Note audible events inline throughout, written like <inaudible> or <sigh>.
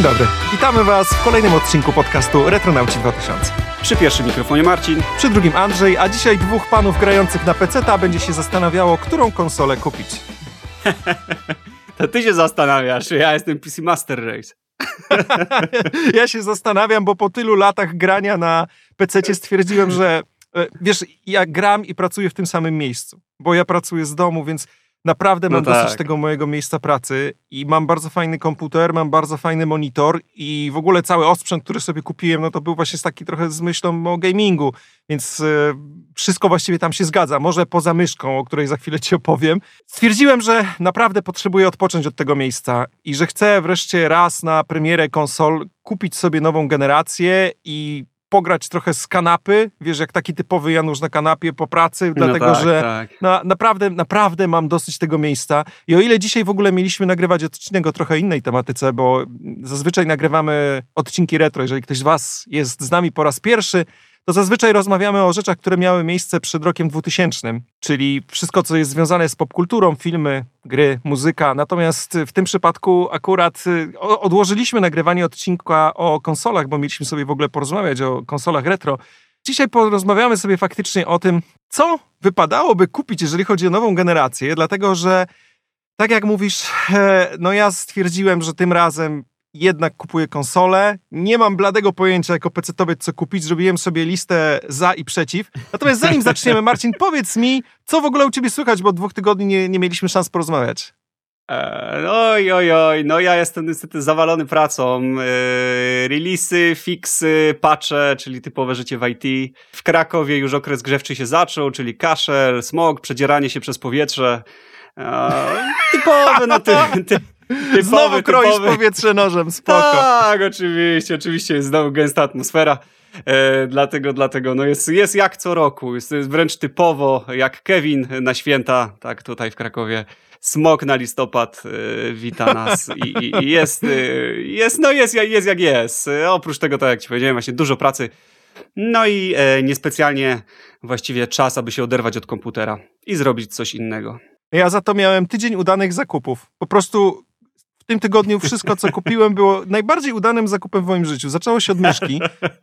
Dzień dobry. Witamy Was w kolejnym odcinku podcastu Retronauci 2000. Przy pierwszym mikrofonie Marcin. Przy drugim Andrzej, a dzisiaj dwóch panów grających na PC będzie się zastanawiało, którą konsolę kupić. <laughs> to ty się zastanawiasz, ja jestem PC Master Race. <laughs> ja się zastanawiam, bo po tylu latach grania na PC stwierdziłem, że e, wiesz, ja gram i pracuję w tym samym miejscu, bo ja pracuję z domu, więc Naprawdę mam no tak. dosyć tego mojego miejsca pracy i mam bardzo fajny komputer, mam bardzo fajny monitor i w ogóle cały osprzęt, który sobie kupiłem, no to był właśnie taki trochę z myślą o gamingu, więc e, wszystko właściwie tam się zgadza. Może poza myszką, o której za chwilę ci opowiem. Stwierdziłem, że naprawdę potrzebuję odpocząć od tego miejsca i że chcę wreszcie raz na premierę konsol kupić sobie nową generację i pograć trochę z kanapy, wiesz, jak taki typowy Janusz na kanapie po pracy, no dlatego tak, że tak. Na, naprawdę, naprawdę mam dosyć tego miejsca. I o ile dzisiaj w ogóle mieliśmy nagrywać odcinek o trochę innej tematyce, bo zazwyczaj nagrywamy odcinki retro, jeżeli ktoś z Was jest z nami po raz pierwszy, to zazwyczaj rozmawiamy o rzeczach, które miały miejsce przed rokiem 2000, czyli wszystko, co jest związane z popkulturą, filmy, gry, muzyka. Natomiast w tym przypadku akurat y, odłożyliśmy nagrywanie odcinka o konsolach, bo mieliśmy sobie w ogóle porozmawiać o konsolach retro. Dzisiaj porozmawiamy sobie faktycznie o tym, co wypadałoby kupić, jeżeli chodzi o nową generację, dlatego że tak jak mówisz, e, no ja stwierdziłem, że tym razem jednak kupuję konsolę. Nie mam bladego pojęcia jako pecetowiec, co kupić. Zrobiłem sobie listę za i przeciw. Natomiast zanim zaczniemy, Marcin, powiedz mi, co w ogóle u ciebie słychać, bo od dwóch tygodni nie, nie mieliśmy szans porozmawiać. Eee, oj, oj, oj, no ja jestem niestety zawalony pracą. Eee, releasy, fixy, patche, czyli typowe życie w IT. W Krakowie już okres grzewczy się zaczął, czyli kaszel, smog, przedzieranie się przez powietrze. Eee, typowe, no <laughs> ty, ty Typowy, znowu kroisz typowy. powietrze nożem, spoko. Tak, oczywiście, oczywiście jest znowu gęsta atmosfera. E, dlatego, dlatego no jest, jest jak co roku. Jest, jest wręcz typowo jak Kevin na święta, tak tutaj w Krakowie. Smok na listopad e, wita nas i, i, jest, e, jest, no jest, jest jak jest. E, oprócz tego, tak jak ci powiedziałem, właśnie dużo pracy. No i e, niespecjalnie właściwie czas, aby się oderwać od komputera i zrobić coś innego. Ja za to miałem tydzień udanych zakupów. Po prostu tym tygodniu wszystko, co kupiłem, było najbardziej udanym zakupem w moim życiu. Zaczęło się od myszki,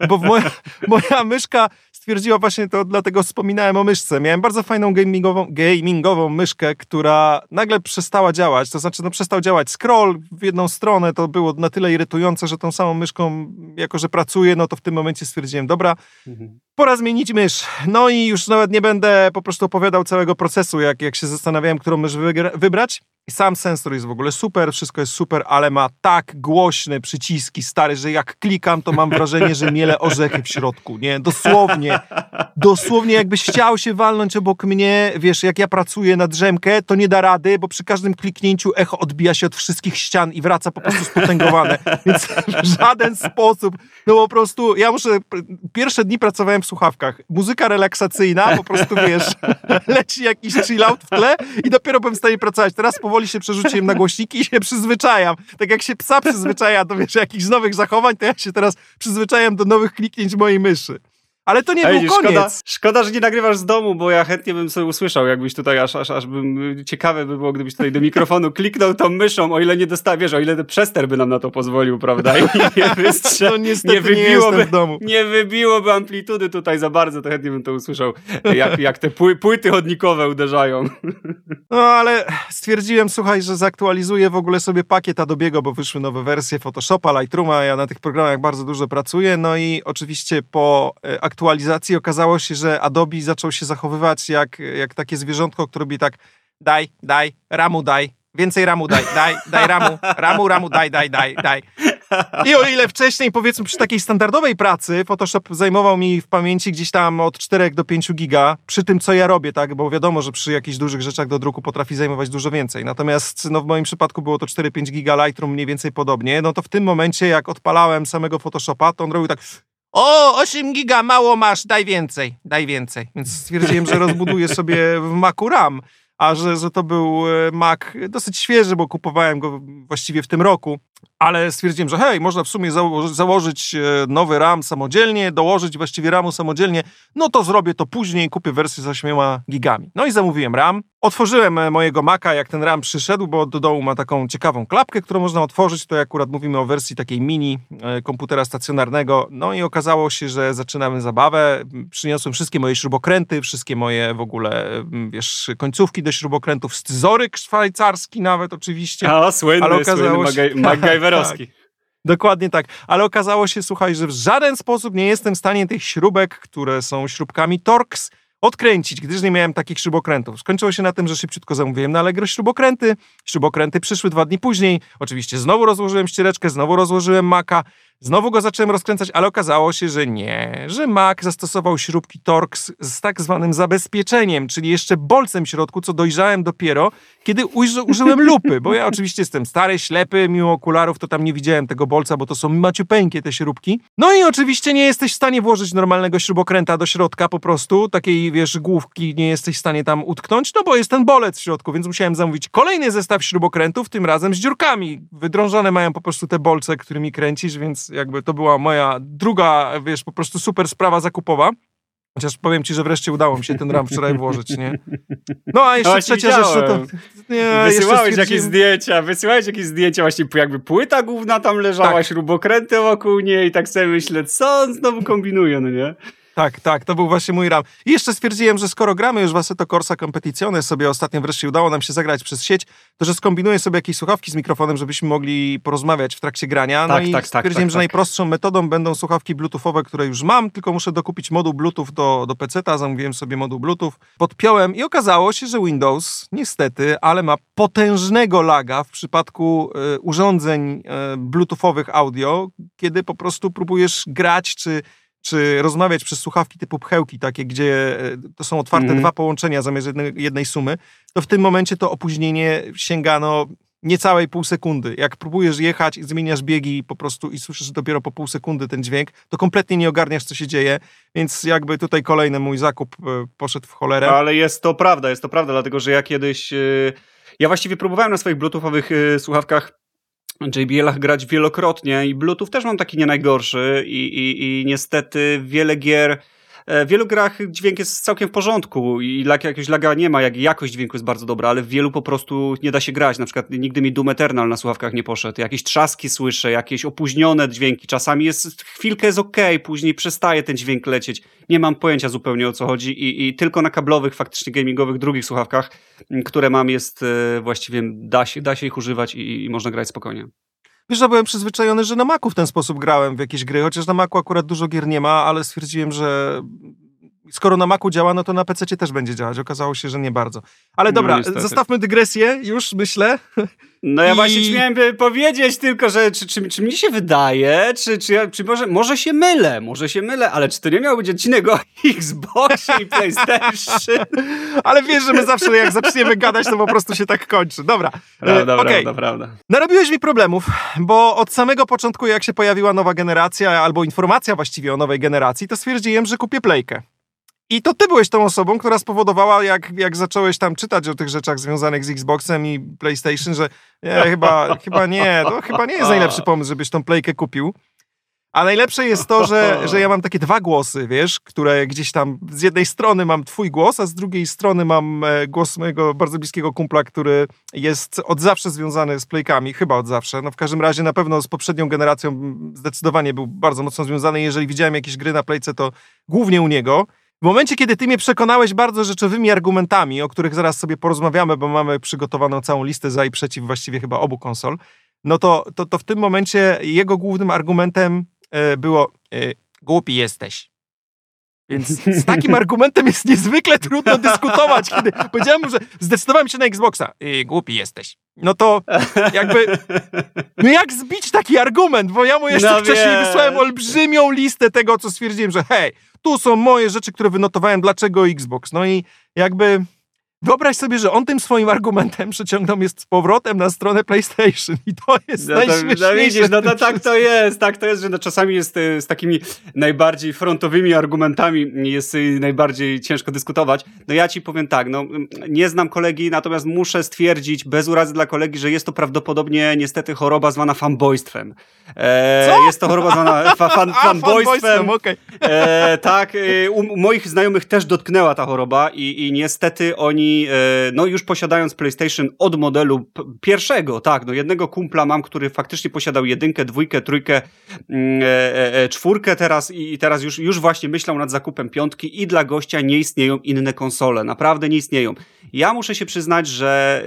bo moja, moja myszka stwierdziła właśnie to, dlatego wspominałem o myszce. Miałem bardzo fajną gamingową, gamingową myszkę, która nagle przestała działać. To znaczy, no przestał działać scroll w jedną stronę. To było na tyle irytujące, że tą samą myszką, jako że pracuję, no to w tym momencie stwierdziłem, dobra, mhm. pora zmienić mysz. No i już nawet nie będę po prostu opowiadał całego procesu, jak, jak się zastanawiałem, którą mysz wybrać. Sam sensor jest w ogóle super, wszystko jest super, ale ma tak głośne przyciski stary, że jak klikam, to mam wrażenie, że miele orzechy w środku, nie? Dosłownie. Dosłownie jakbyś chciał się walnąć obok mnie, wiesz, jak ja pracuję na drzemkę, to nie da rady, bo przy każdym kliknięciu echo odbija się od wszystkich ścian i wraca po prostu spotęgowane. Więc <laughs> w żaden sposób, no po prostu, ja muszę, pierwsze dni pracowałem w słuchawkach. Muzyka relaksacyjna, po prostu wiesz, <laughs> leci jakiś chill out w tle i dopiero bym w stanie pracować. Teraz powoli powoli się przerzuciłem na głośniki i się przyzwyczajam. Tak jak się psa przyzwyczaja do wiesz, jakichś nowych zachowań, to ja się teraz przyzwyczajam do nowych kliknięć mojej myszy. Ale to nie Ej, był koniec. Szkoda, szkoda, że nie nagrywasz z domu, bo ja chętnie bym sobie usłyszał, jakbyś tutaj, aż, aż, aż bym, ciekawe by było, gdybyś tutaj do mikrofonu kliknął tą myszą, o ile nie dostawiesz, o ile przester by nam na to pozwolił, prawda? I nie <laughs> wystrze... no niestety nie, wybiłoby, nie w domu. Nie wybiłoby amplitudy tutaj za bardzo, to chętnie bym to usłyszał, jak, jak te pły, płyty chodnikowe uderzają. <laughs> No ale stwierdziłem, słuchaj, że zaktualizuję w ogóle sobie pakiet Adobe'ego, bo wyszły nowe wersje Photoshopa, Lightrooma, ja na tych programach bardzo dużo pracuję, no i oczywiście po aktualizacji aktualizacji okazało się, że Adobe zaczął się zachowywać jak, jak takie zwierzątko, które robi tak daj, daj, ramu daj, więcej ramu daj, daj, daj ramu, ramu, ramu, daj, daj, daj, daj. I o ile wcześniej, powiedzmy, przy takiej standardowej pracy Photoshop zajmował mi w pamięci gdzieś tam od 4 do 5 giga, przy tym, co ja robię, tak, bo wiadomo, że przy jakichś dużych rzeczach do druku potrafi zajmować dużo więcej. Natomiast no, w moim przypadku było to 4-5 giga, Lightroom mniej więcej podobnie, no to w tym momencie, jak odpalałem samego Photoshopa, to on robił tak o, 8 giga, mało masz, daj więcej, daj więcej. Więc stwierdziłem, że rozbuduję sobie w Macu RAM. A że, że to był e, Mac dosyć świeży, bo kupowałem go właściwie w tym roku, ale stwierdziłem, że hej, można w sumie zało założyć e, nowy RAM samodzielnie, dołożyć właściwie RAMu samodzielnie, no to zrobię to później, kupię wersję z 8 gigami. No i zamówiłem RAM. Otworzyłem e, mojego Maca, jak ten RAM przyszedł, bo do dołu ma taką ciekawą klapkę, którą można otworzyć, to akurat mówimy o wersji takiej mini komputera stacjonarnego, no i okazało się, że zaczynamy zabawę, przyniosłem wszystkie moje śrubokręty, wszystkie moje w ogóle, wiesz, końcówki do śrubokrętów, scyzoryk szwajcarski nawet oczywiście. A, słynny, ale okazało słynny się, <laughs> MacGyverowski. Tak, dokładnie tak, ale okazało się, słuchaj, że w żaden sposób nie jestem w stanie tych śrubek, które są śrubkami Torx, odkręcić, gdyż nie miałem takich śrubokrętów. Skończyło się na tym, że szybciutko zamówiłem na Allegro śrubokręty. Śrubokręty przyszły dwa dni później. Oczywiście znowu rozłożyłem ściereczkę, znowu rozłożyłem maka. Znowu go zacząłem rozkręcać, ale okazało się, że nie, że Mac zastosował śrubki Torx z tak zwanym zabezpieczeniem, czyli jeszcze bolcem w środku, co dojrzałem dopiero, kiedy użyłem lupy, bo ja oczywiście jestem stary, ślepy, mimo okularów to tam nie widziałem tego bolca, bo to są maciupeńkie te śrubki. No i oczywiście nie jesteś w stanie włożyć normalnego śrubokręta do środka po prostu, takiej wiesz, główki nie jesteś w stanie tam utknąć, no bo jest ten bolec w środku, więc musiałem zamówić kolejny zestaw śrubokrętów, tym razem z dziurkami. Wydrążone mają po prostu te bolce, którymi kręcisz, więc jakby to była moja druga, wiesz, po prostu super sprawa zakupowa. Chociaż powiem ci, że wreszcie udało mi się ten RAM wczoraj włożyć, nie? No a jeszcze no, trzecia rzecz, to... Nie, wysyłałeś jakieś zdjęcia, wysyłałeś jakieś zdjęcia, właśnie jakby płyta główna tam leżała, tak. śrubokręty wokół niej i tak sobie myślę, co on znowu kombinuje, no nie? Tak, tak, to był właśnie mój RAM. I jeszcze stwierdziłem, że skoro gramy już w Assetto Corsa Competizione, sobie ostatnio wreszcie udało nam się zagrać przez sieć, to że skombinuję sobie jakieś słuchawki z mikrofonem, żebyśmy mogli porozmawiać w trakcie grania. No tak, i tak, tak, stwierdziłem, tak, że tak. najprostszą metodą będą słuchawki bluetoothowe, które już mam, tylko muszę dokupić moduł Bluetooth do, do PC-ta, zamówiłem sobie moduł Bluetooth, podpiąłem i okazało się, że Windows niestety, ale ma potężnego laga w przypadku y, urządzeń y, bluetoothowych audio, kiedy po prostu próbujesz grać czy czy rozmawiać przez słuchawki typu pchełki, takie, gdzie e, to są otwarte mm. dwa połączenia zamiast jednej, jednej sumy, to w tym momencie to opóźnienie sięgano niecałej pół sekundy. Jak próbujesz jechać i zmieniasz biegi po prostu i słyszysz dopiero po pół sekundy ten dźwięk, to kompletnie nie ogarniasz, co się dzieje, więc jakby tutaj kolejny mój zakup e, poszedł w cholerę. Ale jest to prawda, jest to prawda, dlatego że ja kiedyś... E, ja właściwie próbowałem na swoich bluetoothowych słuchawkach JBL-ach grać wielokrotnie i Bluetooth też mam taki nie najgorszy i, i, i niestety wiele gier w wielu grach dźwięk jest całkiem w porządku i jakiegoś laga nie ma, jak jakość dźwięku jest bardzo dobra, ale w wielu po prostu nie da się grać. Na przykład nigdy mi Doom Eternal na słuchawkach nie poszedł. Jakieś trzaski słyszę, jakieś opóźnione dźwięki. Czasami jest, chwilkę jest ok, później przestaje ten dźwięk lecieć. Nie mam pojęcia zupełnie o co chodzi i, i tylko na kablowych, faktycznie gamingowych, drugich słuchawkach, które mam jest e, właściwie, da się, da się ich używać i, i można grać spokojnie. Wiesz, że byłem przyzwyczajony, że na Macu w ten sposób grałem w jakieś gry, chociaż na Macu akurat dużo gier nie ma, ale stwierdziłem, że skoro na Macu działa, no to na PC też będzie działać. Okazało się, że nie bardzo. Ale no, dobra, no, zostawmy dygresję już, myślę. No ja I... właśnie miałem powiedzieć tylko, że czy, czy, czy mi się wydaje, czy, czy, czy może, może się mylę, może się mylę, ale czy to nie miał być odcinek o <laughs> Xboxie i PlayStation? <laughs> ale wiesz, że my zawsze jak zaczniemy gadać, to po prostu się tak kończy. Dobra. Prawda, e, okay. prawda, prawda. Narobiłeś mi problemów, bo od samego początku, jak się pojawiła nowa generacja, albo informacja właściwie o nowej generacji, to stwierdziłem, że kupię Playkę. I to ty byłeś tą osobą, która spowodowała, jak, jak zacząłeś tam czytać o tych rzeczach związanych z Xboxem i PlayStation, że nie, chyba, chyba nie, to chyba nie jest najlepszy pomysł, żebyś tą playkę kupił. A najlepsze jest to, że, że ja mam takie dwa głosy, wiesz, które gdzieś tam z jednej strony mam twój głos, a z drugiej strony mam e, głos mojego bardzo bliskiego kumpla, który jest od zawsze związany z playkami, chyba od zawsze. No w każdym razie na pewno z poprzednią generacją zdecydowanie był bardzo mocno związany. Jeżeli widziałem jakieś gry na playce, to głównie u niego. W momencie, kiedy ty mnie przekonałeś bardzo rzeczowymi argumentami, o których zaraz sobie porozmawiamy, bo mamy przygotowaną całą listę za i przeciw właściwie chyba obu konsol, no to, to, to w tym momencie jego głównym argumentem e, było e, głupi jesteś. Więc z takim argumentem jest niezwykle trudno dyskutować, kiedy powiedziałem, że zdecydowałem się na Xboxa. I głupi jesteś. No to jakby, no jak zbić taki argument? Bo ja mu jeszcze no wcześniej wiesz. wysłałem olbrzymią listę tego, co stwierdziłem, że hej, tu są moje rzeczy, które wynotowałem, dlaczego Xbox. No i jakby Wyobraź sobie, że on tym swoim argumentem przyciągnął mnie z powrotem na stronę PlayStation i to jest no to, najśmieszniejsze. No widzisz, no to tak to jest, tak to jest, że no czasami jest e, z takimi najbardziej frontowymi argumentami jest e, najbardziej ciężko dyskutować. No ja ci powiem tak, no nie znam kolegi, natomiast muszę stwierdzić bez urazy dla kolegi, że jest to prawdopodobnie niestety choroba zwana fanboystwem. E, jest to choroba zwana fa, <laughs> fan, fanboystwem. Okay. E, tak, e, u moich znajomych też dotknęła ta choroba i, i niestety oni E, no już posiadając PlayStation od modelu pierwszego, tak, no jednego kumpla mam, który faktycznie posiadał jedynkę, dwójkę, trójkę, mm, e, e, czwórkę teraz i teraz już, już właśnie myślał nad zakupem piątki i dla gościa nie istnieją inne konsole, naprawdę nie istnieją. Ja muszę się przyznać, że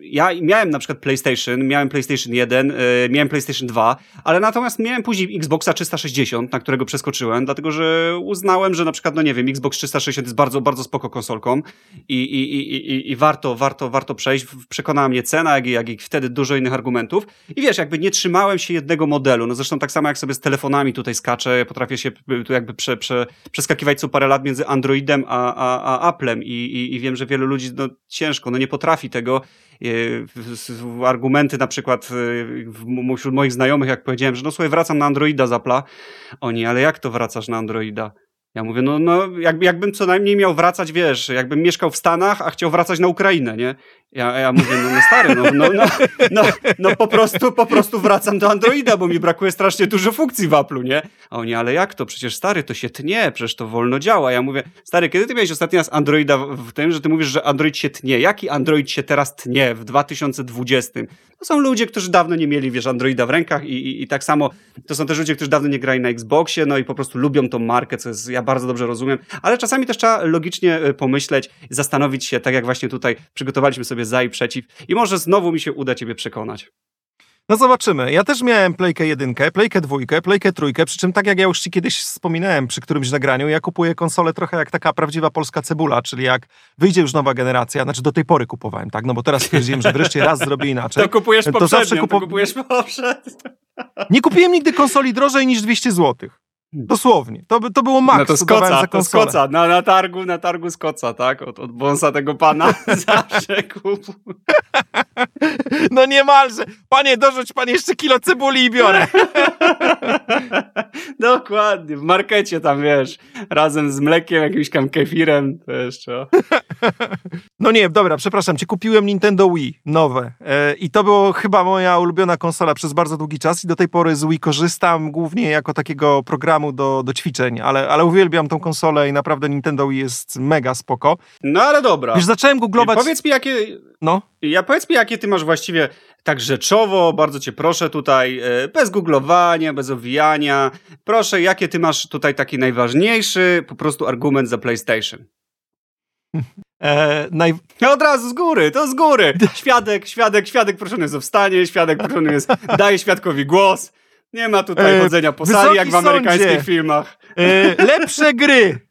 ja miałem na przykład PlayStation, miałem PlayStation 1, miałem PlayStation 2, ale natomiast miałem później Xboxa 360, na którego przeskoczyłem, dlatego że uznałem, że na przykład, no nie wiem, Xbox 360 jest bardzo, bardzo spoko konsolką i, i, i, i, i warto, warto, warto przejść. Przekonała mnie cena, jak i, jak i wtedy dużo innych argumentów. I wiesz, jakby nie trzymałem się jednego modelu. No zresztą tak samo jak sobie z telefonami tutaj skaczę, potrafię się tu jakby prze, prze, przeskakiwać co parę lat między Androidem a, a, a Applem I, i, i wiem, że wielu ludzi no, ciężko, no nie potrafi tego. E, argumenty na przykład e, wśród moich znajomych, jak powiedziałem, że no słuchaj, wracam na Androida z Apple'a. Oni, ale jak to wracasz na Androida? Ja mówię, no, no jakby, jakbym co najmniej miał wracać, wiesz, jakbym mieszkał w Stanach, a chciał wracać na Ukrainę, nie? Ja, ja mówię, no, no stary, no, no, no, no, no po prostu, po prostu wracam do Androida, bo mi brakuje strasznie dużo funkcji w Apple'u, nie? A oni, ale jak to? Przecież stary, to się tnie, przecież to wolno działa. Ja mówię, stary, kiedy ty miałeś ostatni raz Androida w, tym, że ty mówisz, że Android się tnie? Jaki Android się teraz tnie w 2020? To są ludzie, którzy dawno nie mieli, wiesz, Androida w rękach i, i, i tak samo to są też ludzie, którzy dawno nie grali na Xboxie, no i po prostu lubią tą markę, co jest, ja bardzo dobrze rozumiem, ale czasami też trzeba logicznie e, pomyśleć, zastanowić się, tak jak właśnie tutaj przygotowaliśmy sobie za i przeciw i może znowu mi się uda ciebie przekonać. No zobaczymy. Ja też miałem Playkę jedynkę, Playkę dwójkę, Playkę trójkę, przy czym tak jak ja już ci kiedyś wspominałem przy którymś nagraniu, ja kupuję konsolę trochę jak taka prawdziwa polska cebula, czyli jak wyjdzie już nowa generacja, znaczy do tej pory kupowałem, tak? No bo teraz stwierdziłem, że wreszcie raz zrobię inaczej. <laughs> To kupujesz to zawsze kupu... to kupujesz poprzednią. <laughs> Nie kupiłem nigdy konsoli drożej niż 200 złotych. Dosłownie. To, to było maks. No to skoca, to skoca. Na, na targu, na targu skoca, tak? Od, od bonsa tego pana <laughs> zawsze kup. <laughs> No niemalże. Panie, dorzuć pan jeszcze kilo cebuli i biorę. <laughs> Dokładnie. W markecie tam, wiesz, razem z mlekiem, jakimś tam kefirem, to jeszcze. <laughs> No nie, dobra, przepraszam cię. Kupiłem Nintendo Wii nowe e, i to było chyba moja ulubiona konsola przez bardzo długi czas i do tej pory z Wii korzystam głównie jako takiego programu do, do ćwiczeń, ale, ale uwielbiam tą konsolę i naprawdę Nintendo Wii jest mega spoko. No ale dobra. Już zacząłem googlować... Powiedz mi, jakie... No? Ja powiedz mi, jakie ty masz właściwie tak rzeczowo, bardzo cię proszę tutaj, e, bez googlowania, bez owijania. Proszę, jakie ty masz tutaj taki najważniejszy po prostu argument za PlayStation? E, naj... No od razu z góry, to z góry. <laughs> Świadek, świadek, świadek proszony jest o wstanie, świadek proszony jest, <laughs> daje świadkowi głos. Nie ma tutaj e, chodzenia po sali, jak w amerykańskich sądzie. filmach. Lepsze gry.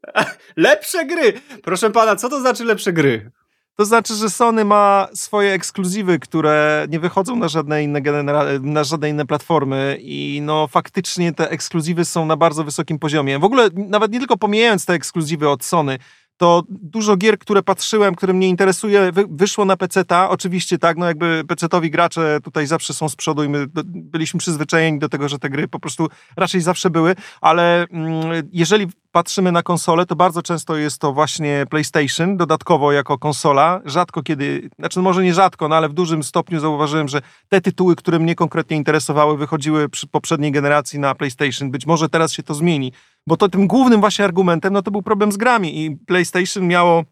<laughs> lepsze gry. Proszę pana, co to znaczy lepsze gry? To znaczy, że Sony ma swoje ekskluzywy, które nie wychodzą na żadne inne, genera- na żadne inne platformy i no faktycznie te ekskluzywy są na bardzo wysokim poziomie. W ogóle nawet nie tylko pomijając te ekskluzywy od Sony, to dużo gier, które patrzyłem, które mnie interesuje, wy, wyszło na PC-ta. Oczywiście tak, no jakby PC-towi gracze tutaj zawsze są z przodu i my byliśmy przyzwyczajeni do tego, że te gry po prostu raczej zawsze były, ale mm, jeżeli patrzymy na konsolę, to bardzo często jest to właśnie PlayStation, dodatkowo jako konsola. Rzadko kiedy, znaczy może nie rzadko, no ale w dużym stopniu zauważyłem, że te tytuły, które mnie konkretnie interesowały, wychodziły przy poprzedniej generacji na PlayStation. Być może teraz się to zmieni, bo to tym głównym właśnie argumentem, no to był problem z grami i PlayStation miało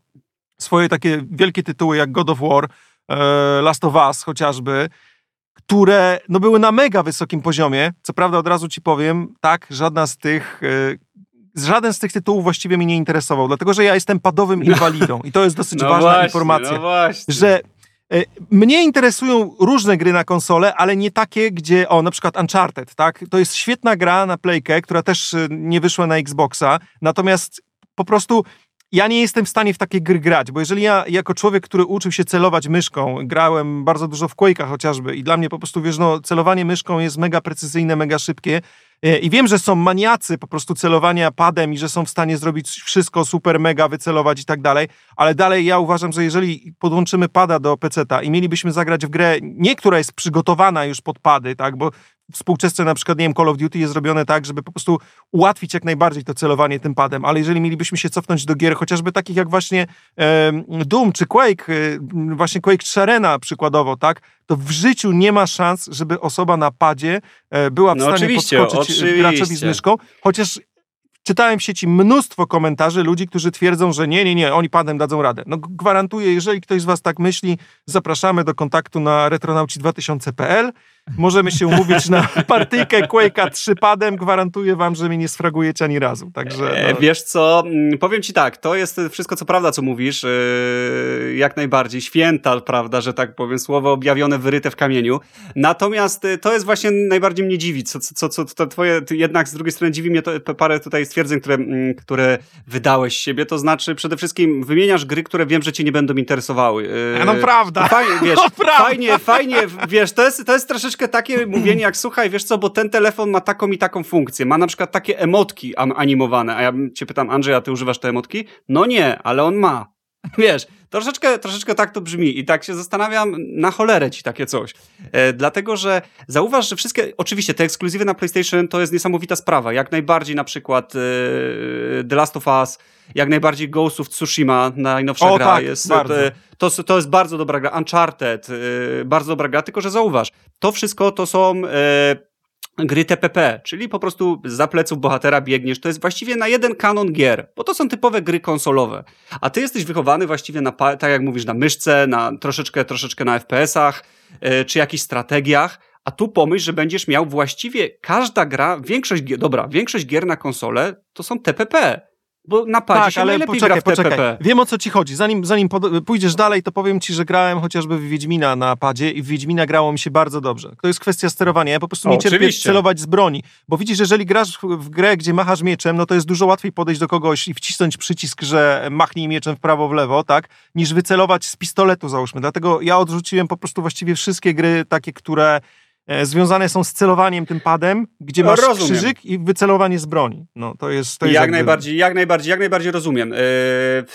swoje takie wielkie tytuły jak God of War, e, Last of Us chociażby, które no, były na mega wysokim poziomie. Co prawda od razu ci powiem, tak, żadna z tych e, żaden z tych tytułów właściwie mnie nie interesował, dlatego że ja jestem padowym <laughs> inwalidą i to jest dosyć no ważna właśnie, informacja, no że mnie interesują różne gry na konsolę, ale nie takie, gdzie, o, na przykład Uncharted, tak? To jest świetna gra na Playkę, która też e, nie wyszła na Xboxa, natomiast po prostu ja nie jestem w stanie w takie gry grać, bo jeżeli ja jako człowiek, który uczył się celować myszką, grałem bardzo dużo w Quake'ach chociażby i dla mnie po prostu, wiesz, no, celowanie myszką jest mega precyzyjne, mega szybkie, E, I wiem, że są maniacy po prostu celowania padem i że są w stanie zrobić wszystko super, mega, wycelować i tak dalej, ale dalej ja uważam, że jeżeli podłączymy pada do PC-ta i mielibyśmy zagrać w grę, nie która jest przygotowana już pod pady, tak, bo współczesne na przykład, nie wiem, Call of Duty jest zrobione tak, żeby po prostu ułatwić jak najbardziej to celowanie tym padem, ale jeżeli mielibyśmy się cofnąć do gier, chociażby takich jak właśnie e, Doom czy Quake, e, właśnie Quake 3 Arena przykładowo, tak, to w życiu nie ma szans, żeby osoba na padzie e, była w no stanie podskoczyć oczywiście. graczowi z myszką, chociaż czytałem w sieci mnóstwo komentarzy ludzi, którzy twierdzą, że nie, nie, nie, oni padem dadzą radę. No gwarantuję, jeżeli ktoś z was tak myśli, zapraszamy do kontaktu na retronauci2000.pl możemy się umówić na <laughs> partyjkę Quake'a 3 padem, gwarantuję wam, że mnie nie sfragujecie ani razu. Także, e, no. Wiesz co, mm, powiem ci tak, to jest wszystko co prawda, co mówisz, yy, jak najbardziej, święta, prawda, że tak powiem, słowo objawione, wyryte w kamieniu. Natomiast e, to jest właśnie najbardziej mnie dziwi, co, co, co to twoje, jednak z drugiej strony dziwi mnie to parę tutaj stwierdzeń, które, mm, które wydałeś siebie, to znaczy przede wszystkim wymieniasz gry, które wiem, że cię nie będą interesowały. No prawda. Fajnie, wiesz, <laughs> no, prawda. fajnie, fajnie, wiesz, to jest, to jest troszeczkę troszeczkę takie mówienie jak, słuchaj, wiesz co, bo ten telefon ma taką i taką funkcję, ma na przykład takie emotki animowane, a ja cię pytam, Andrzej, a ty używasz te emotki? No nie, ale on ma. <laughs> Wiesz, troszeczkę, troszeczkę tak to brzmi i tak się zastanawiam, na cholerę ci takie coś. E, dlatego, że zauważ, że wszystkie, oczywiście te ekskluzywy na PlayStation to jest niesamowita sprawa. Jak najbardziej na przykład e, The Last of Us, jak najbardziej Ghost of Tsushima, najnowsza o, gra tak, jest. Bardzo. E, to, to jest bardzo dobra gra. Uncharted, e, bardzo dobra gra, tylko że zauważ, to wszystko to są e, gry TPP, czyli po prostu za pleców bohatera biegniesz. To jest właściwie na jeden kanon gier, bo to są typowe gry konsolowe. A ty jesteś wychowany właściwie na, tak jak mówisz, na myszce, na troszeczkę, troszeczkę na FPS-ach, yy, czy jakichś strategiach. A tu pomyśl, że będziesz miał właściwie każda gra, większość dobra, większość gier na konsolę to są TPP. Bo na padzie tak, się ale poczekaj, poczekaj. Wiem o co ci chodzi. Zanim, zanim pójdziesz dalej, to powiem ci, że grałem chociażby w Wiedźmina na padzie i w Wiedźmina grało mi się bardzo dobrze. To jest kwestia sterowania. Ja po prostu o, nie cierpię oczywiście. celować z broni. Bo widzisz, jeżeli grasz w grę, gdzie machasz mieczem, no to jest dużo łatwiej podejść do kogoś i wcisnąć przycisk, że machnij mieczem w prawo, w lewo, tak? Niż wycelować z pistoletu, załóżmy. Dlatego ja odrzuciłem po prostu właściwie wszystkie gry takie, które związane są z celowaniem tym padem, gdzie masz rozumiem. krzyżyk i wycelowanie z broni. No, to jest, to jest jak jakby... najbardziej, jak najbardziej, jak najbardziej rozumiem. Yy,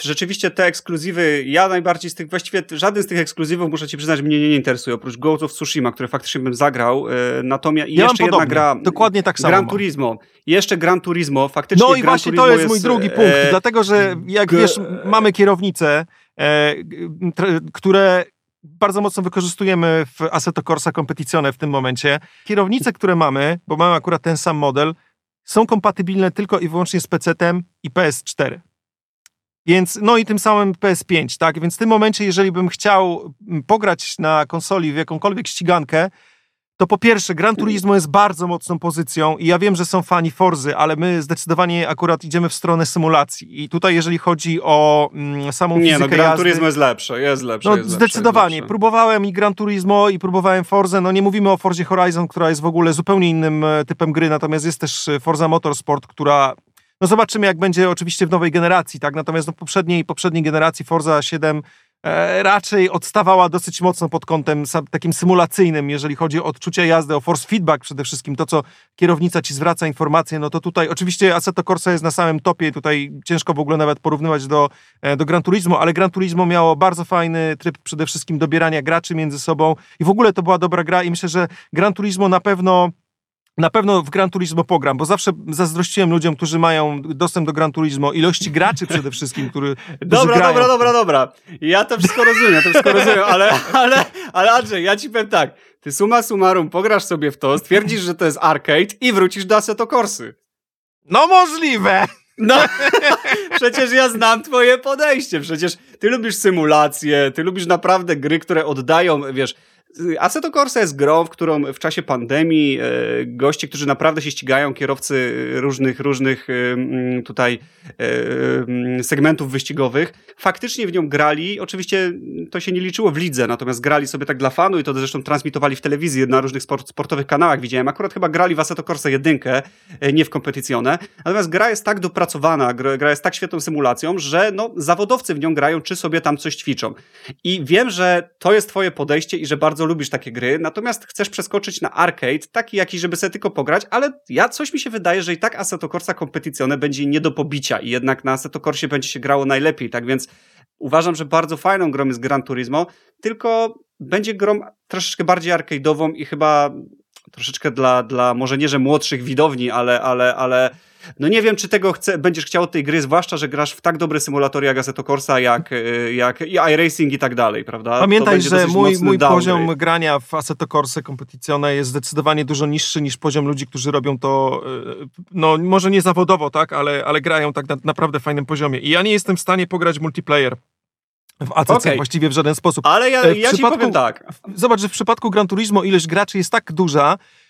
rzeczywiście te ekskluzywy, ja najbardziej z tych, właściwie żaden z tych ekskluzywów, muszę ci przyznać, mnie nie, nie interesuje, oprócz Ghost of Tsushima, które faktycznie bym zagrał, yy, natomiast ja jeszcze jedna gra. Dokładnie tak samo. Gran Turismo. Jeszcze Gran Turismo, faktycznie No i Gran właśnie Turismo to jest, jest mój drugi punkt, e, dlatego, że jak wiesz, mamy kierownice, e, które bardzo mocno wykorzystujemy w Assetto Corsa Competizione w tym momencie. Kierownice, które mamy, bo mamy akurat ten sam model, są kompatybilne tylko i wyłącznie z PC-tem i PS4. Więc, no i tym samym PS5, tak? Więc w tym momencie, jeżeli bym chciał pograć na konsoli w jakąkolwiek ścigankę, to po pierwsze, Gran Turismo jest bardzo mocną pozycją i ja wiem, że są fani Forzy, ale my zdecydowanie akurat idziemy w stronę symulacji. I tutaj, jeżeli chodzi o mm, samą Nie, fizykę no Gran jazdy, Turismo jest lepsze, jest lepsze. No jest zdecydowanie. Lepsze, próbowałem i Gran Turismo i próbowałem Forzę. No nie mówimy o Forzie Horizon, która jest w ogóle zupełnie innym e, typem gry, natomiast jest też e, Forza Motorsport, która no zobaczymy, jak będzie oczywiście w nowej generacji, tak? Natomiast no, poprzedniej, poprzedniej generacji Forza 7 E, raczej odstawała dosyć mocno pod kątem takim symulacyjnym, jeżeli chodzi o odczucie jazdy, o force feedback przede wszystkim, to co kierownica ci zwraca informacje, no to tutaj oczywiście Assetto Corsa jest na samym topie, tutaj ciężko w ogóle nawet porównywać do, e, do Gran Turismo, ale Gran Turismo miało bardzo fajny tryb przede wszystkim dobierania graczy między sobą i w ogóle to była dobra gra i myślę, że Gran Turismo na pewno na pewno w Gran Turismo pogram, bo zawsze zazdrościłem ludziom, którzy mają dostęp do Gran Turismo, ilości graczy przede wszystkim, który, Dobra, grają. dobra, dobra, dobra. Ja to wszystko rozumiem, to wszystko rozumiem, ale, ale, ale Andrzej, ja ci powiem tak. Ty suma summarum pograsz sobie w to, stwierdzisz, że to jest arcade i wrócisz do Assetto Corsy. No możliwe! No, <laughs> przecież ja znam twoje podejście. Przecież ty lubisz symulacje, ty lubisz naprawdę gry, które oddają, wiesz, Assetto Corsa jest grą, w którą w czasie pandemii e, goście, którzy naprawdę się ścigają, kierowcy różnych, różnych e, tutaj e, segmentów wyścigowych, faktycznie w nią grali. Oczywiście to się nie liczyło w lidze, natomiast grali sobie tak dla fanu i to zresztą transmitowali w telewizji na różnych sport, sportowych kanałach. Widziałem, akurat chyba grali w Assetto Corsa jedynkę, nie w kompetycjone. Natomiast gra jest tak dopracowana, gra jest tak świetną symulacją, że no, zawodowcy w nią grają, czy sobie tam coś ćwiczą. I wiem, że to jest twoje podejście i że bardzo bardzo lubisz takie gry, natomiast chcesz przeskoczyć na arcade, taki jakiś, żeby sobie tylko pograć, ale ja coś mi się wydaje, że i tak Assetto Corsa Competizione będzie nie do pobicia i jednak na Assetto Corsie będzie się grało najlepiej, tak więc uważam, że bardzo fajną grą jest Gran Turismo, tylko będzie grą troszeczkę bardziej arcade'ową i chyba troszeczkę dla, dla może nie, że młodszych widowni, ale, ale, ale no nie wiem, czy tego chce, będziesz chciał tej gry, zwłaszcza, że grasz w tak dobre symulatory jak Assetto Corsa, jak, y, jak i iRacing i tak dalej, prawda? Pamiętaj, że mój, mój poziom grania w Assetto Corsa Competizione jest zdecydowanie dużo niższy niż poziom ludzi, którzy robią to, y, no może nie zawodowo, tak, ale, ale grają tak na naprawdę fajnym poziomie. I ja nie jestem w stanie pograć multiplayer w ACC okay. właściwie w żaden sposób. Ale ja, ja ci powiem tak. Zobacz, że w przypadku Gran Turismo ilość graczy jest tak duża, E,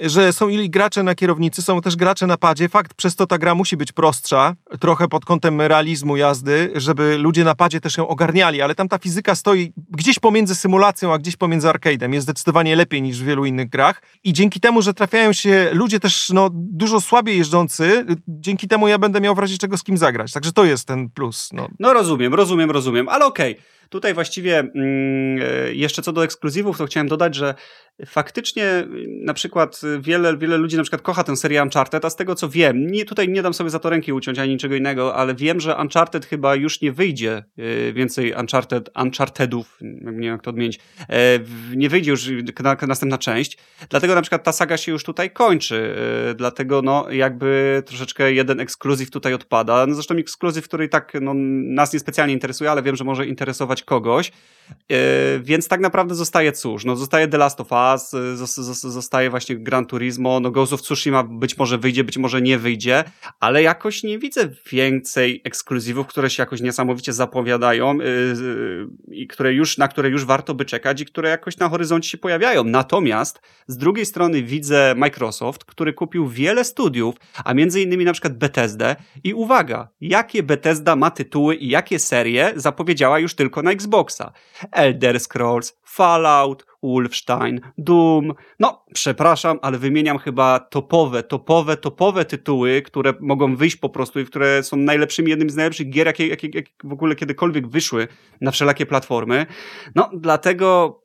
że są ili gracze na kierownicy, są też gracze na padzie. Fakt, przez to ta gra musi być prostsza, trochę pod kątem realizmu jazdy, żeby ludzie na padzie też ją ogarniali, ale tam ta fizyka stoi gdzieś pomiędzy symulacją, a gdzieś pomiędzy arcade'em. Jest zdecydowanie lepiej niż w wielu innych grach i dzięki temu, że trafiają się ludzie też no, dużo słabiej jeżdżący, dzięki temu ja będę miał w razie czego z kim zagrać. Także to jest ten plus. No, no rozumiem, rozumiem, rozumiem, ale okej. Okay. Tutaj właściwie mm, e, jeszcze co do ekskluzywów, to chciałem dodać, że faktycznie na przykład wiele, wiele ludzi na przykład kocha tę serię Uncharted, a z tego co wiem, nie, tutaj nie dam sobie za to ręki uciąć ani niczego innego, ale wiem, że Uncharted chyba już nie wyjdzie e, więcej Uncharted, Unchartedów, nie wiem jak to odmienić, e, nie wyjdzie już na, następna część, dlatego na przykład ta saga się już tutaj kończy, dlatego no jakby troszeczkę jeden ekskluzyw tutaj odpada, no zresztą ekskluzyw, który tak no, nas niespecjalnie interesuje, ale wiem, że może interesować kogoś, e, więc tak naprawdę zostaje cóż, no zostaje The Last of Us, e, zostaje właśnie Gran Turismo, no Ghost of Tsushima być może wyjdzie, być może nie wyjdzie, ale jakoś nie widzę więcej ekskluzywów, które się jakoś niesamowicie zapowiadają e, i które już, na które już warto by czekać i które jakoś na horyzoncie się pojawiają. Natomiast z drugiej strony widzę Microsoft, który kupił wiele studiów, a między innymi na przykład Bethesdę i uwaga, jakie Bethesda ma tytuły i jakie serie zapowiedziała już tylko na Xboxa. Elder Scrolls, Fallout, Wolfenstein, Doom. No, przepraszam, ale wymieniam chyba topowe, topowe, topowe tytuły, które mogą wyjść po prostu i które są najlepszymi, jednym z najlepszych gier, jakie, jakie, jakie w ogóle kiedykolwiek wyszły na wszelakie platformy. No, dlatego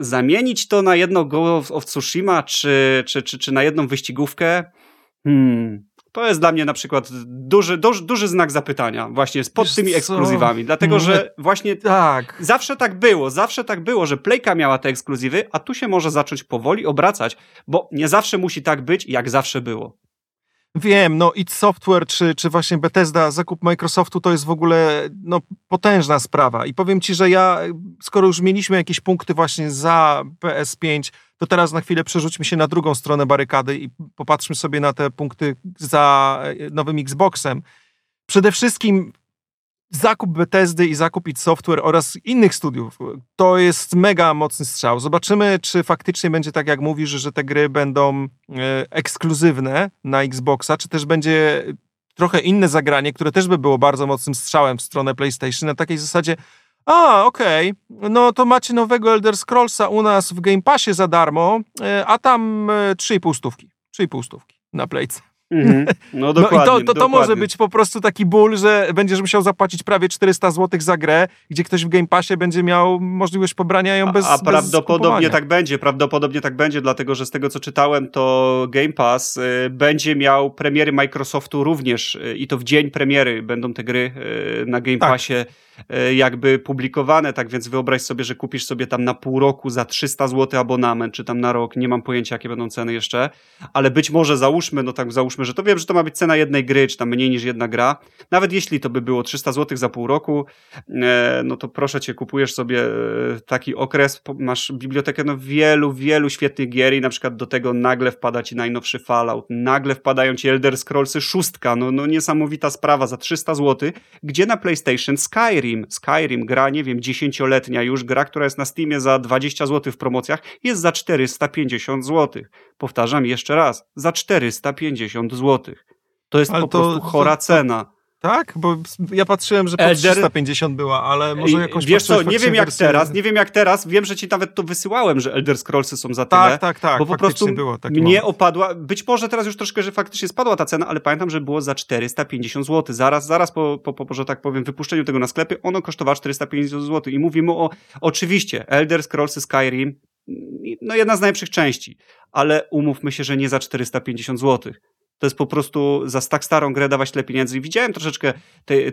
zamienić to na jedno Go of Tsushima, czy, czy, czy, czy na jedną wyścigówkę, hmm, to jest dla mnie na przykład duży, duży, duży znak zapytania właśnie pod Wiesz tymi ekskluzywami. Co? Dlatego, że właśnie tak. zawsze tak było, zawsze tak było, że Playka miała te ekskluzywy, a tu się może zacząć powoli obracać, bo nie zawsze musi tak być, jak zawsze było. Wiem, no id Software czy, czy właśnie Bethesda, zakup Microsoftu to jest w ogóle no, potężna sprawa. I powiem ci, że ja, skoro już mieliśmy jakieś punkty właśnie za PS5, to teraz na chwilę przerzućmy się na drugą stronę barykady i popatrzmy sobie na te punkty za e, nowym Xboxem. Przede wszystkim zakup Bethesdy i zakup id Software oraz innych studiów, to jest mega mocny strzał. Zobaczymy, czy faktycznie będzie tak, jak mówisz, że te gry będą e, ekskluzywne na Xboxa, czy też będzie trochę inne zagranie, które też by było bardzo mocnym strzałem w stronę PlayStation, na takiej zasadzie, a, okej, okay. no to macie nowego Elder Scrollsa u nas w Game Passie za darmo, e, a tam 3,5 e, stówki, 3,5 stówki na Playce. -hmm. <laughs> No dokładnie. No i to, to, to może być po prostu taki ból, że będziesz musiał zapłacić prawie 400 zł za grę, gdzie ktoś w Game Passie będzie miał możliwość pobrania ją bez A, a prawdopodobnie bez tak będzie, prawdopodobnie tak będzie, dlatego że z tego co czytałem, to Game Pass y, będzie miał premiery Microsoftu również y, i to w dzień premiery będą te gry y, na Game tak. Passie jakby publikowane, tak więc wyobraź sobie, że kupisz sobie tam na pół roku za 300 zł abonament, czy tam na rok, nie mam pojęcia jakie będą ceny jeszcze, ale być może załóżmy, no tak załóżmy, że to wiem, że to ma być cena jednej gry, czy tam mniej niż jedna gra, nawet jeśli to by było 300 zł za pół roku, e, no to proszę cię, kupujesz sobie e, taki okres, masz bibliotekę no wielu, wielu świetnych gier i na przykład do tego nagle wpada ci najnowszy Fallout, nagle wpadają ci Elder Scrollsy szóstka, no, no niesamowita sprawa za 300 zł, gdzie na PlayStation Skyrim Skyrim, Skyrim, gra, nie wiem, dziesięcioletnia już, gra, która jest na Steamie za 20 zł w promocjach, jest za 450 zł. Powtarzam jeszcze raz, za 450 zł. To jest Ale po to, prostu chora to, cena. Tak? Bo ja patrzyłem, że po Elder... 350 była, ale może jakąś Wiesz co, nie wiem jak teraz, nie wiem jak teraz, wiem, że ci nawet to wysyłałem, że Elder Scrollsy są za tyle. Tak, tak, tak. Bo po prostu było mnie moment. opadła, być może teraz już troszkę, że faktycznie spadła ta cena, ale pamiętam, że było za 450 zł. Zaraz, zaraz po, po, po że tak powiem, wypuszczeniu tego na sklepy, ono kosztowało 450 zł. I mówimy o, oczywiście, Elder Scrollsy Skyrim, no jedna z najlepszych części, ale umówmy się, że nie za 450 zł to jest po prostu za tak starą grę dawać tyle pieniędzy. I widziałem troszeczkę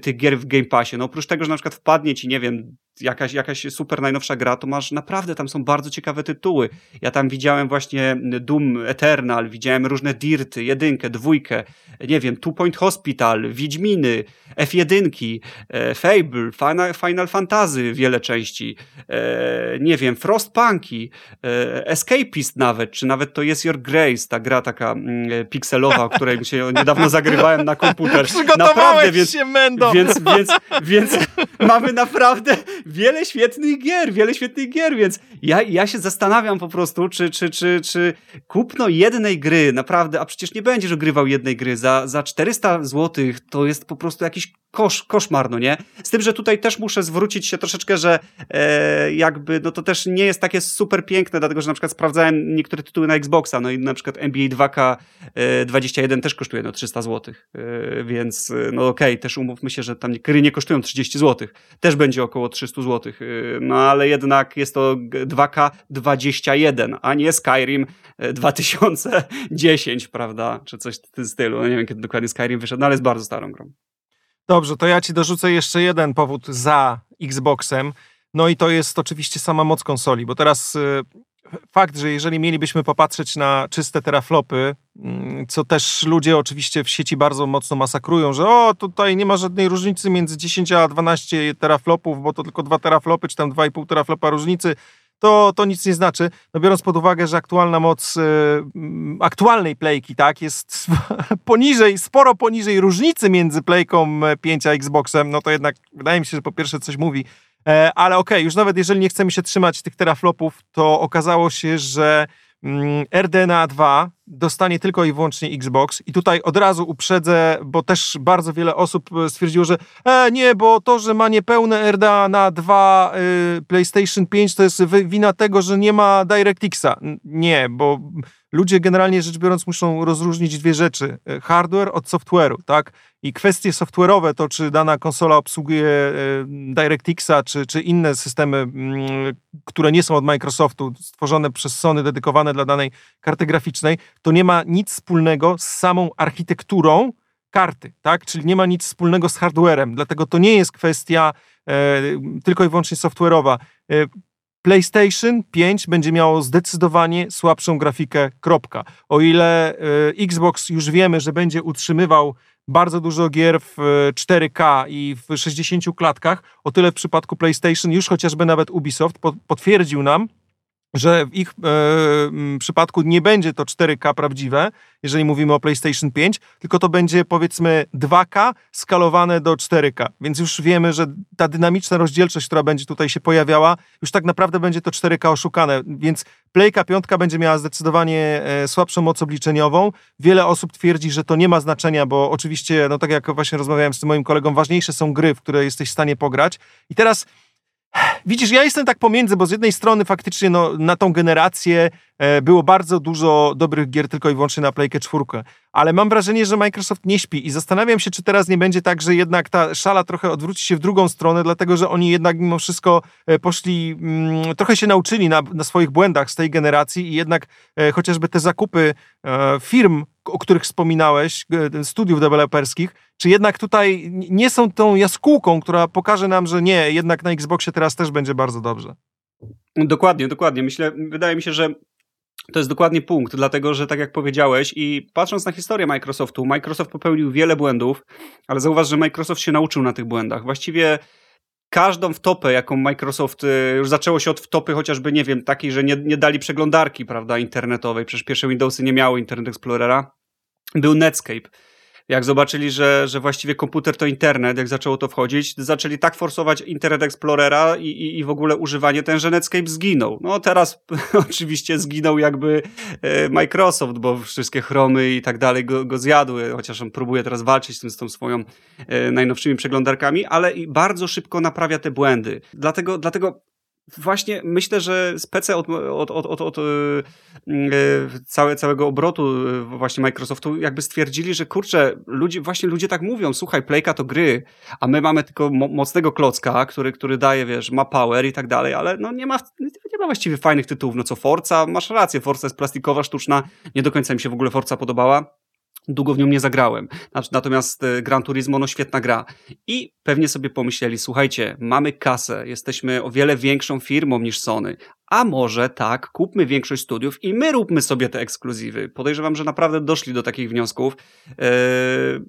tych gier w Game Passie. No oprócz tego, że na przykład wpadnie ci, nie wiem, jakaś, jakaś super najnowsza gra, to masz naprawdę, tam są bardzo ciekawe tytuły. Ja tam widziałem właśnie Doom Eternal, widziałem różne Dirty, jedynkę, dwójkę, nie wiem, Two Point Hospital, Wiedźminy, F1, e, Fable, Final, Final Fantasy, wiele części, e, nie wiem, Frostpunki, e, Escapist nawet, czy nawet to jest Your Grace, ta gra taka mm, pikselowa, o której się <laughs> niedawno zagrywałem na komputer. Przygotowałeś więc, się, Mendo! Więc, więc, więc <laughs> mamy naprawdę wiele świetnych gier, wiele świetnych gier, więc ja, ja się zastanawiam po prostu, czy, czy, czy, czy kupno jednej gry, naprawdę, a przecież nie będziesz ogrywał jednej gry za, za 400 zł, to jest po prostu jakiś kosz, koszmar, no nie? Z tym, że tutaj też muszę zwrócić się troszeczkę, że e, jakby, no to też nie jest takie super piękne, dlatego, że na przykład sprawdzałem niektóre tytuły na Xboxa, no i na przykład NBA 2K21 e, też kosztuje no 300 zł, e, więc e, no okej, okay, też umówmy się, że tam gry nie kosztują 30 zł, też będzie około 300 zł, e, no ale jednak jest to 2K21, a nie Skyrim 2010, e, prawda, czy coś w tym stylu, no nie wiem kiedy dokładnie Skyrim wyszedł, no ale jest bardzo starą grą. Dobrze, to ja ci dorzucę jeszcze jeden powód za Xboxem. No i to jest oczywiście sama moc konsoli, bo teraz y, fakt, że jeżeli mielibyśmy popatrzeć na czyste teraflopy, mm, co też ludzie oczywiście w sieci bardzo mocno masakrują, że o, tutaj nie ma żadnej różnicy między 10 a 12 teraflopów, bo to tylko 2 teraflopy, czy tam 2,5 teraflopa różnicy, to, to nic nie znaczy. No biorąc pod uwagę, że aktualna moc y, aktualnej playki tak, jest <laughs> poniżej, sporo poniżej różnicy między playką 5 a Xboxem, no to jednak wydaje mi się, że po pierwsze coś mówi. E, ale okej, okay, już nawet jeżeli nie chcemy się trzymać tych teraflopów, to okazało się, że mm, RDNA 2 dostanie tylko i wyłącznie Xbox. I tutaj od razu uprzedzę, bo też bardzo wiele osób e, stwierdziło, że e, nie, bo to, że ma niepełne RDA na 2 y, PlayStation 5 to jest wina tego, że nie ma DirectXa. Nie, bo ludzie generalnie rzecz biorąc muszą rozróżnić dwie rzeczy. E, hardware od software'u, tak? I kwestie software'owe, to czy dana konsola obsługuje e, DirectXa, czy, czy inne systemy, które nie są od Microsoftu, stworzone przez Sony, dedykowane dla danej karty graficznej, to nie ma nic wspólnego z samą architekturą karty, tak? Czyli nie ma nic wspólnego z hardwarem, dlatego to nie jest kwestia e, tylko i wyłącznie software'owa. E, PlayStation 5 będzie miało zdecydowanie słabszą grafikę, kropka. O ile e, Xbox już wiemy, że będzie utrzymywał bardzo dużo gier w 4K i w 60 klatkach, o tyle w przypadku PlayStation już chociażby nawet Ubisoft potwierdził nam, że w ich e, przypadku nie będzie to 4K prawdziwe, jeżeli mówimy o PlayStation 5, tylko to będzie powiedzmy 2K skalowane do 4K. Więc już wiemy, że ta dynamiczna rozdzielczość, która będzie tutaj się pojawiała, już tak naprawdę będzie to 4K oszukane. Więc Playka 5 będzie miała zdecydowanie e, słabszą moc obliczeniową. Wiele osób twierdzi, że to nie ma znaczenia, bo oczywiście, no tak jak właśnie rozmawiałem z tym moim kolegą, ważniejsze są gry, w które jesteś w stanie pograć. I teraz Widzisz, ja jestem tak pomiędzy, bo z jednej strony faktycznie no, na tą generację e, było bardzo dużo dobrych gier tylko i wyłącznie na Playkę 4, ale mam wrażenie, że Microsoft nie śpi i zastanawiam się, czy teraz nie będzie tak, że jednak ta szala trochę odwróci się w drugą stronę, dlatego że oni jednak mimo wszystko e, poszli, mm, trochę się nauczyli na, na, swoich błędach z tej generacji i jednak e, chociażby te zakupy e, firm, o których wspominałeś, e, studiów deweloperskich, czy jednak tutaj nie są tą jaskółką, która pokaże nam, że nie, jednak na Xboxie teraz też będzie bardzo dobrze. Dokładnie, dokładnie. Myślę, wydaje mi się, że to jest dokładnie punkt, dlatego że tak jak powiedziałeś i patrząc na historię Microsoftu, Microsoft popełnił wiele błędów, ale zauważ, że Microsoft się nauczył na tych błędach. Właściwie każdą wtopę, jaką Microsoft, y, już zaczęło się od wtopy chociażby, nie wiem, takiej, że nie, nie dali przeglądarki, prawda, internetowej, przecież pierwsze Windowsy nie miały Internet Explorera, był Netscape jak zobaczyli, że, że właściwie komputer to internet, jak zaczęło to wchodzić, zaczęli tak forsować Internet Explorera i, i, i w ogóle używanie ten, że Netscape zginął. No teraz <laughs> oczywiście zginął jakby e, Microsoft, bo wszystkie chromy i tak dalej go, go zjadły, chociaż on próbuje teraz walczyć z, tym, z tą swoją e, najnowszymi przeglądarkami, ale i bardzo szybko naprawia te błędy. Dlatego, dlatego właśnie myślę, że spece od, od, od, od, od yy, całe, całego obrotu e, właśnie Microsoftu jakby stwierdzili, że kurczę, ludzie, właśnie ludzie tak mówią, słuchaj, Playka to gry, a my mamy tylko mo mocnego klocka, który, który daje, wiesz, ma power i tak dalej, ale no nie ma, nie ma właściwie fajnych tytułów, no co Forza, masz rację, Forza jest plastikowa, sztuczna, nie do końca mi się w ogóle Forza podobała, Długo w nią nie zagrałem. Natomiast e, Gran Turismo, no świetna gra. I pewnie sobie pomyśleli, słuchajcie, mamy kasę, jesteśmy o wiele większą firmą niż Sony. A może tak, kupmy większość studiów i my róbmy sobie te ekskluzywy. Podejrzewam, że naprawdę doszli do takich wniosków, yy,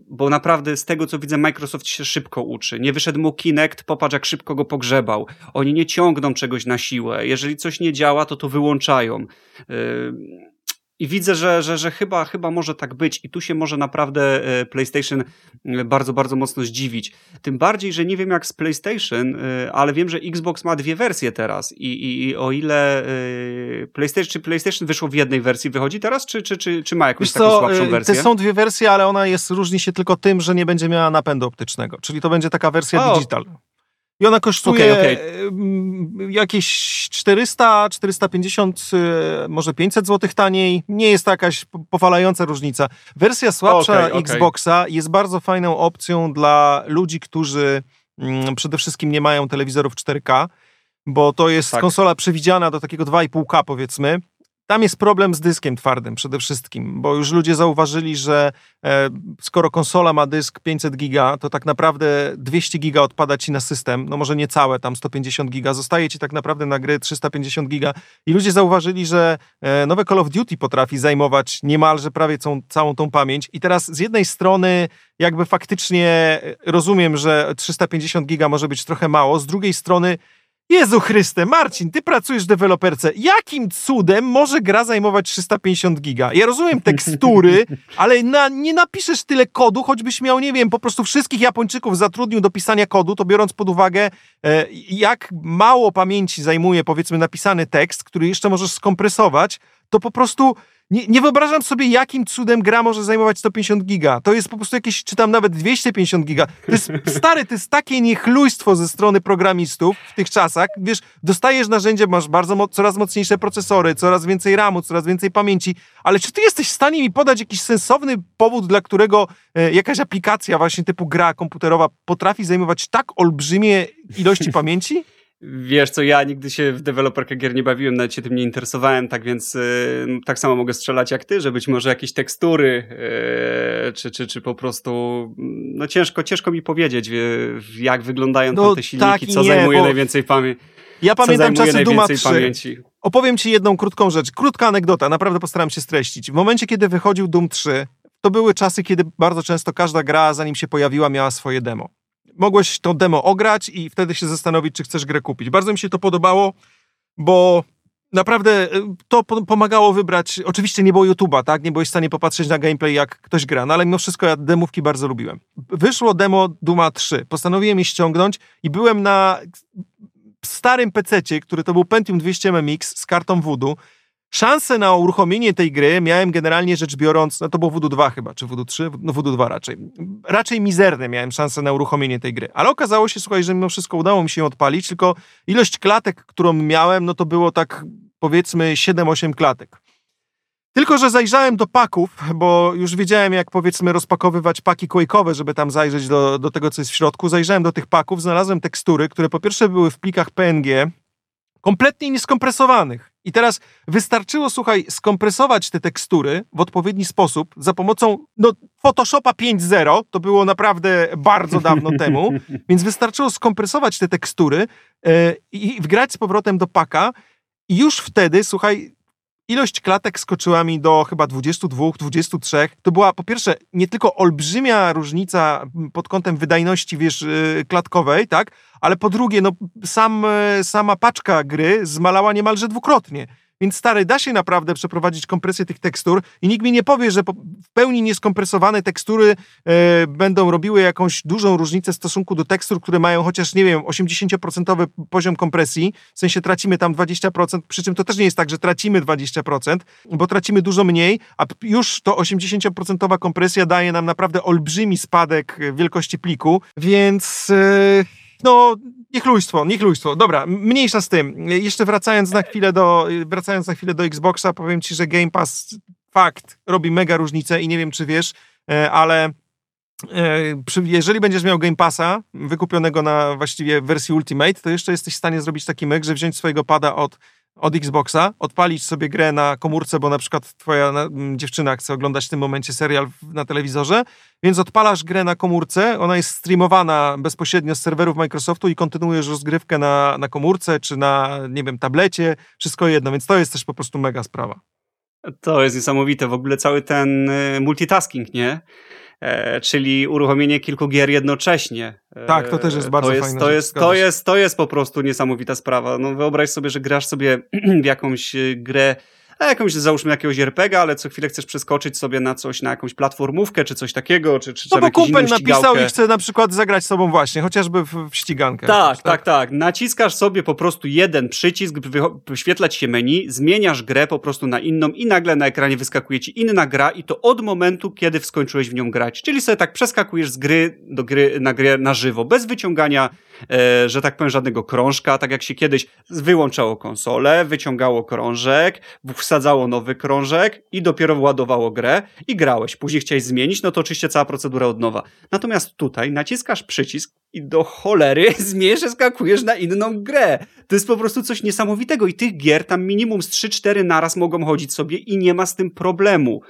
bo naprawdę z tego co widzę, Microsoft się szybko uczy. Nie wyszedł mu Kinect, popatrz jak szybko go pogrzebał. Oni nie ciągną czegoś na siłę. Jeżeli coś nie działa, to to wyłączają. I widzę, że, że, że chyba, chyba może tak być i tu się może naprawdę e, PlayStation e, bardzo, bardzo mocno zdziwić. Tym bardziej, że nie wiem jak z PlayStation, e, ale wiem, że Xbox ma dwie wersje teraz i, i, i o ile PlayStation, czy PlayStation wyszło w jednej wersji, wychodzi teraz, czy, czy, czy, czy ma jakąś Wiesz taką co, słabszą wersję? To są dwie wersje, ale ona jest, różni się tylko tym, że nie będzie miała napędu optycznego, czyli to będzie taka wersja o. digital. I ona kosztuje okay, okay. jakieś 400, 450, y, może 500 zł taniej. Nie jest to jakaś powalająca różnica. Wersja słabsza okay, Xboxa jest bardzo fajną opcją dla ludzi, którzy mm, przede wszystkim nie mają telewizorów 4K, bo to jest tak. konsola przewidziana do takiego 2,5K powiedzmy tam jest problem z dyskiem twardym przede wszystkim, bo już ludzie zauważyli, że e, skoro konsola ma dysk 500 giga, to tak naprawdę 200 giga odpada ci na system, no może nie całe, tam 150 giga, zostaje ci tak naprawdę na gry 350 giga. I ludzie zauważyli, że e, nowe Call of Duty potrafi zajmować niemalże prawie całą, całą tą pamięć. I teraz z jednej strony jakby faktycznie e, rozumiem, że 350 giga może być trochę mało, z drugiej strony Jezu Chryste, Marcin, ty pracujesz w deweloperce. Jakim cudem może gra zajmować 350 giga? Ja rozumiem tekstury, <laughs> ale na, nie napiszesz tyle kodu, choćbyś miał, nie wiem, po prostu wszystkich Japończyków zatrudnił do pisania kodu, to biorąc pod uwagę, e, jak mało pamięci zajmuje, powiedzmy, napisany tekst, który jeszcze możesz skompresować, to po prostu nie, nie, wyobrażam sobie, jakim cudem gra może zajmować 150 giga. To jest po prostu jakieś, czy tam nawet 250 giga. To jest, <laughs> stary, to jest takie niechlujstwo ze strony programistów w tych czasach. Wiesz, dostajesz narzędzie, masz bardzo coraz mocniejsze procesory, coraz więcej RAMu, coraz więcej pamięci, ale czy ty jesteś w stanie mi podać jakiś sensowny powód, dla którego e, jakaś aplikacja właśnie typu gra komputerowa potrafi zajmować tak olbrzymie ilości <laughs> pamięci? Wiesz co, ja nigdy się w deweloperkę gier nie bawiłem, nawet się tym nie interesowałem, tak więc yy, tak samo mogę strzelać jak ty, że być może jakieś tekstury, yy, czy, czy, czy po prostu, no ciężko, ciężko mi powiedzieć, jak wyglądają no, te silniki, tak co nie, zajmuje najwięcej pamięci. Ja pamiętam czasy Duma 3. Pamięci. Opowiem ci jedną krótką rzecz, krótka anegdota, naprawdę postaram się streścić. W momencie, kiedy wychodził Doom 3, to były czasy, kiedy bardzo często każda gra, zanim się pojawiła, miała swoje demo mogłeś to demo ograć i wtedy się zastanowić, czy chcesz grę kupić. Bardzo mi się to podobało, bo naprawdę y, to pomagało wybrać. Oczywiście nie było YouTube'a, tak? Nie byłeś w stanie popatrzeć na gameplay, jak ktoś gra, no ale mimo wszystko ja demówki bardzo lubiłem. Wyszło demo Duma 3. Postanowiłem je ściągnąć i byłem na starym PC-cie, który to był Pentium 200 MX z kartą Voodoo Szanse na uruchomienie tej gry miałem generalnie rzecz biorąc, no to było Voodoo 2 chyba, czy Voodoo 3? No Voodoo 2 raczej. Raczej mizerne miałem szanse na uruchomienie tej gry. Ale okazało się, słuchaj, że mimo wszystko udało mi się ją odpalić, tylko ilość klatek, którą miałem, no to było tak powiedzmy 7-8 klatek. Tylko, że zajrzałem do paków, bo już wiedziałem, jak powiedzmy rozpakowywać paki quake'owe, żeby tam zajrzeć do, do tego, co jest w środku. Zajrzałem do tych paków, znalazłem tekstury, które po pierwsze były w plikach PNG, kompletnie nieskompresowanych. I teraz wystarczyło, słuchaj, skompresować te tekstury w odpowiedni sposób za pomocą no, Photoshopa 5.0, to było naprawdę bardzo dawno <laughs> temu, więc wystarczyło skompresować te tekstury yy, i wgrać z powrotem do paka i już wtedy, słuchaj, ilość klatek skoczyła mi do chyba 22, 23. To była po pierwsze nie tylko olbrzymia różnica pod kątem wydajności, wiesz, y, klatkowej, tak, ale po drugie, no sam, y, sama paczka gry zmalała niemalże dwukrotnie. Więc stary, da się naprawdę przeprowadzić kompresję tych tekstur i nikt mi nie powie, że w pełni nieskompresowane tekstury e, będą robiły jakąś dużą różnicę w stosunku do tekstur, które mają chociaż, nie wiem, 80% poziom kompresji, w sensie tracimy tam 20%, przy czym to też nie jest tak, że tracimy 20%, bo tracimy dużo mniej, a już to 80% kompresja daje nam naprawdę olbrzymi spadek wielkości pliku, więc... E, no, niechlujstwo, niechlujstwo. Dobra, mniejsza z tym. Jeszcze wracając na chwilę do, wracając na chwilę do Xboxa, powiem ci, że Game Pass fakt robi mega różnicę i nie wiem, czy wiesz, e, ale e, jeżeli będziesz miał Game Passa wykupionego na właściwie wersji Ultimate, to jeszcze jesteś w stanie zrobić taki myk, że wziąć swojego pada od od Xboxa, odpalić sobie grę na komórce, bo na przykład twoja dziewczyna chce oglądać w tym momencie serial na telewizorze, więc odpalasz grę na komórce, ona jest streamowana bezpośrednio z serwerów Microsoftu i kontynuujesz rozgrywkę na, na komórce czy na, nie wiem, tablecie, wszystko jedno, więc to jest też po prostu mega sprawa. To jest niesamowite, w ogóle cały ten y, multitasking, nie? E, czyli uruchomienie kilku gier jednocześnie. E, tak, to też jest bardzo to jest, fajne. To jest, to, jest, to jest po prostu niesamowita sprawa. No wyobraź sobie, że grasz sobie w jakąś e, grę a jakąś, załóżmy jakiegoś RPG, ale co chwilę chcesz przeskoczyć sobie na coś, na jakąś platformówkę, czy coś takiego, czy, czy No bo kumpel napisał i chce na przykład zagrać z sobą właśnie, chociażby w, w ścigankę. Tak, tak, tak, tak. Naciskasz sobie po prostu jeden przycisk, wyświetlać się menu, zmieniasz grę po prostu na inną i nagle na ekranie wyskakuje ci inna gra i to od momentu, kiedy skończyłeś w nią grać. Czyli sobie tak przeskakujesz z gry do gry na grę na żywo, bez wyciągania, że tak powiem, żadnego krążka, tak jak się kiedyś wyłączało konsolę, wyciągało krążek, wsadzało nowy krążek i dopiero władowało grę i grałeś. Później chciałeś zmienić, no to oczywiście cała procedura od nowa. Natomiast tutaj naciskasz przycisk i do cholery <laughs> zmierz, skakujesz na inną grę. To jest po prostu coś niesamowitego i tych gier tam minimum z 3-4 naraz mogą chodzić sobie i nie ma z tym problemu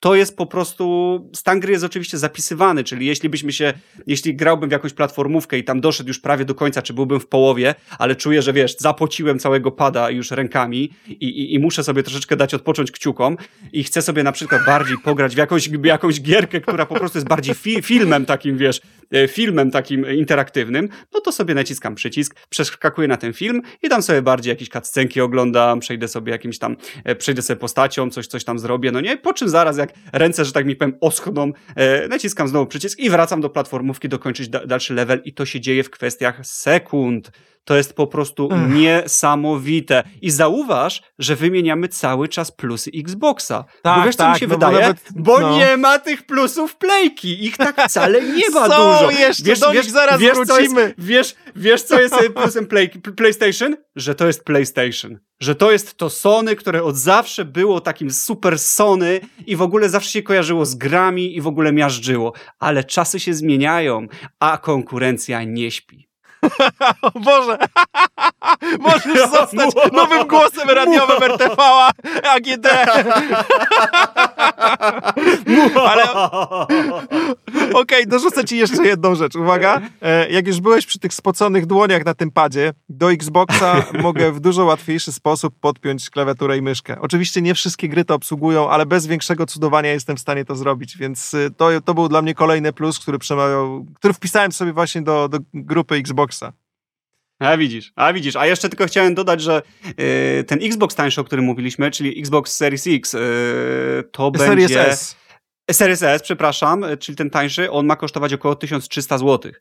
to jest po prostu, stan gry jest oczywiście zapisywany, czyli jeśli byśmy się, jeśli grałbym w jakąś platformówkę i tam doszedł już prawie do końca, czy byłbym w połowie, ale czuję, że wiesz, zapociłem całego pada już rękami i, i, i muszę sobie troszeczkę dać odpocząć kciukom i chcę sobie na przykład bardziej pograć w jakąś, jakąś gierkę, która po prostu jest bardziej fi filmem takim, wiesz, e, filmem takim interaktywnym, no to sobie naciskam przycisk, przeskakuję na ten film i tam sobie bardziej jakieś cutscenki oglądam, przejdę sobie jakimś tam, e, przejdę sobie postacią, coś, coś tam zrobię, no nie, po czym zaraz jak ręce, że tak mi powiem, oschną, e, naciskam znowu przycisk i wracam do platformówki dokończyć da dalszy level i to się dzieje w kwestiach sekund. To jest po prostu Ech. niesamowite. I zauważ, że wymieniamy cały czas plusy Xboxa. Tak, bo wiesz, co tak, mi się no wydaje? Bo, nawet, bo no. nie ma tych plusów playki. Ich tak wcale nie ma <laughs> Są dużo. jeszcze, wiesz, do wiesz, zaraz wiesz, wrócimy. Jest, wiesz, wiesz, co jest plusem play, PlayStation? Że to jest PlayStation. Że to jest to Sony, które od zawsze było takim super Sony i w ogóle zawsze się kojarzyło z grami i w ogóle miażdżyło. Ale czasy się zmieniają, a konkurencja nie śpi. <laughs> o Boże! <laughs> <laughs> Możesz zostać nowym głosem radiowym RTV AGD. <laughs> Ale... Okej, okay, dorzucę ci jeszcze jedną rzecz. Uwaga, e, jak już byłeś przy tych spoconych dłoniach na tym padzie, do Xboxa mogę w dużo łatwiejszy sposób podpiąć klawiaturę i myszkę. Oczywiście nie wszystkie gry to obsługują, ale bez większego cudowania jestem w stanie to zrobić, więc e, to, to był dla mnie kolejny plus, który przemawiał, który wpisałem sobie właśnie do, do grupy Xboxa. A widzisz, a widzisz. A jeszcze tylko chciałem dodać, że yy, ten Xbox tańszy, o którym mówiliśmy, czyli Xbox Series X, yy, to Series będzie... S. Series S, przepraszam, czyli ten tańszy, on ma kosztować około 1300 zł.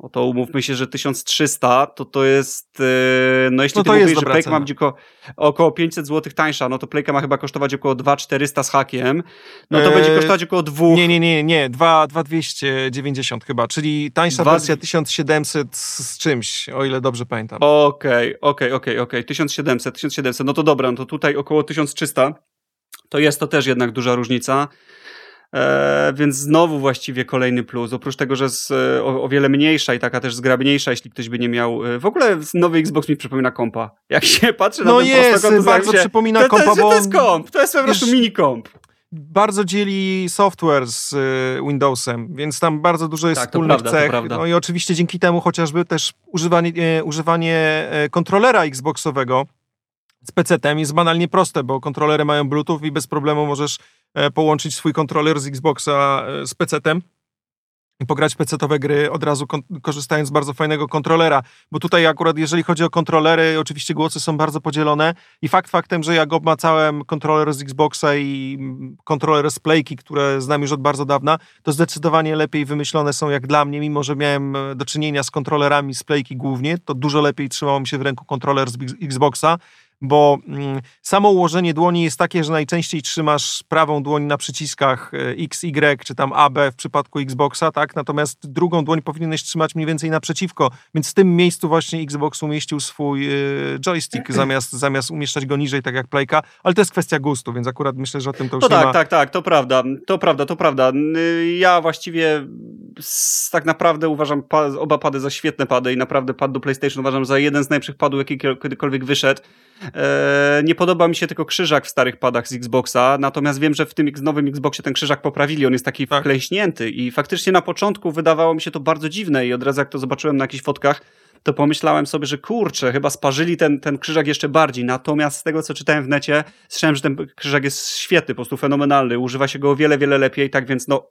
No to umówmy się, że 1300 to to jest, e, no jeśli no ty mówisz, że Playka ma być około, około 500 zł tańsza, no to Playka ma chyba kosztować około 2400 z hakiem, no to eee, będzie kosztować około 2... Nie, nie, nie, nie, 2290 chyba, czyli tańsza 2... wersja 1700 z czymś, o ile dobrze pamiętam. Okej, okej, okej, okej, 1700, 1700, no to dobra, no to tutaj około 1300, to jest to też jednak duża różnica. E, więc znowu właściwie kolejny plus. Oprócz tego, że jest e, o, o, wiele mniejsza i taka też zgrabniejsza, jeśli ktoś by nie miał. E, w ogóle nowy Xbox mi przypomina kompa. Jak się patrzy no na ten jest, bardzo się, przypomina to, kompa, to, to, to jest komp, to jest po prostu mini komp bardzo dzieli software z Windowsem, więc tam bardzo dużo jest tak, wspólnych prawda, cech. No i oczywiście dzięki temu chociażby też używanie, e, używanie kontrolera Xboxowego z PC-tem jest banalnie proste, bo kontrolery mają Bluetooth i bez problemu możesz E, połączyć swój kontroler z Xboxa e, z PC-tem. pograć PC-owe gry, od razu korzystając z bardzo fajnego kontrolera, bo tutaj akurat jeżeli chodzi o kontrolery, oczywiście głosy są bardzo podzielone i fakt faktem, że jak obmacałem kontroler z Xboxa i kontroler z Playki, które znam już od bardzo dawna, to zdecydowanie lepiej wymyślone są jak dla mnie, mimo że miałem e, do czynienia z kontrolerami z Playki głównie, to dużo lepiej trzymało mi się w ręku kontroler z Xboxa, bo mm, samo ułożenie dłoni jest takie, że najczęściej trzymasz prawą dłoń na przyciskach e, X, Y czy tam AB w przypadku Xboxa, tak? Natomiast drugą dłoń powinieneś trzymać mniej więcej naprzeciwko, więc w tym miejscu właśnie Xbox umieścił swój y, joystick <clears throat> zamiast, zamiast umieszczać go niżej, tak jak Playka, ale to jest kwestia gustu, więc akurat myślę, że o tym to już no tak, ma... tak, tak, to prawda, to prawda, to prawda. Ja właściwie tak naprawdę uważam oba pady za świetne pady i naprawdę pad do PlayStation uważam za jeden z najlepszych padów, jaki kiedykolwiek wyszedł. E, nie podoba mi się tylko krzyżak w starych padach z Xboxa, natomiast wiem, że w tym nowym Xboxie ten krzyżak poprawili, on jest taki tak. wklęśnięty i faktycznie na początku wydawało mi się to bardzo dziwne i od razu jak to zobaczyłem na jakichś fotkach, to pomyślałem sobie, że kurczę, chyba sparzyli ten, ten krzyżak jeszcze bardziej. Natomiast z tego, co czytałem w necie, słyszałem, że ten krzyżak jest świetny, po prostu fenomenalny. Używa się go o wiele, wiele lepiej, tak więc no,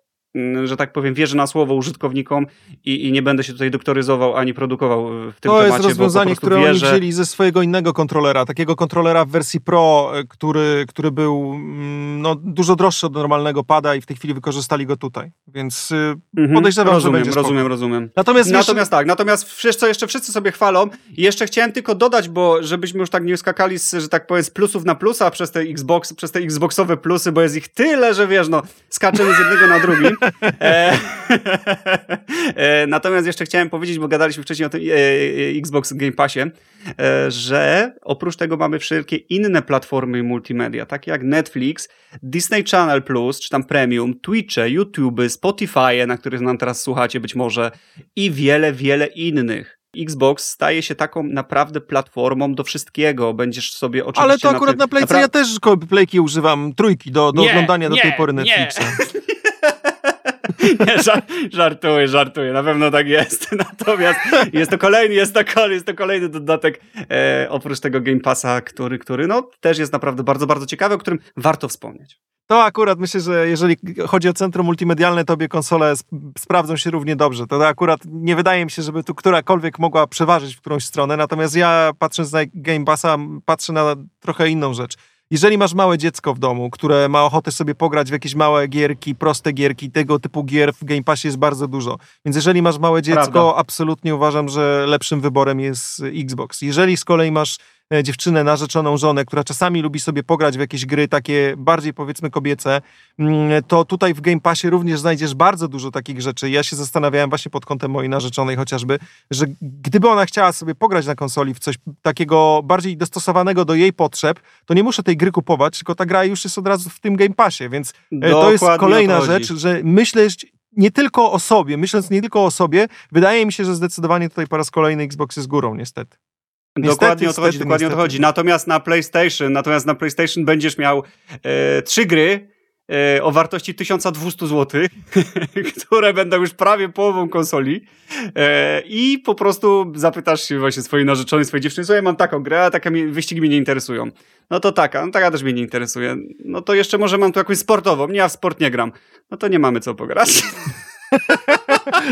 że tak powiem, wierzę na słowo użytkownikom i, i nie będę się tutaj doktoryzował ani produkował w tym to temacie. To jest rozwiązanie, które wierzę... oni wzięli ze swojego innego kontrolera, takiego kontrolera w wersji Pro, e, który, który był mm, no, dużo droższy od normalnego pada i w tej chwili wykorzystali go tutaj. Więc y, mhm, podejrzewam, rozumiem, że będzie Rozumiem, rozumiem. Natomiast, natomiast tak, natomiast wiesz co, jeszcze wszyscy sobie chwalą i jeszcze chciałem tylko dodać, bo żebyśmy już tak nie skakali z, że tak powiem, z plusów na plusa przez te Xbox, przez te Xboxowe plusy, bo jest ich tyle, że wiesz, no, skaczemy z jednego na drugi. <laughs> E, <laughs> E, natomiast jeszcze chciałem powiedzieć, bo gadaliśmy wcześniej o tym e, Xbox Game Passie, że oprócz tego mamy wszelkie inne platformy multimedia, takie jak Netflix, Disney Channel Plus, czy tam Premium, Twitche, YouTube, Spotify, na których nam teraz słuchacie być może i wiele, wiele innych. Xbox staje się taką naprawdę platformą do wszystkiego. Będziesz sobie oczywiście. Ale to akurat na, tym, na Playce ja też Playki używam trójki do, do nie, oglądania do tej pory Netflixa. Nie. <laughs> <laughs> Nie, żartuję, żartuję, na pewno tak jest. <laughs> Natomiast jest to kolejny, jest to, jest to kolejny dodatek e, oprócz tego Game Passa, który, który no, też jest naprawdę bardzo, bardzo ciekawy, o którym warto wspomnieć. To akurat myślę, że jeżeli chodzi o centrum multimedialne, to obie konsole sp sprawdzą się równie dobrze. To akurat nie wydaje mi się, żeby tu którakolwiek mogła przeważyć w którąś stronę. Natomiast ja patrząc na Game Passa, patrzę na trochę inną rzecz jeżeli masz małe dziecko w domu, które ma ochotę sobie pograć w jakieś małe gierki, proste gierki, tego typu gier w Game Passie jest bardzo dużo. Więc jeżeli masz małe dziecko, Prawda. absolutnie uważam, że lepszym wyborem jest Xbox. Jeżeli z kolei masz dziewczynę, narzeczoną żonę, która czasami lubi sobie pograć w jakieś gry takie bardziej powiedzmy kobiece, mm, to tutaj w Game Passie również znajdziesz bardzo dużo takich rzeczy. Ja się zastanawiałem właśnie pod kątem mojej narzeczonej chociażby, że gdyby ona chciała sobie pograć na konsoli w coś takiego bardziej dostosowanego do jej potrzeb, to nie muszę tej gry kupować, tylko ta gra już jest od razu w tym Game Passie, więc Dokładnie to jest kolejna rzecz, że myśleć nie tylko o sobie, myśląc nie tylko o sobie, wydaje mi się, że zdecydowanie tutaj po raz kolejny Xbox jest górą, niestety. Niestety, dokładnie o to chodzi, dokładnie niestety. o to chodzi. Natomiast na PlayStation, natomiast na PlayStation będziesz miał e, trzy gry e, o wartości 1200 zł, <laughs> które będą już prawie połową konsoli e, i po prostu zapytasz się właśnie swojej narzeczonej, swojej dziewczyny, słuchaj, mam taką grę, a takie wyścigi mnie nie interesują. No to taka, no taka też mnie nie interesuje. No to jeszcze może mam tu jakąś sportową, nie, ja w sport nie gram. No to nie mamy co pograć. <laughs>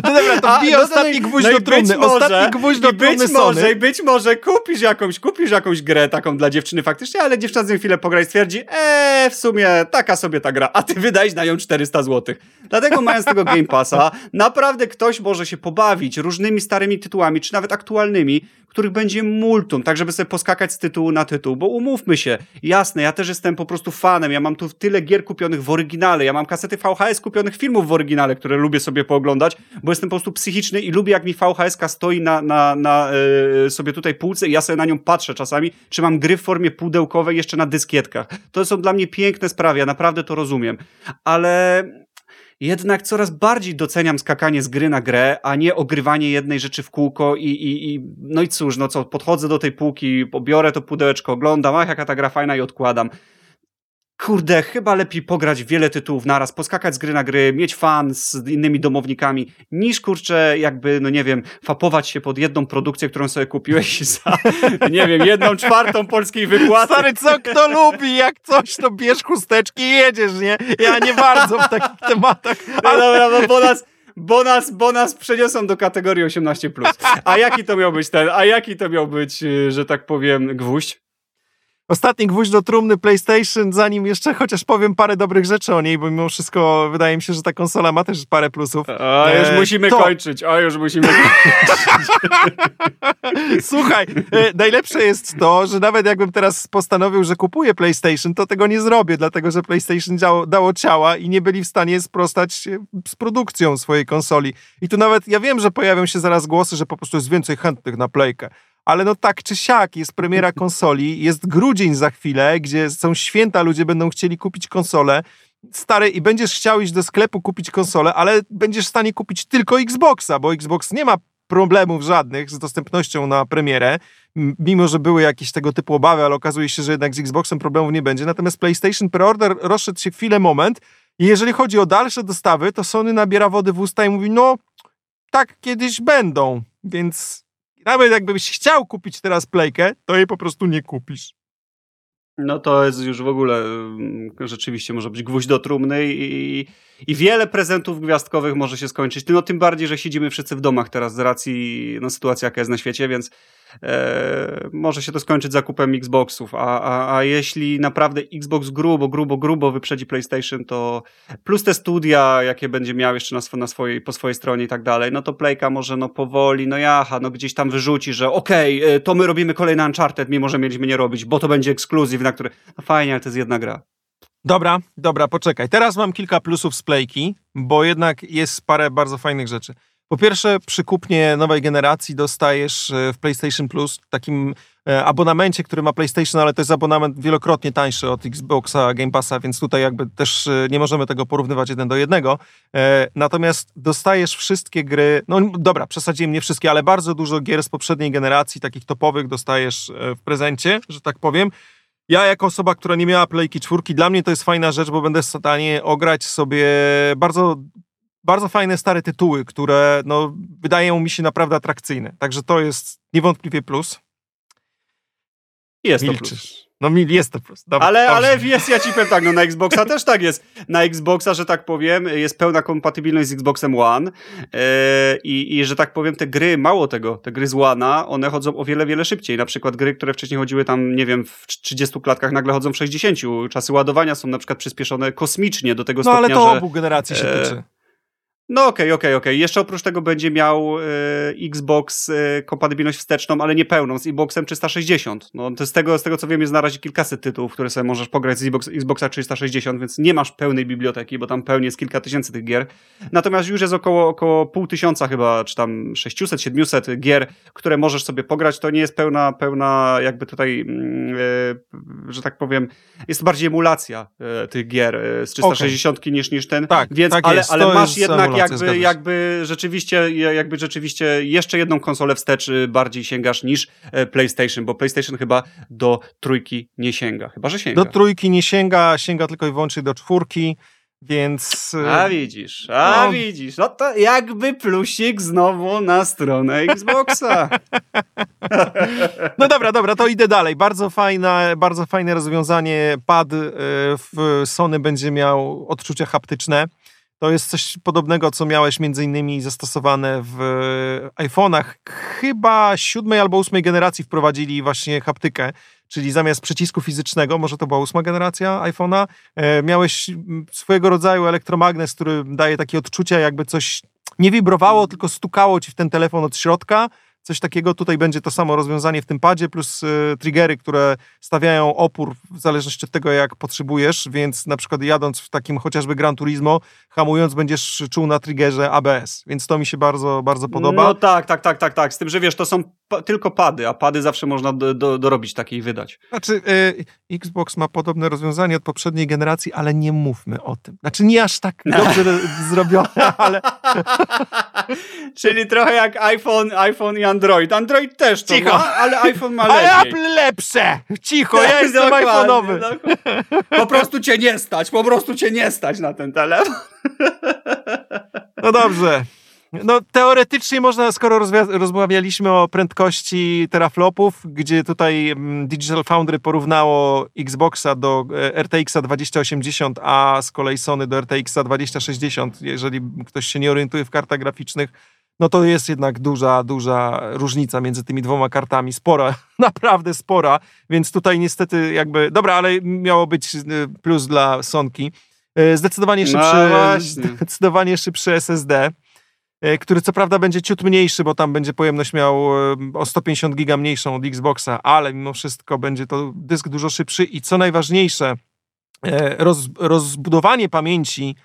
No dobra, to wbij no ostatni gwóźdź no do trumny. Może, ostatni gwóźdź do trumny być może, być może kupisz jakąś, kupisz jakąś grę taką dla dziewczyny faktycznie, ale dziewczyna z nią chwilę pogra i stwierdzi, eee, w sumie taka sobie ta gra, a ty wydajesz na nią 400 zł. Dlatego mając tego Game Passa, naprawdę ktoś może się pobawić różnymi starymi tytułami, czy nawet aktualnymi, których będzie multum, tak żeby sobie poskakać z tytułu na tytuł, bo umówmy się, jasne, ja też jestem po prostu fanem, ja mam tu tyle gier kupionych w oryginale, ja mam kasety VHS kupionych filmów w oryginale, które lubię sobie pooglądać, bo jestem po prostu psychiczny i lubię jak mi VHS stoi na, na, na yy, sobie tutaj półce i ja sobie na nią patrzę czasami, czy mam gry w formie pudełkowej jeszcze na dyskietkach. To są dla mnie piękne sprawy, ja naprawdę to rozumiem, ale jednak coraz bardziej doceniam skakanie z gry na grę, a nie ogrywanie jednej rzeczy w kółko i, i, i no i cóż, no co, podchodzę do tej półki, pobiorę to pudełeczko, oglądam, ach, jaka ta gra fajna i odkładam kurde, chyba lepiej pograć wiele tytułów naraz, poskakać z gry na gry, mieć fan z innymi domownikami, niż kurczę, jakby, no nie wiem, fapować się pod jedną produkcję, którą sobie kupiłeś <laughs> za, nie wiem, jedną czwartą polskiej wykłady. Stary, co kto lubi, jak coś, to bierz chusteczki i jedziesz, nie? Ja nie bardzo w takich <laughs> tematach. Ale... No dobra, bo nas, bo nas, bo nas przeniosą do kategorii 18+. A jaki to miał być ten, a jaki to miał być, y, że tak powiem, gwóźdź? Ostatni gwóźdź do trumny PlayStation, zanim jeszcze chociaż powiem parę dobrych rzeczy o niej, bo mimo wszystko wydaje mi się, że ta konsola ma też parę plusów. A już e, musimy to... kończyć, a już musimy <laughs> Słuchaj, e, najlepsze jest to, że nawet jakbym teraz postanowił, że kupuję PlayStation, to tego nie zrobię, dlatego że PlayStation dało, dało ciała i nie byli w stanie sprostać z produkcją swojej konsoli. I tu nawet, ja wiem, że pojawią się zaraz głosy, że po prostu jest więcej chętnych na Playkę ale no tak czy siak, jest premiera <laughs> konsoli, jest grudzień za chwilę, gdzie są święta, ludzie będą chcieli kupić konsolę, stary, i będziesz chciał iść do sklepu kupić konsolę, ale będziesz w stanie kupić tylko Xboxa, bo Xbox nie ma problemów żadnych z dostępnością na premierę, mimo że były jakieś tego typu obawy, ale okazuje się, że jednak z Xboxem problemów nie będzie. Natomiast PlayStation Preorder rozszedł się chwilę moment i jeżeli chodzi o dalsze dostawy, to Sony nabiera wody w usta i mówi, no tak kiedyś będą, więc nawet jakbyś chciał kupić teraz playkę, to jej po prostu nie kupisz. No to jest już w ogóle mm, rzeczywiście może być gwóźdź do trumny i, i wiele prezentów gwiazdkowych może się skończyć. No tym bardziej, że siedzimy wszyscy w domach teraz z racji no, sytuacji, jaka jest na świecie, więc e, może się to skończyć zakupem Xboxów. A, a, a jeśli naprawdę Xbox grubo, grubo, grubo wyprzedzi PlayStation, to plus te studia, jakie będzie miał jeszcze na, sw na swojej, po swojej stronie i tak dalej, no to Playka może no powoli, no jaha, no gdzieś tam wyrzuci, że okej, okay, e, to my robimy kolejny Uncharted, mimo że mieliśmy nie robić, bo to będzie ekskluzyw, na który, no fajnie, ale to jest jedna gra. Dobra, dobra, poczekaj. Teraz mam kilka plusów z Playki, bo jednak jest parę bardzo fajnych rzeczy. Po pierwsze, przy kupnie nowej generacji dostajesz e, w PlayStation Plus takim e, abonamencie, który ma PlayStation, ale to jest abonament wielokrotnie tańszy od Xboxa Game Passa, więc tutaj jakby też e, nie możemy tego porównywać jeden do jednego. Natomiast dostajesz wszystkie gry, no dobra, przesadziłem nie wszystkie, ale bardzo dużo gier z poprzedniej generacji, takich topowych dostajesz w prezencie, że tak powiem. Ja jako osoba, która nie miała Playki czwórki, dla mnie to jest fajna rzecz, bo będę w stanie ograć sobie bardzo bardzo fajne stare tytuły, które no, wydają mi się naprawdę atrakcyjne. Także to jest niewątpliwie plus. Jest Milczysz. to plus. No jest to plus. Dobra, ale, ale jest, ja ci powiem tak, no na Xboxa też tak jest. Na Xboxa, że tak powiem, jest pełna kompatybilność z Xboxem One yy, i, i, że tak powiem, te gry, mało tego, te gry z One'a, one chodzą o wiele, wiele szybciej. Na przykład gry, które wcześniej chodziły tam, nie wiem, w 30 klatkach, nagle chodzą w 60. Czasy ładowania są na przykład przyspieszone kosmicznie do tego no, stopnia, że... No ale to że, obu generacji się tyczy. No okej, okay, okej, okay, okej. Okay. Jeszcze oprócz tego będzie miał y, Xbox y, kompatybilność wsteczną, ale nie pełną, z Xboxem 360. No to z tego, z tego co wiem jest na razie kilkaset tytułów, które sobie możesz pograć z Xbox, Xboxa 360, więc nie masz pełnej biblioteki, bo tam pełnie jest kilka tysięcy tych gier. Natomiast już jest około, około pół tysiąca chyba, czy tam 600, 700 gier, które możesz sobie pograć. To nie jest pełna, pełna jakby tutaj, y, że tak powiem, jest bardziej emulacja tych gier z 360 niż, niż ten. Tak, więc, tak ale, ale masz jednak jakby, jakby, rzeczywiście, jakby rzeczywiście jeszcze jedną konsolę wstecz y, bardziej sięgasz niż e, PlayStation, bo PlayStation chyba do trójki nie sięga. Chyba, że sięga. Do trójki nie sięga, sięga tylko i wyłącznie do czwórki. Więc. Y, a widzisz, a no. widzisz. No to jakby plusik znowu na stronę Xboxa. <laughs> no dobra, dobra, to idę dalej. Bardzo fajne, bardzo fajne rozwiązanie. Pad y, w Sony będzie miał odczucia haptyczne. To jest coś podobnego, co miałeś między innymi zastosowane w iPhone'ach. Chyba siódmej albo ósmej generacji wprowadzili właśnie haptykę, czyli zamiast przycisku fizycznego, może to była ósma generacja iPhone'a, e, miałeś swojego rodzaju elektromagnes, który daje takie odczucia, jakby coś nie wibrowało, tylko stukało ci w ten telefon od środka coś takiego. Tutaj będzie to samo rozwiązanie w tym padzie, plus y, triggery, które stawiają opór w zależności od tego, jak potrzebujesz, więc na przykład jadąc w takim chociażby Gran Turismo, hamując będziesz czuł na triggerze ABS, więc to mi się bardzo, bardzo podoba. No tak, tak, tak, tak, tak. Z tym, że wiesz, to są pa tylko pady, a pady zawsze można do, do, dorobić takie i wydać. Znaczy, y, Xbox ma podobne rozwiązanie od poprzedniej generacji, ale nie mówmy o tym. Znaczy, nie aż tak <laughs> dobrze zrobione, ale... <laughs> Czyli trochę jak iPhone, iPhone i Android. Android też to Cicho. ma, ale iPhone ma <laughs> lepiej. Ale Apple lepsze! Cicho, ja jestem iPhone'owy. Po prostu cię nie stać, po prostu cię nie stać na ten telefon. No dobrze. No teoretycznie można, skoro rozmawialiśmy o prędkości teraflopów, gdzie tutaj mm, Digital Foundry porównało Xboxa do e, RTX-a 2080, a z kolei Sony do RTX-a 2060, jeżeli ktoś się nie orientuje w kartach graficznych, no to jest jednak duża, duża różnica między tymi dwoma kartami. Spora, <laughs> naprawdę spora, więc tutaj niestety jakby, dobra, ale miało być y, plus dla Sonki. Y, zdecydowanie no szybszy, no zdecydowanie szybszy SSD, y, który co prawda będzie ciut mniejszy, bo tam będzie pojemność miał o 150 giga mniejszą od Xboxa, ale mimo wszystko będzie to dysk dużo szybszy i co najważniejsze, roz, rozbudowanie pamięci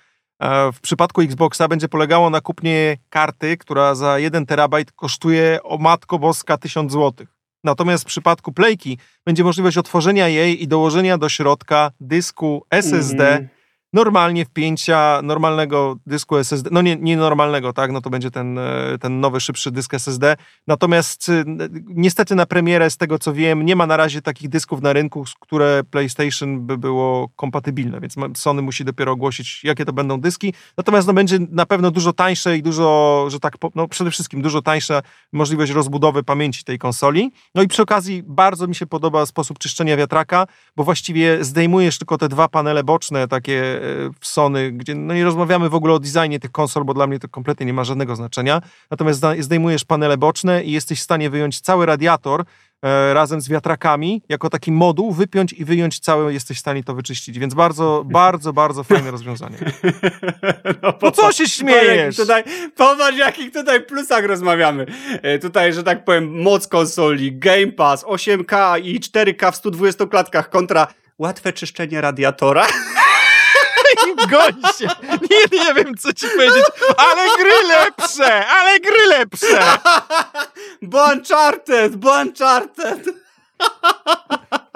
w przypadku Xboxa będzie polegało na kupnie karty, która za 1 terabajt kosztuje o matko boska 1000 zł. Natomiast w przypadku Playki będzie możliwość otworzenia jej i dołożenia do środka dysku SSD mm normalnie wpięcia normalnego dysku SSD, no nie, nie normalnego, tak, no to będzie ten, e, ten nowy, szybszy dysk SSD. Natomiast e, niestety na premierę, z tego co wiem, nie ma na razie takich dysków na rynku, z które PlayStation by było kompatybilne, więc Sony musi dopiero ogłosić, jakie to będą dyski. Natomiast no, będzie na pewno dużo tańsze i dużo, że tak, no przede wszystkim dużo tańsza możliwość rozbudowy pamięci tej konsoli. No i przy okazji bardzo mi się podoba sposób czyszczenia wiatraka, bo właściwie zdejmujesz tylko te dwa panele boczne, takie w Sony, gdzie no nie rozmawiamy w ogóle o designie tych konsol, bo dla mnie to kompletnie nie ma żadnego znaczenia. Natomiast zdejmujesz panele boczne i jesteś w stanie wyjąć cały radiator e, razem z wiatrakami, jako taki moduł, wypiąć i wyjąć całe, jesteś w stanie to wyczyścić. Więc bardzo, bardzo, bardzo fajne rozwiązanie. <laughs> No, no co się śmiejesz? Tutaj, popatrz, jakich tutaj plusach rozmawiamy. E, tutaj, że tak powiem, moc konsoli, Game Pass, 8K i 4K w 120 klatkach kontra łatwe czyszczenie radiatora. <laughs> Goń się! Nie, nie wiem, co ci powiedzieć, ale gry lepsze! Ale gry lepsze! <laughs> Bo Uncharted! Bo Uncharted! <laughs>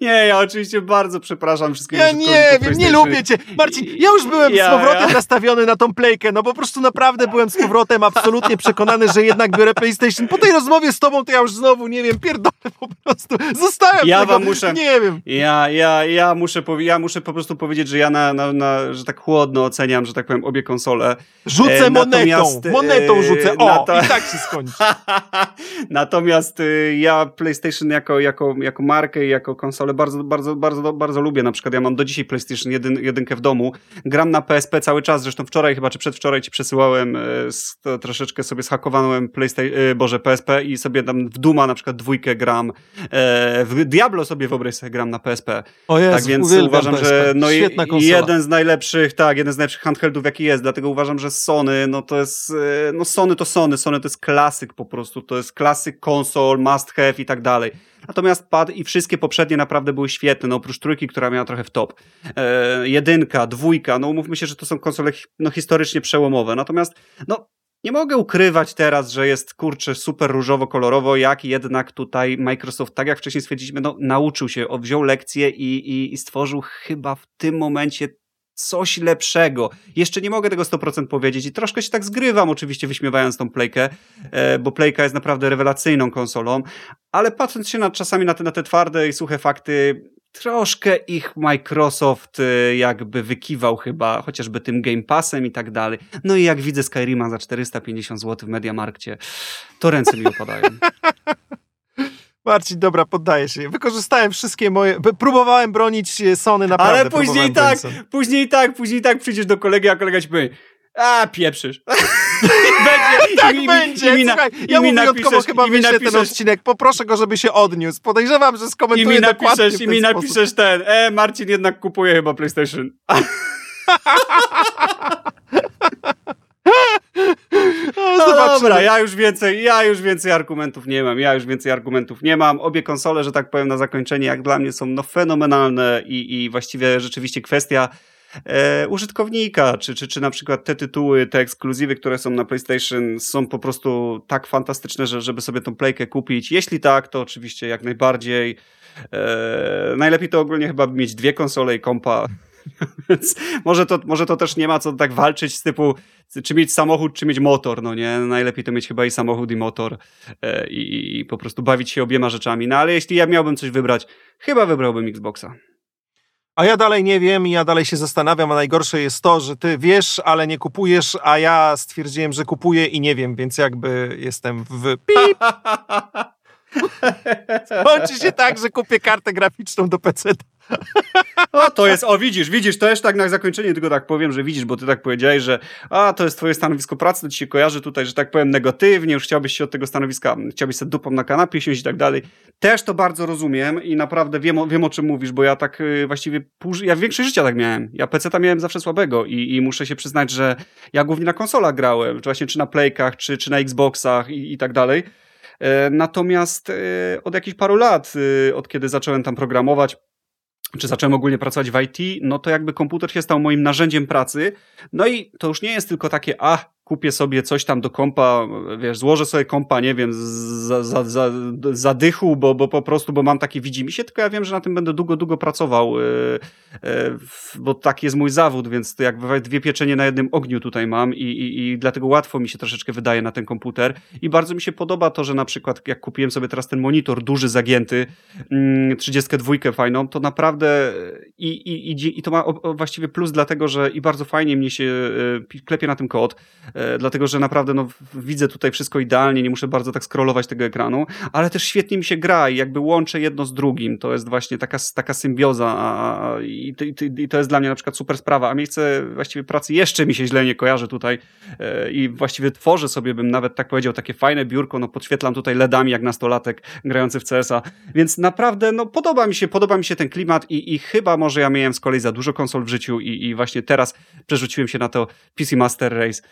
Nie, ja oczywiście bardzo przepraszam wszystkich. Ja nie wiem, nie lubię cię. Marcin, ja już byłem ja, z powrotem ja. nastawiony na tą playkę, no po prostu naprawdę byłem z powrotem absolutnie przekonany, że jednak biorę PlayStation. Po tej rozmowie z tobą to ja już znowu, nie wiem, pierdolę po prostu. Zostałem ja tego, wam muszę, nie wiem. Ja, ja, ja, muszę ja muszę po prostu powiedzieć, że ja na, na, na, że tak chłodno oceniam, że tak powiem, obie konsole. Rzucę e, monetą, monetą rzucę, o, to... i tak się skończy. <laughs> natomiast y, ja PlayStation jako, jako, jako markę i jako konsolę bardzo, bardzo, bardzo, bardzo lubię. Na przykład ja mam do dzisiaj PlayStation 1, jedynkę w domu. Gram na PSP cały czas, zresztą wczoraj chyba, czy przedwczoraj ci przesyłałem, e, troszeczkę sobie zhakowałem PlayStation, e, Boże, PSP i sobie tam w Duma na przykład dwójkę gram. E, w Diablo sobie wyobraź sobie gram na PSP. O Jezu, tak więc uważam, PSP. że no jeden z najlepszych, tak, jeden z najlepszych handheldów jaki jest, dlatego uważam, że Sony, no to jest, no Sony to Sony, Sony to jest klasyk po prostu, to jest klasyk konsol, must have i tak dalej. Natomiast pad i wszystkie poprzednie naprawdę były świetne, no oprócz trójki, która miała trochę w top. E, jedynka, dwójka, no umówmy się, że to są konsole no, historycznie przełomowe. Natomiast, no nie mogę ukrywać teraz, że jest kurczę super różowo-kolorowo, jak jednak tutaj Microsoft, tak jak wcześniej stwierdziliśmy, no, nauczył się, wziął lekcję i, i, i stworzył chyba w tym momencie coś lepszego. Jeszcze nie mogę tego 100% powiedzieć i troszkę się tak zgrywam oczywiście wyśmiewając tą Playkę, e, bo Playka jest naprawdę rewelacyjną konsolą, ale patrząc się na, czasami na te, na te twarde i suche fakty, troszkę ich Microsoft e, jakby wykiwał chyba, chociażby tym Game Passem i tak dalej. No i jak widzę Skyrima za 450 zł w Mediamarkcie, to ręce mi opadają. <laughs> Marcin, dobra, poddaję się. Wykorzystałem wszystkie moje. Próbowałem bronić Sony naprawdę. Ale później tak, później tak, później tak przyjdziesz do kolegi, a kolega ci powie. A, pieprzysz. <laughs> będzie, <laughs> tak i, będzie. I, i, Słuchaj, ja mu wyjątkowo chyba wyślę ten odcinek. Poproszę go, żeby się odniósł. Podejrzewam, że skomentuje I mi napiszesz, I mi napiszesz ten, e, Marcin jednak kupuje chyba PlayStation. <laughs> <laughs> No, dobra, ja już więcej, ja już więcej argumentów nie mam, ja już więcej argumentów nie mam. Obie konsole, że tak powiem na zakończenie, jak dla mnie są no fenomenalne i, i właściwie rzeczywiście kwestia e, użytkownika, czy, czy, czy na przykład te tytuły, te ekskluzywy, które są na PlayStation są po prostu tak fantastyczne, że, żeby sobie tą playkę kupić. Jeśli tak, to oczywiście jak najbardziej. E, najlepiej to ogólnie chyba mieć dwie konsole i kompa <laughs> Więc może to, może to też nie ma co tak walczyć z typu, czy mieć samochód, czy mieć motor, no nie? Najlepiej to mieć chyba i samochód, i motor e, i, i po prostu bawić się obiema rzeczami. No ale jeśli ja miałbym coś wybrać, chyba wybrałbym Xboxa. A ja dalej nie wiem i ja dalej się zastanawiam, a najgorsze jest to, że ty wiesz, ale nie kupujesz, a ja stwierdziłem, że kupuję i nie wiem, więc jakby jestem w pip. <laughs> <laughs> Kończy się tak, że kupię kartę graficzną do PC. O, to jest, o widzisz, widzisz, to jeszcze tak na zakończenie tylko tak powiem, że widzisz, bo ty tak powiedziałeś, że a, to jest twoje stanowisko pracy, to ci się kojarzy tutaj, że tak powiem negatywnie, już chciałbyś się od tego stanowiska, chciałbyś sobie dupą na kanapie siąść i tak dalej. Też to bardzo rozumiem i naprawdę wiem, wiem o czym mówisz, bo ja tak y, właściwie, pół, ja większość życia tak miałem. Ja PC-ta miałem zawsze słabego i, i muszę się przyznać, że ja głównie na konsolach grałem, czy właśnie czy na Playkach, czy, czy na Xboxach i, i tak dalej. E, natomiast e, od jakichś paru lat, e, od kiedy zacząłem tam programować, czy zacząłem ogólnie pracować w IT, no to jakby komputer się stał moim narzędziem pracy. No i to już nie jest tylko takie, a kupię sobie coś tam do kompa, wiesz, złożę sobie kompa, nie wiem, za, za, za, za dychu, bo, bo po prostu, bo mam takie widzi mi się, tylko ja wiem, że na tym będę długo, długo pracował, yy, yy, bo taki jest mój zawód, więc jak dwie pieczenie na jednym ogniu tutaj mam i, i, i dlatego łatwo mi się troszeczkę wydaje na ten komputer. I bardzo mi się podoba to, że na przykład jak kupiłem sobie teraz ten monitor duży, zagięty, yy, 32 fajną, to naprawdę i, i, i, i to ma właściwie plus dlatego, że i bardzo fajnie mnie się yy, klepie na tym kod, dlatego że naprawdę no, widzę tutaj wszystko idealnie, nie muszę bardzo tak scrollować tego ekranu, ale też świetnie mi się gra i jakby łączę jedno z drugim. To jest właśnie taka, taka symbioza a, i, i, i, to jest dla mnie na przykład super sprawa, a miejsce właściwie pracy jeszcze mi się źle nie kojarzy tutaj e, i właściwie tworzę sobie, bym nawet tak powiedział, takie fajne biurko, no podświetlam tutaj LEDami jak nastolatek grający w CS-a, więc naprawdę no podoba mi się, podoba mi się ten klimat i, i chyba może ja miałem z kolei za dużo konsol w życiu i, i właśnie teraz przerzuciłem się na to PC Master Race.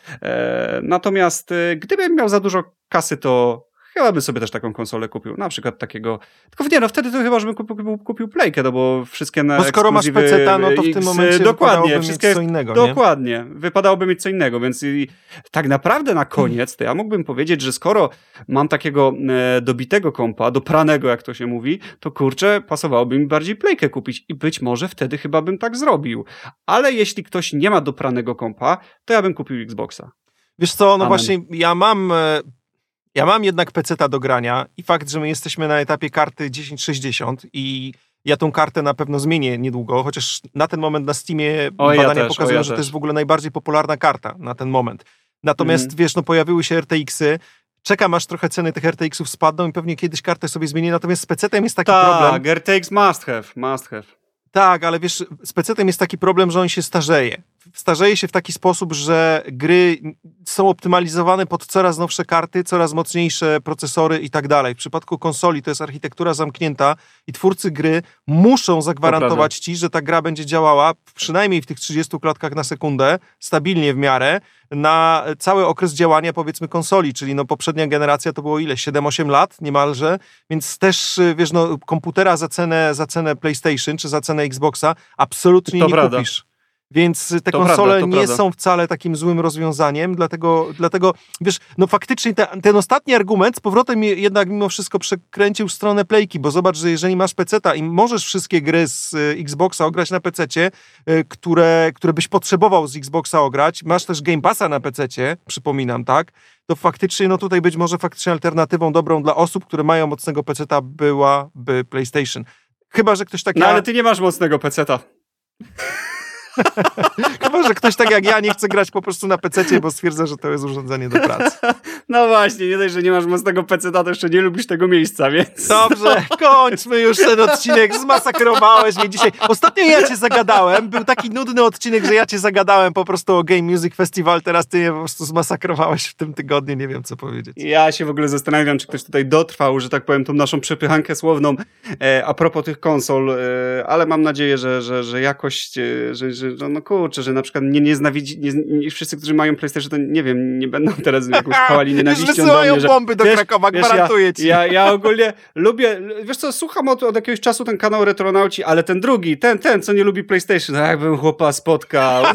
Natomiast y, gdybym miał za dużo kasy, to chyba bym sobie też taką konsolę kupił. Na przykład takiego. Tylko nie, no wtedy to chyba, żebym kupił, kupił, kupił Playkę, no bo wszystkie na. Bo skoro masz PC, no to w tym momencie dokładnie, wszystkie, mieć co innego. Dokładnie. Nie? Wypadałoby mieć co innego, więc i, tak naprawdę na koniec to ja mógłbym powiedzieć, że skoro mam takiego e, dobitego kompa, dopranego, jak to się mówi, to kurczę, pasowałoby mi bardziej Playkę kupić i być może wtedy chyba bym tak zrobił. Ale jeśli ktoś nie ma dopranego kompa, to ja bym kupił Xboxa. Wiesz co, no Amen. właśnie ja mam, e, ja mam jednak peceta do grania i fakt, że my jesteśmy na etapie karty 1060 i ja tą kartę na pewno zmienię niedługo, chociaż na ten moment na Steamie o, badania ja pokazują, ja że też. to jest w ogóle najbardziej popularna karta na ten moment. Natomiast mm. wiesz, no pojawiły się RTX-y, czekam aż trochę ceny tych RTX-ów spadną i pewnie kiedyś kartę sobie zmienię, natomiast z PC-tem jest taki Ta, problem. Tak, RTX must have, must have. Tak, ale wiesz, z PC-tem jest taki problem, że on się starzeje starzeje się w taki sposób, że gry są optymalizowane pod coraz nowsze karty, coraz mocniejsze procesory i tak dalej. W przypadku konsoli to jest architektura zamknięta i twórcy gry muszą zagwarantować ci, że ta gra będzie działała przynajmniej w tych 30 klatkach na sekundę, stabilnie w miarę, na cały okres działania powiedzmy konsoli, czyli no poprzednia generacja to było ile? 7-8 lat niemalże, więc też wiesz, no komputera za cenę, za cenę PlayStation czy za cenę Xboxa absolutnie to nie prawda. kupisz. Więc te to konsole prawda, nie prawda. są wcale takim złym rozwiązaniem, dlatego, dlatego wiesz, no faktycznie te, ten ostatni argument z powrotem jednak mimo wszystko przekręcił stronę playki, bo zobacz, że jeżeli masz peceta i możesz wszystkie gry z y, Xboxa ograć na pececie, y, które, które byś potrzebował z Xboxa ograć, masz też Game Passa na pececie, przypominam, tak, to faktycznie, no tutaj być może faktycznie alternatywą dobrą dla osób, które mają mocnego peceta byłaby PlayStation. Chyba, że ktoś taki... No ale ty nie masz mocnego peceta. <laughs> Chyba, że ktoś tak jak ja nie chce grać po prostu na PC, bo stwierdza, że to jest urządzenie do pracy. <laughs> No właśnie, nie dość, że nie masz mocnego PC, to jeszcze nie lubisz tego miejsca, więc... Dobrze, <laughs> kończmy już ten odcinek, zmasakrowałeś mnie dzisiaj. Ostatnio ja cię zagadałem, był taki nudny odcinek, że ja cię zagadałem po prostu o Game Music Festival, teraz ty je po prostu zmasakrowałeś w tym tygodniu, nie wiem co powiedzieć. Ja się w ogóle zastanawiam, czy ktoś tutaj dotrwał, że tak powiem, tą naszą przepychankę słowną e, a propos tych konsol, e, ale mam nadzieję, że, że, że jakość, e, że, że no, no kurczę, że na przykład nie nienawidzi, nie, nie, wszyscy, którzy mają PlayStation, to nie wiem, nie będą <laughs> teraz jakąś chwali nienawiścią do mnie, że, bomby do wiesz, Krakowa, wiesz, gwarantuję ja, ci. Ja, ja ogólnie lubię, wiesz co, słucham od, od jakiegoś czasu ten kanał Retronauci, ale ten drugi, ten, ten, co nie lubi PlayStation, jakbym chłopa spotkał. <laughs>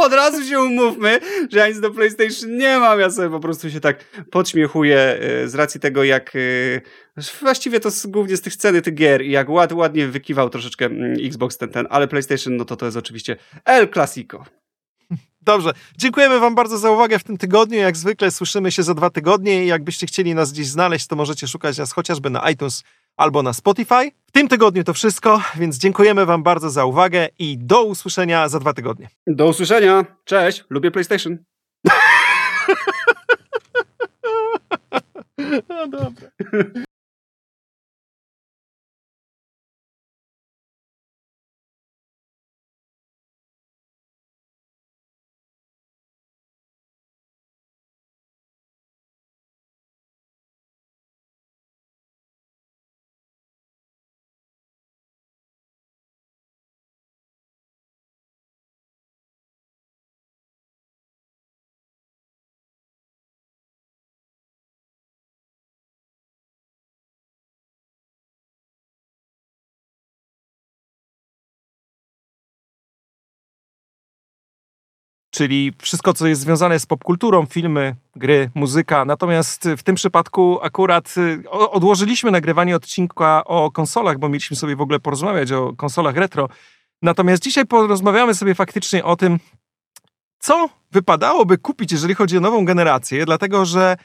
od razu się umówmy, że ja nic do PlayStation nie mam. Ja sobie po prostu się tak podśmiechuję y, z racji tego, jak y, właściwie to głównie z tych sceny tych gier i jak ład, ładnie wykiwał troszeczkę mm, Xbox ten, ten, ale PlayStation, no to to jest oczywiście El Clasico. Dobrze. Dziękujemy Wam bardzo za uwagę w tym tygodniu. Jak zwykle słyszymy się za dwa tygodnie i jakbyście chcieli nas gdzieś znaleźć, to możecie szukać nas chociażby na iTunes albo na Spotify. W tym tygodniu to wszystko, więc dziękujemy Wam bardzo za uwagę i do usłyszenia za dwa tygodnie. Do usłyszenia. Cześć. Lubię PlayStation. <laughs> No dobra. <laughs> czyli wszystko, co jest związane z popkulturą, filmy, gry, muzyka. Natomiast w tym przypadku akurat y, odłożyliśmy nagrywanie odcinka o konsolach, bo mieliśmy sobie w ogóle porozmawiać o konsolach retro. Natomiast dzisiaj porozmawiamy sobie faktycznie o tym, co wypadałoby kupić, jeżeli chodzi o nową generację, dlatego że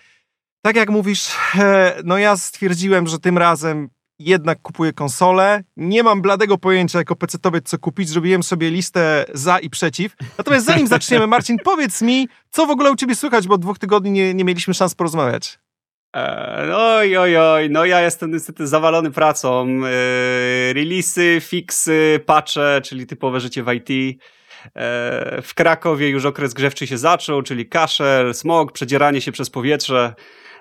tak jak mówisz, e, no ja stwierdziłem, że tym razem jednak kupuję konsolę. Nie mam bladego pojęcia jako pecetowiec, co kupić. Zrobiłem sobie listę za i przeciw. Natomiast zanim zaczniemy, Marcin, <laughs> powiedz mi, co w ogóle u ciebie słychać, bo od dwóch tygodni nie, nie mieliśmy szans porozmawiać. Eee, oj, oj, oj, no ja jestem niestety zawalony pracą. Eee, releasy, fixy, patche, czyli typowe życie w IT. Eee, w Krakowie już okres grzewczy się zaczął, czyli kaszel, smog, przedzieranie się przez powietrze.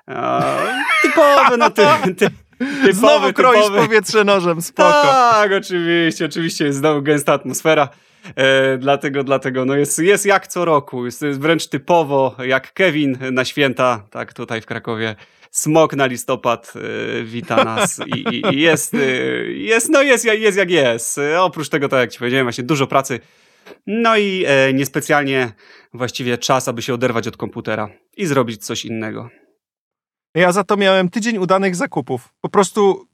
Eee, typowe, no ty, ty, Typowy, znowu kroisz typowy. powietrze nożem, spoko. Tak, oczywiście, oczywiście jest znowu gęsta atmosfera. E, dlatego, dlatego no jest, jest jak co roku, jest, jest wręcz typowo jak Kevin na święta, tak tutaj w Krakowie. Smok na listopad e, wita nas <laughs> i, i, i jest, e, jest, no jest, jest jak jest. E, oprócz tego, tak jak ci powiedziałem, właśnie dużo pracy. No i e, niespecjalnie właściwie czas, aby się oderwać od komputera i zrobić coś innego. Ja za to miałem tydzień udanych zakupów. Po prostu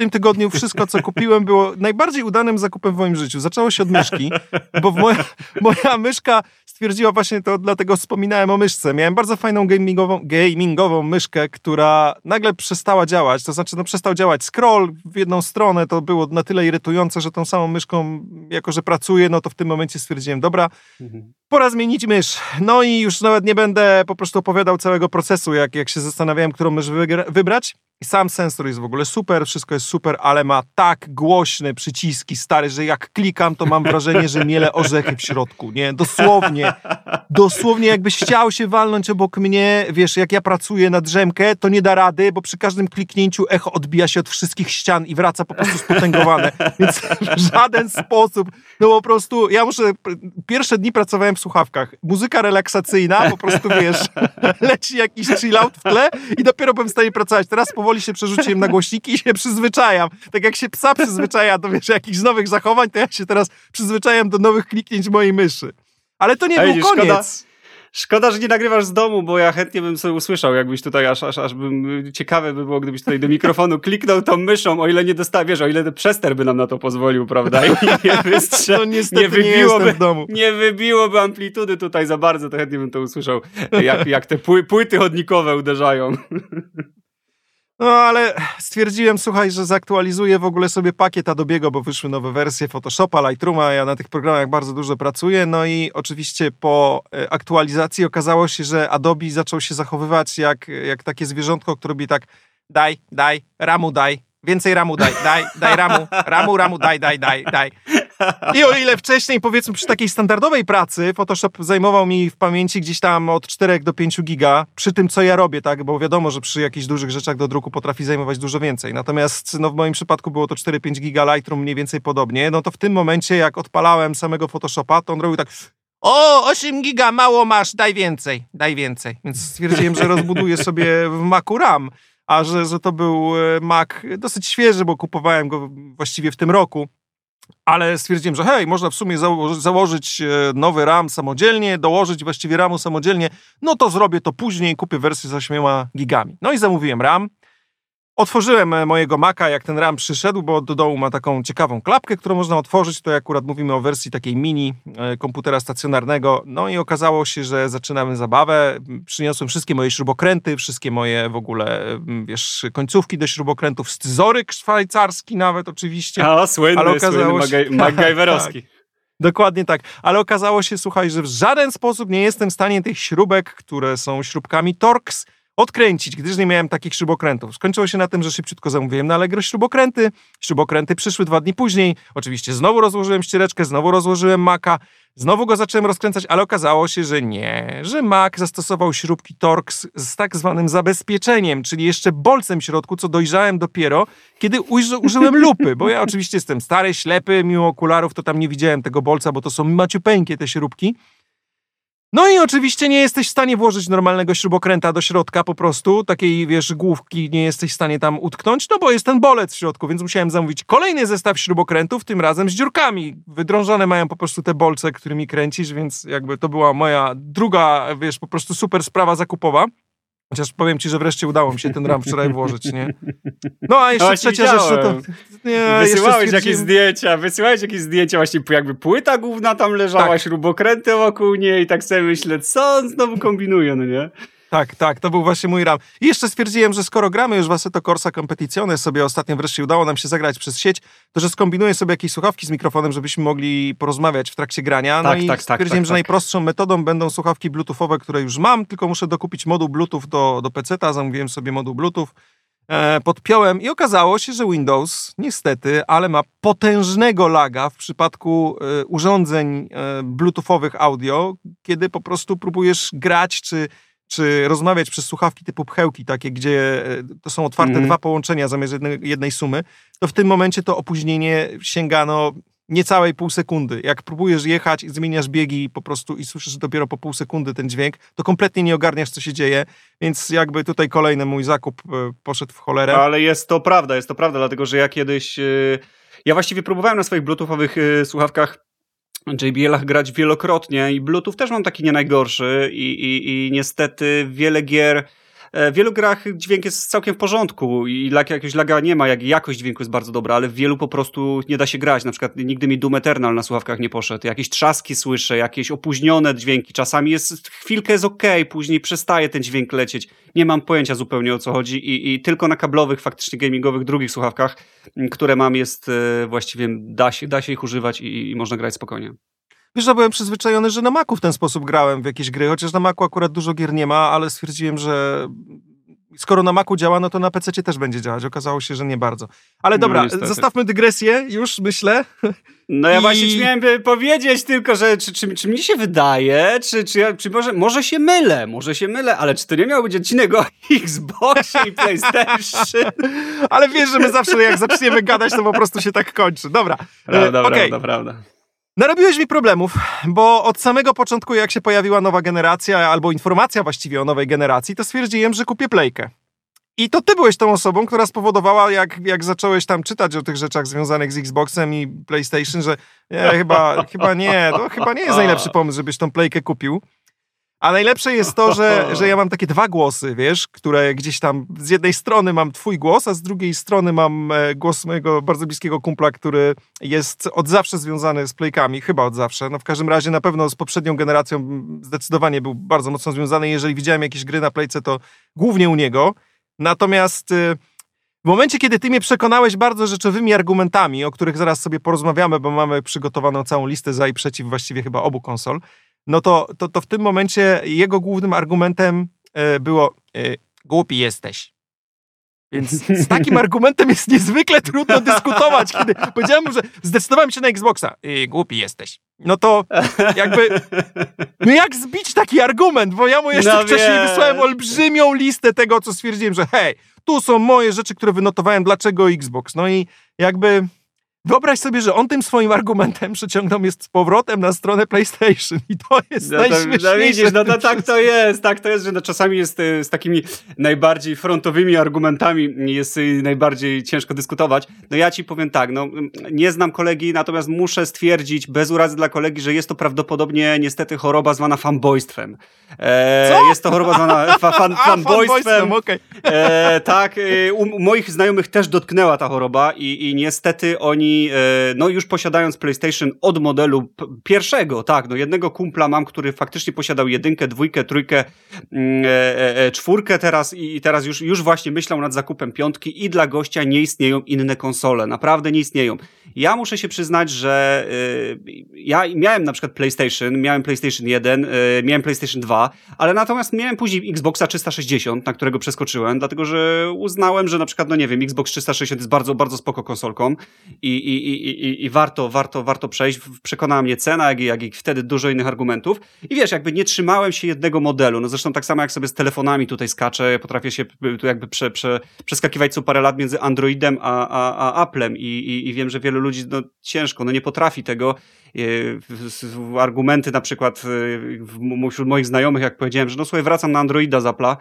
tym tygodniu wszystko, co kupiłem, było najbardziej udanym zakupem w moim życiu. Zaczęło się od myszki, bo moja, moja myszka stwierdziła właśnie to, dlatego wspominałem o myszce. Miałem bardzo fajną gamingową, gamingową myszkę, która nagle przestała działać. To znaczy, no przestał działać scroll w jedną stronę. To było na tyle irytujące, że tą samą myszką, jako że pracuję, no to w tym momencie stwierdziłem, dobra, mhm. pora zmienić mysz. No i już nawet nie będę po prostu opowiadał całego procesu, jak, jak się zastanawiałem, którą mysz wybrać. I sam sensor jest w ogóle super, wszystko jest super, ale ma tak głośne przyciski, stary, że jak klikam, to mam wrażenie, że miele orzechy w środku, nie? Dosłownie. Dosłownie jakbyś chciał się walnąć obok mnie, wiesz, jak ja pracuję na drzemkę, to nie da rady, bo przy każdym kliknięciu echo odbija się od wszystkich ścian i wraca po prostu spotęgowane. Więc w żaden sposób, no po prostu, ja muszę, pierwsze dni pracowałem w słuchawkach. Muzyka relaksacyjna, po prostu, wiesz, <laughs> leci jakiś chill out w tle i dopiero bym w stanie pracować. Teraz powoli powoli się przerzuciłem na głośniki i się przyzwyczajam. Tak jak się psa przyzwyczaja do wiesz, jakichś nowych zachowań, to ja się teraz przyzwyczajam do nowych kliknięć mojej myszy. Ale to nie Ej, był koniec. Szkoda, szkoda, że nie nagrywasz z domu, bo ja chętnie bym sobie usłyszał, jakbyś tutaj, aż, aż, aż bym, ciekawe by było, gdybyś tutaj do mikrofonu kliknął tą myszą, o ile nie dostawiesz, o ile przester by nam na to pozwolił, prawda? I nie, <laughs> wystrze- no niestety nie wybiłoby, nie w domu. Nie wybiłoby amplitudy tutaj za bardzo, to chętnie bym to usłyszał, jak, jak te płyty chodnikowe uderzają. <laughs> No ale stwierdziłem, słuchaj, że zaktualizuję w ogóle sobie pakiet Adobe'ego, bo wyszły nowe wersje Photoshopa, Lightrooma, ja na tych programach bardzo dużo pracuję, no i oczywiście po e, aktualizacji okazało się, że Adobe zaczął się zachowywać jak, jak takie zwierzątko, które robi tak daj, daj, ramu daj, więcej ramu daj, daj, daj ramu, ramu, ramu, daj, daj, daj, daj. <laughs> I o ile wcześniej, powiedzmy, przy takiej standardowej pracy Photoshop zajmował mi w pamięci gdzieś tam od 4 do 5 giga, przy tym, co ja robię, tak, bo wiadomo, że przy jakichś dużych rzeczach do druku potrafi zajmować dużo więcej. Natomiast no, w moim przypadku było to 4-5 giga, Lightroom mniej więcej podobnie, no to w tym momencie, jak odpalałem samego Photoshopa, to on robił tak o, 8 giga, mało masz, daj więcej, daj więcej. Więc stwierdziłem, że rozbuduję sobie w Macu RAM, a że, że to był e, Mac dosyć świeży, bo kupowałem go właściwie w tym roku ale stwierdziłem, że hej, można w sumie założyć e, nowy RAM samodzielnie, dołożyć właściwie RAMu samodzielnie, no to zrobię to później, kupię wersję z 8 gigami. No i zamówiłem RAM. Otworzyłem e, mojego Maca, jak ten RAM przyszedł, bo do dołu ma taką ciekawą klapkę, którą można otworzyć. To akurat mówimy o wersji takiej mini e, komputera stacjonarnego. No i okazało się, że zaczynamy zabawę. Przyniosłem wszystkie moje śrubokręty, wszystkie moje w ogóle, wiesz, końcówki do śrubokrętów, scyzoryk szwajcarski nawet oczywiście. A, słynny, ale okazało słynny się... MacGyverowski. <laughs> tak. Dokładnie tak. Ale okazało się, słuchaj, że w żaden sposób nie jestem w stanie tych śrubek, które są śrubkami Torx, odkręcić, gdyż nie miałem takich śrubokrętów. Skończyło się na tym, że szybciutko zamówiłem na Allegro śrubokręty. Śrubokręty przyszły dwa dni później. Oczywiście znowu rozłożyłem ściereczkę, znowu rozłożyłem maka, znowu go zacząłem rozkręcać, ale okazało się, że nie, że Mac zastosował śrubki Torx z tak zwanym zabezpieczeniem, czyli jeszcze bolcem w środku, co dojrzałem dopiero, kiedy użyłem lupy, bo ja oczywiście jestem stary, ślepy, mimo okularów to tam nie widziałem tego bolca, bo to są maciupeńkie te śrubki. No i oczywiście nie jesteś w stanie włożyć normalnego śrubokręta do środka po prostu, takiej wiesz, główki nie jesteś w stanie tam utknąć, no bo jest ten bolec w środku, więc musiałem zamówić kolejny zestaw śrubokrętów, tym razem z dziurkami. Wydrążone mają po prostu te bolce, którymi kręcisz, więc jakby to była moja druga, wiesz, po prostu super sprawa zakupowa. Chociaż powiem ci, że wreszcie udało mi się ten RAM wczoraj włożyć, nie? No a jeszcze no, trzecia rzecz, że to... Nie, wysyłałeś jakieś zdjęcia, wysyłałeś jakieś zdjęcia, właśnie jakby płyta główna tam leżała, tak. śrubokręty wokół niej i tak sobie myślę, co on znowu kombinuje, no nie? Tak, tak, to był właśnie mój ram. I jeszcze stwierdziłem, że skoro gramy już w Assetto Corsa Competizione, sobie ostatnio wreszcie udało nam się zagrać przez sieć, to że skombinuję sobie jakieś słuchawki z mikrofonem, żebyśmy mogli porozmawiać w trakcie grania. No tak, i tak, tak, stwierdziłem, tak, że tak. najprostszą metodą będą słuchawki bluetoothowe, które już mam, tylko muszę dokupić moduł Bluetooth do, do PC-ta, zamówiłem sobie moduł Bluetooth, e, podpiąłem i okazało się, że Windows niestety, ale ma potężnego laga w przypadku e, urządzeń e, bluetoothowych audio, kiedy po prostu próbujesz grać czy czy rozmawiać przez słuchawki typu pchełki, takie, gdzie e, to są otwarte mm. dwa połączenia zamiast jednej, jednej sumy, to w tym momencie to opóźnienie sięgano niecałej pół sekundy. Jak próbujesz jechać i zmieniasz biegi po prostu i słyszysz dopiero po pół sekundy ten dźwięk, to kompletnie nie ogarniasz, co się dzieje, więc jakby tutaj kolejny mój zakup e, poszedł w cholerę. Ale jest to prawda, jest to prawda, dlatego że ja kiedyś... E, ja właściwie próbowałem na swoich bluetoothowych słuchawkach JBL-ach grać wielokrotnie i Bluetooth też mam taki nie najgorszy i, i, i niestety wiele gier w wielu grach dźwięk jest całkiem w porządku i jakiegoś laga nie ma, jak jakość dźwięku jest bardzo dobra, ale w wielu po prostu nie da się grać. Na przykład nigdy mi Doom Eternal na słuchawkach nie poszedł. Jakieś trzaski słyszę, jakieś opóźnione dźwięki. Czasami jest, chwilkę jest ok, później przestaje ten dźwięk lecieć. Nie mam pojęcia zupełnie o co chodzi i, i tylko na kablowych, faktycznie gamingowych, drugich słuchawkach, które mam jest e, właściwie, da się, da się ich używać i, i można grać spokojnie. Wiesz, że byłem przyzwyczajony, że na Macu w ten sposób grałem w jakieś gry, chociaż na Macu akurat dużo gier nie ma, ale stwierdziłem, że skoro na Macu działa, no to na PC też będzie działać. Okazało się, że nie bardzo. Ale no, dobra, no, zostawmy dygresję już, myślę. No ja I... właśnie miałem powiedzieć tylko, że czy, czy, czy mi się wydaje, czy, czy, czy może, może się mylę, może się mylę, ale czy to nie miał być odcinek o <laughs> Xboxie i PlayStation? <laughs> ale wiesz, że my zawsze jak zaczniemy gadać, to po prostu się tak kończy. Dobra, prawda, okay. prawda, prawda. Narobiłeś mi problemów, bo od samego początku, jak się pojawiła nowa generacja, albo informacja właściwie o nowej generacji, to stwierdziłem, że kupię playkę. I to ty byłeś tą osobą, która spowodowała, jak, jak zacząłeś tam czytać o tych rzeczach związanych z Xboxem i PlayStation, że nie, chyba, chyba nie, to chyba nie jest najlepszy pomysł, żebyś tą playkę kupił. A najlepsze jest to, że, <laughs> że ja mam takie dwa głosy, wiesz, które gdzieś tam z jednej strony mam twój głos, a z drugiej strony mam e, głos mojego bardzo bliskiego kumpla, który jest od zawsze związany z playkami, chyba od zawsze. No w każdym razie na pewno z poprzednią generacją zdecydowanie był bardzo mocno związany. Jeżeli widziałem jakieś gry na playce, to głównie u niego. Natomiast y, w momencie, kiedy ty mnie przekonałeś bardzo rzeczowymi argumentami, o których zaraz sobie porozmawiamy, bo mamy przygotowaną całą listę za i przeciw właściwie chyba obu konsol, no to, to, to w tym momencie jego głównym argumentem e, było e, głupi jesteś. Więc z takim <laughs> argumentem jest niezwykle trudno dyskutować, kiedy powiedziałem, że zdecydowałem się na Xboxa. I głupi jesteś. No to jakby, no jak zbić taki argument? Bo ja mu jeszcze no wcześniej wie. wysłałem olbrzymią listę tego, co stwierdziłem, że hej, tu są moje rzeczy, które wynotowałem, dlaczego Xbox. No i jakby Wyobraź sobie, że on tym swoim argumentem przeciągnął mnie z powrotem na stronę PlayStation i to jest no to, najśmieszniejsze. No widzisz, no to tak to jest, tak to jest, że no czasami jest e, z takimi najbardziej frontowymi argumentami jest e, najbardziej ciężko dyskutować. No ja ci powiem tak, no nie znam kolegi, natomiast muszę stwierdzić bez urazy dla kolegi, że jest to prawdopodobnie niestety choroba zwana fanboystwem. E, jest to choroba zwana fa, fan, <laughs> A, fanboystwem. Okay. E, tak, e, u moich znajomych też dotknęła ta choroba i, i niestety oni E, no już posiadając PlayStation od modelu pierwszego, tak, no jednego kumpla mam, który faktycznie posiadał jedynkę, dwójkę, trójkę, mm, e, e, czwórkę teraz i teraz już, już właśnie myślał nad zakupem piątki i dla gościa nie istnieją inne konsole, naprawdę nie istnieją. Ja muszę się przyznać, że ja miałem na przykład PlayStation, miałem PlayStation 1, miałem PlayStation 2, ale natomiast miałem później Xboxa 360, na którego przeskoczyłem, dlatego że uznałem, że na przykład, no nie wiem, Xbox 360 jest bardzo, bardzo spoko konsolką i, i, i, i, warto, warto, warto przejść. Przekonała mnie cena, jak i, jak i wtedy dużo innych argumentów. I wiesz, jakby nie trzymałem się jednego modelu. No zresztą tak samo jak sobie z telefonami tutaj skaczę, potrafię się jakby prze, prze, przeskakiwać co parę lat między Androidem a, a, a Applem I, i, i wiem, że wielu ludzi no, ciężko, no nie potrafi tego. Argumenty na przykład wśród moich znajomych, jak powiedziałem, że no słuchaj, wracam na Androida z Apple'a.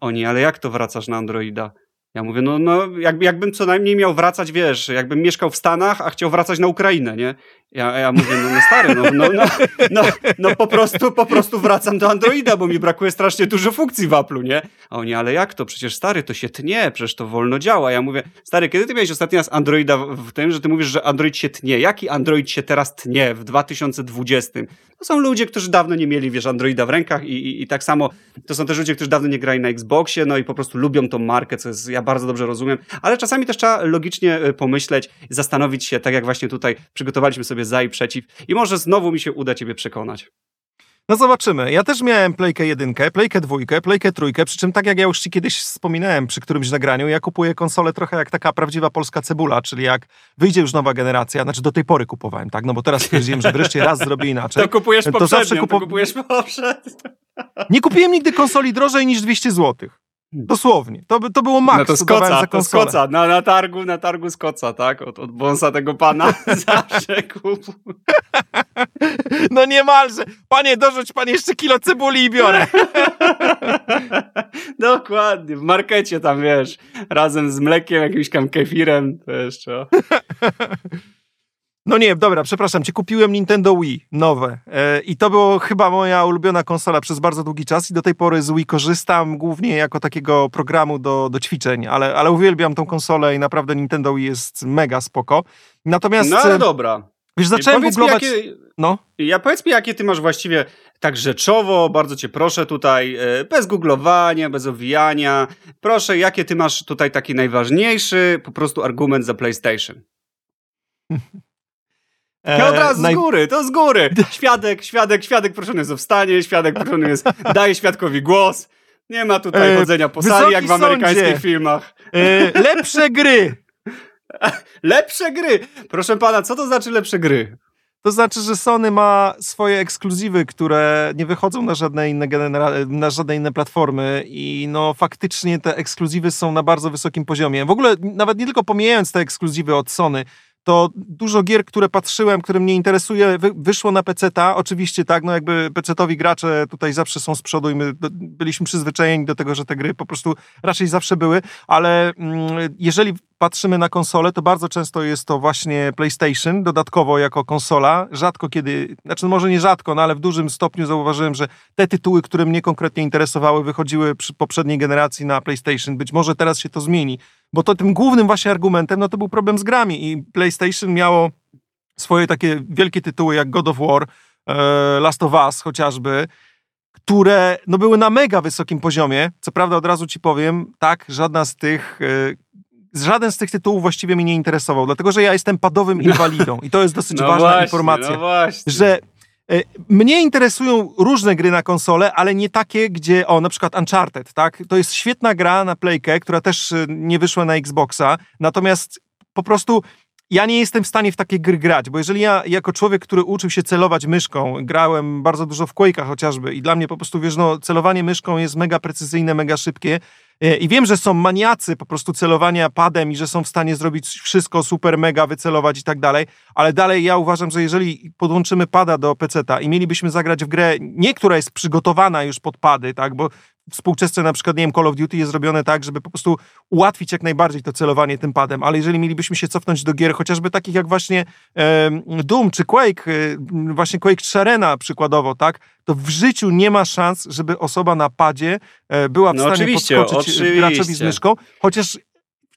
Oni, ale jak to wracasz na Androida? Ja mówię, no, no jakby, jakbym co najmniej miał wracać, wiesz, jakbym mieszkał w Stanach, a chciał wracać na Ukrainę, nie? Ja, ja mówię, no, no stary, no, no, no, no, no po prostu, po prostu wracam do Androida, bo mi brakuje strasznie dużo funkcji w Apple'u, nie? A oni, ale jak to? Przecież stary, to się tnie, przecież to wolno działa. Ja mówię, stary, kiedy ty miałeś ostatni raz Androida w tym, że ty mówisz, że Android się tnie? Jaki Android się teraz tnie w 2020? To są ludzie, którzy dawno nie mieli, wiesz, Androida w rękach i, i, i tak samo to są też ludzie, którzy dawno nie grali na Xboxie, no i po prostu lubią tą markę, co jest, ja bardzo dobrze rozumiem, ale czasami też trzeba logicznie e, pomyśleć, zastanowić się, tak jak właśnie tutaj przygotowaliśmy sobie za i przeciw i może znowu mi się uda ciebie przekonać. No zobaczymy. Ja też miałem Playkę jedynkę, Playkę dwójkę, Playkę trójkę, przy czym tak jak ja już ci kiedyś wspominałem przy którymś nagraniu, ja kupuję konsolę trochę jak taka prawdziwa polska cebula, czyli jak wyjdzie już nowa generacja, znaczy do tej pory kupowałem, tak? No bo teraz stwierdziłem, że wreszcie raz zrobię inaczej. <laughs> To kupujesz to zawsze kupu... to kupujesz poprzednią. <laughs> Nie kupiłem nigdy konsoli drożej niż 200 złotych. Dosłownie. To, to było maks. No to skoca, to skoca. Na, na targu, na targu skoca, tak? Od, od bonsa tego pana <laughs> zawsze kup. <laughs> No niemalże. Panie, dorzuć pan jeszcze kilo cebuli i biorę. <laughs> Dokładnie. W markecie tam, wiesz, razem z mlekiem, jakimś tam kefirem, to jeszcze. <laughs> No nie, dobra, przepraszam cię, kupiłem Nintendo Wii nowe e, i to było chyba moja ulubiona konsola przez bardzo długi czas i do tej pory z Wii korzystam głównie jako takiego programu do, do ćwiczeń, ale, ale uwielbiam tą konsolę i naprawdę Nintendo Wii jest mega spoko. Natomiast... No ale dobra. Wiesz, zacząłem googlować... Jakie... No. Ja powiedz mi, jakie ty masz właściwie tak rzeczowo, bardzo cię proszę tutaj, e, bez googlowania, bez owijania. Proszę, jakie ty masz tutaj taki najważniejszy po prostu argument za PlayStation? <laughs> Ja od razu z góry, to z góry. Świadek, świadek, świadek proszony jest o wstanie, świadek proszony jest, daje świadkowi głos. Nie ma tutaj e, chodzenia po sali, jak w amerykańskich sądzie. filmach. E, lepsze gry. <laughs> lepsze gry. Proszę pana, co to znaczy lepsze gry? To znaczy, że Sony ma swoje ekskluzywy, które nie wychodzą na żadne inne, genera- na żadne inne platformy i no faktycznie te ekskluzywy są na bardzo wysokim poziomie. W ogóle nawet nie tylko pomijając te ekskluzywy od Sony, to dużo gier, które patrzyłem, które mnie interesuje, wy, wyszło na PC-ta. Oczywiście tak, no jakby PC-towi gracze tutaj zawsze są z przodu i my byliśmy przyzwyczajeni do tego, że te gry po prostu raczej zawsze były, ale mm, jeżeli patrzymy na konsolę, to bardzo często jest to właśnie PlayStation, dodatkowo jako konsola. Rzadko kiedy, znaczy może nie rzadko, no ale w dużym stopniu zauważyłem, że te tytuły, które mnie konkretnie interesowały, wychodziły przy poprzedniej generacji na PlayStation. Być może teraz się to zmieni, bo to tym głównym właśnie argumentem, no to był problem z grami i PlayStation miało swoje takie wielkie tytuły jak God of War, e, Last of Us chociażby, które no, były na mega wysokim poziomie. Co prawda od razu ci powiem, tak, żadna z tych e, żaden z tych tytułów właściwie mnie nie interesował, dlatego że ja jestem padowym inwalidą i to jest dosyć no ważna właśnie, informacja, no że mnie interesują różne gry na konsolę, ale nie takie, gdzie, o, na przykład Uncharted, tak? To jest świetna gra na Playkę, która też e, nie wyszła na Xboxa, natomiast po prostu ja nie jestem w stanie w takie gry grać, bo jeżeli ja jako człowiek, który uczył się celować myszką, grałem bardzo dużo w Quake'ach chociażby i dla mnie po prostu, wiesz, no, celowanie myszką jest mega precyzyjne, mega szybkie, E, I wiem, że są maniacy po prostu celowania padem i że są w stanie zrobić wszystko super, mega, wycelować i tak dalej, ale dalej ja uważam, że jeżeli podłączymy pada do PC-ta i mielibyśmy zagrać w grę, nie która jest przygotowana już pod pady, tak, bo współczesne na przykład, nie wiem, Call of Duty jest zrobione tak, żeby po prostu ułatwić jak najbardziej to celowanie tym padem, ale jeżeli mielibyśmy się cofnąć do gier, chociażby takich jak właśnie e, Doom czy Quake, e, właśnie Quake 3 Arena przykładowo, tak, to w życiu nie ma szans, żeby osoba na padzie e, była w No stanie podskoczyć oczywiście. graczowi z myszką, chociaż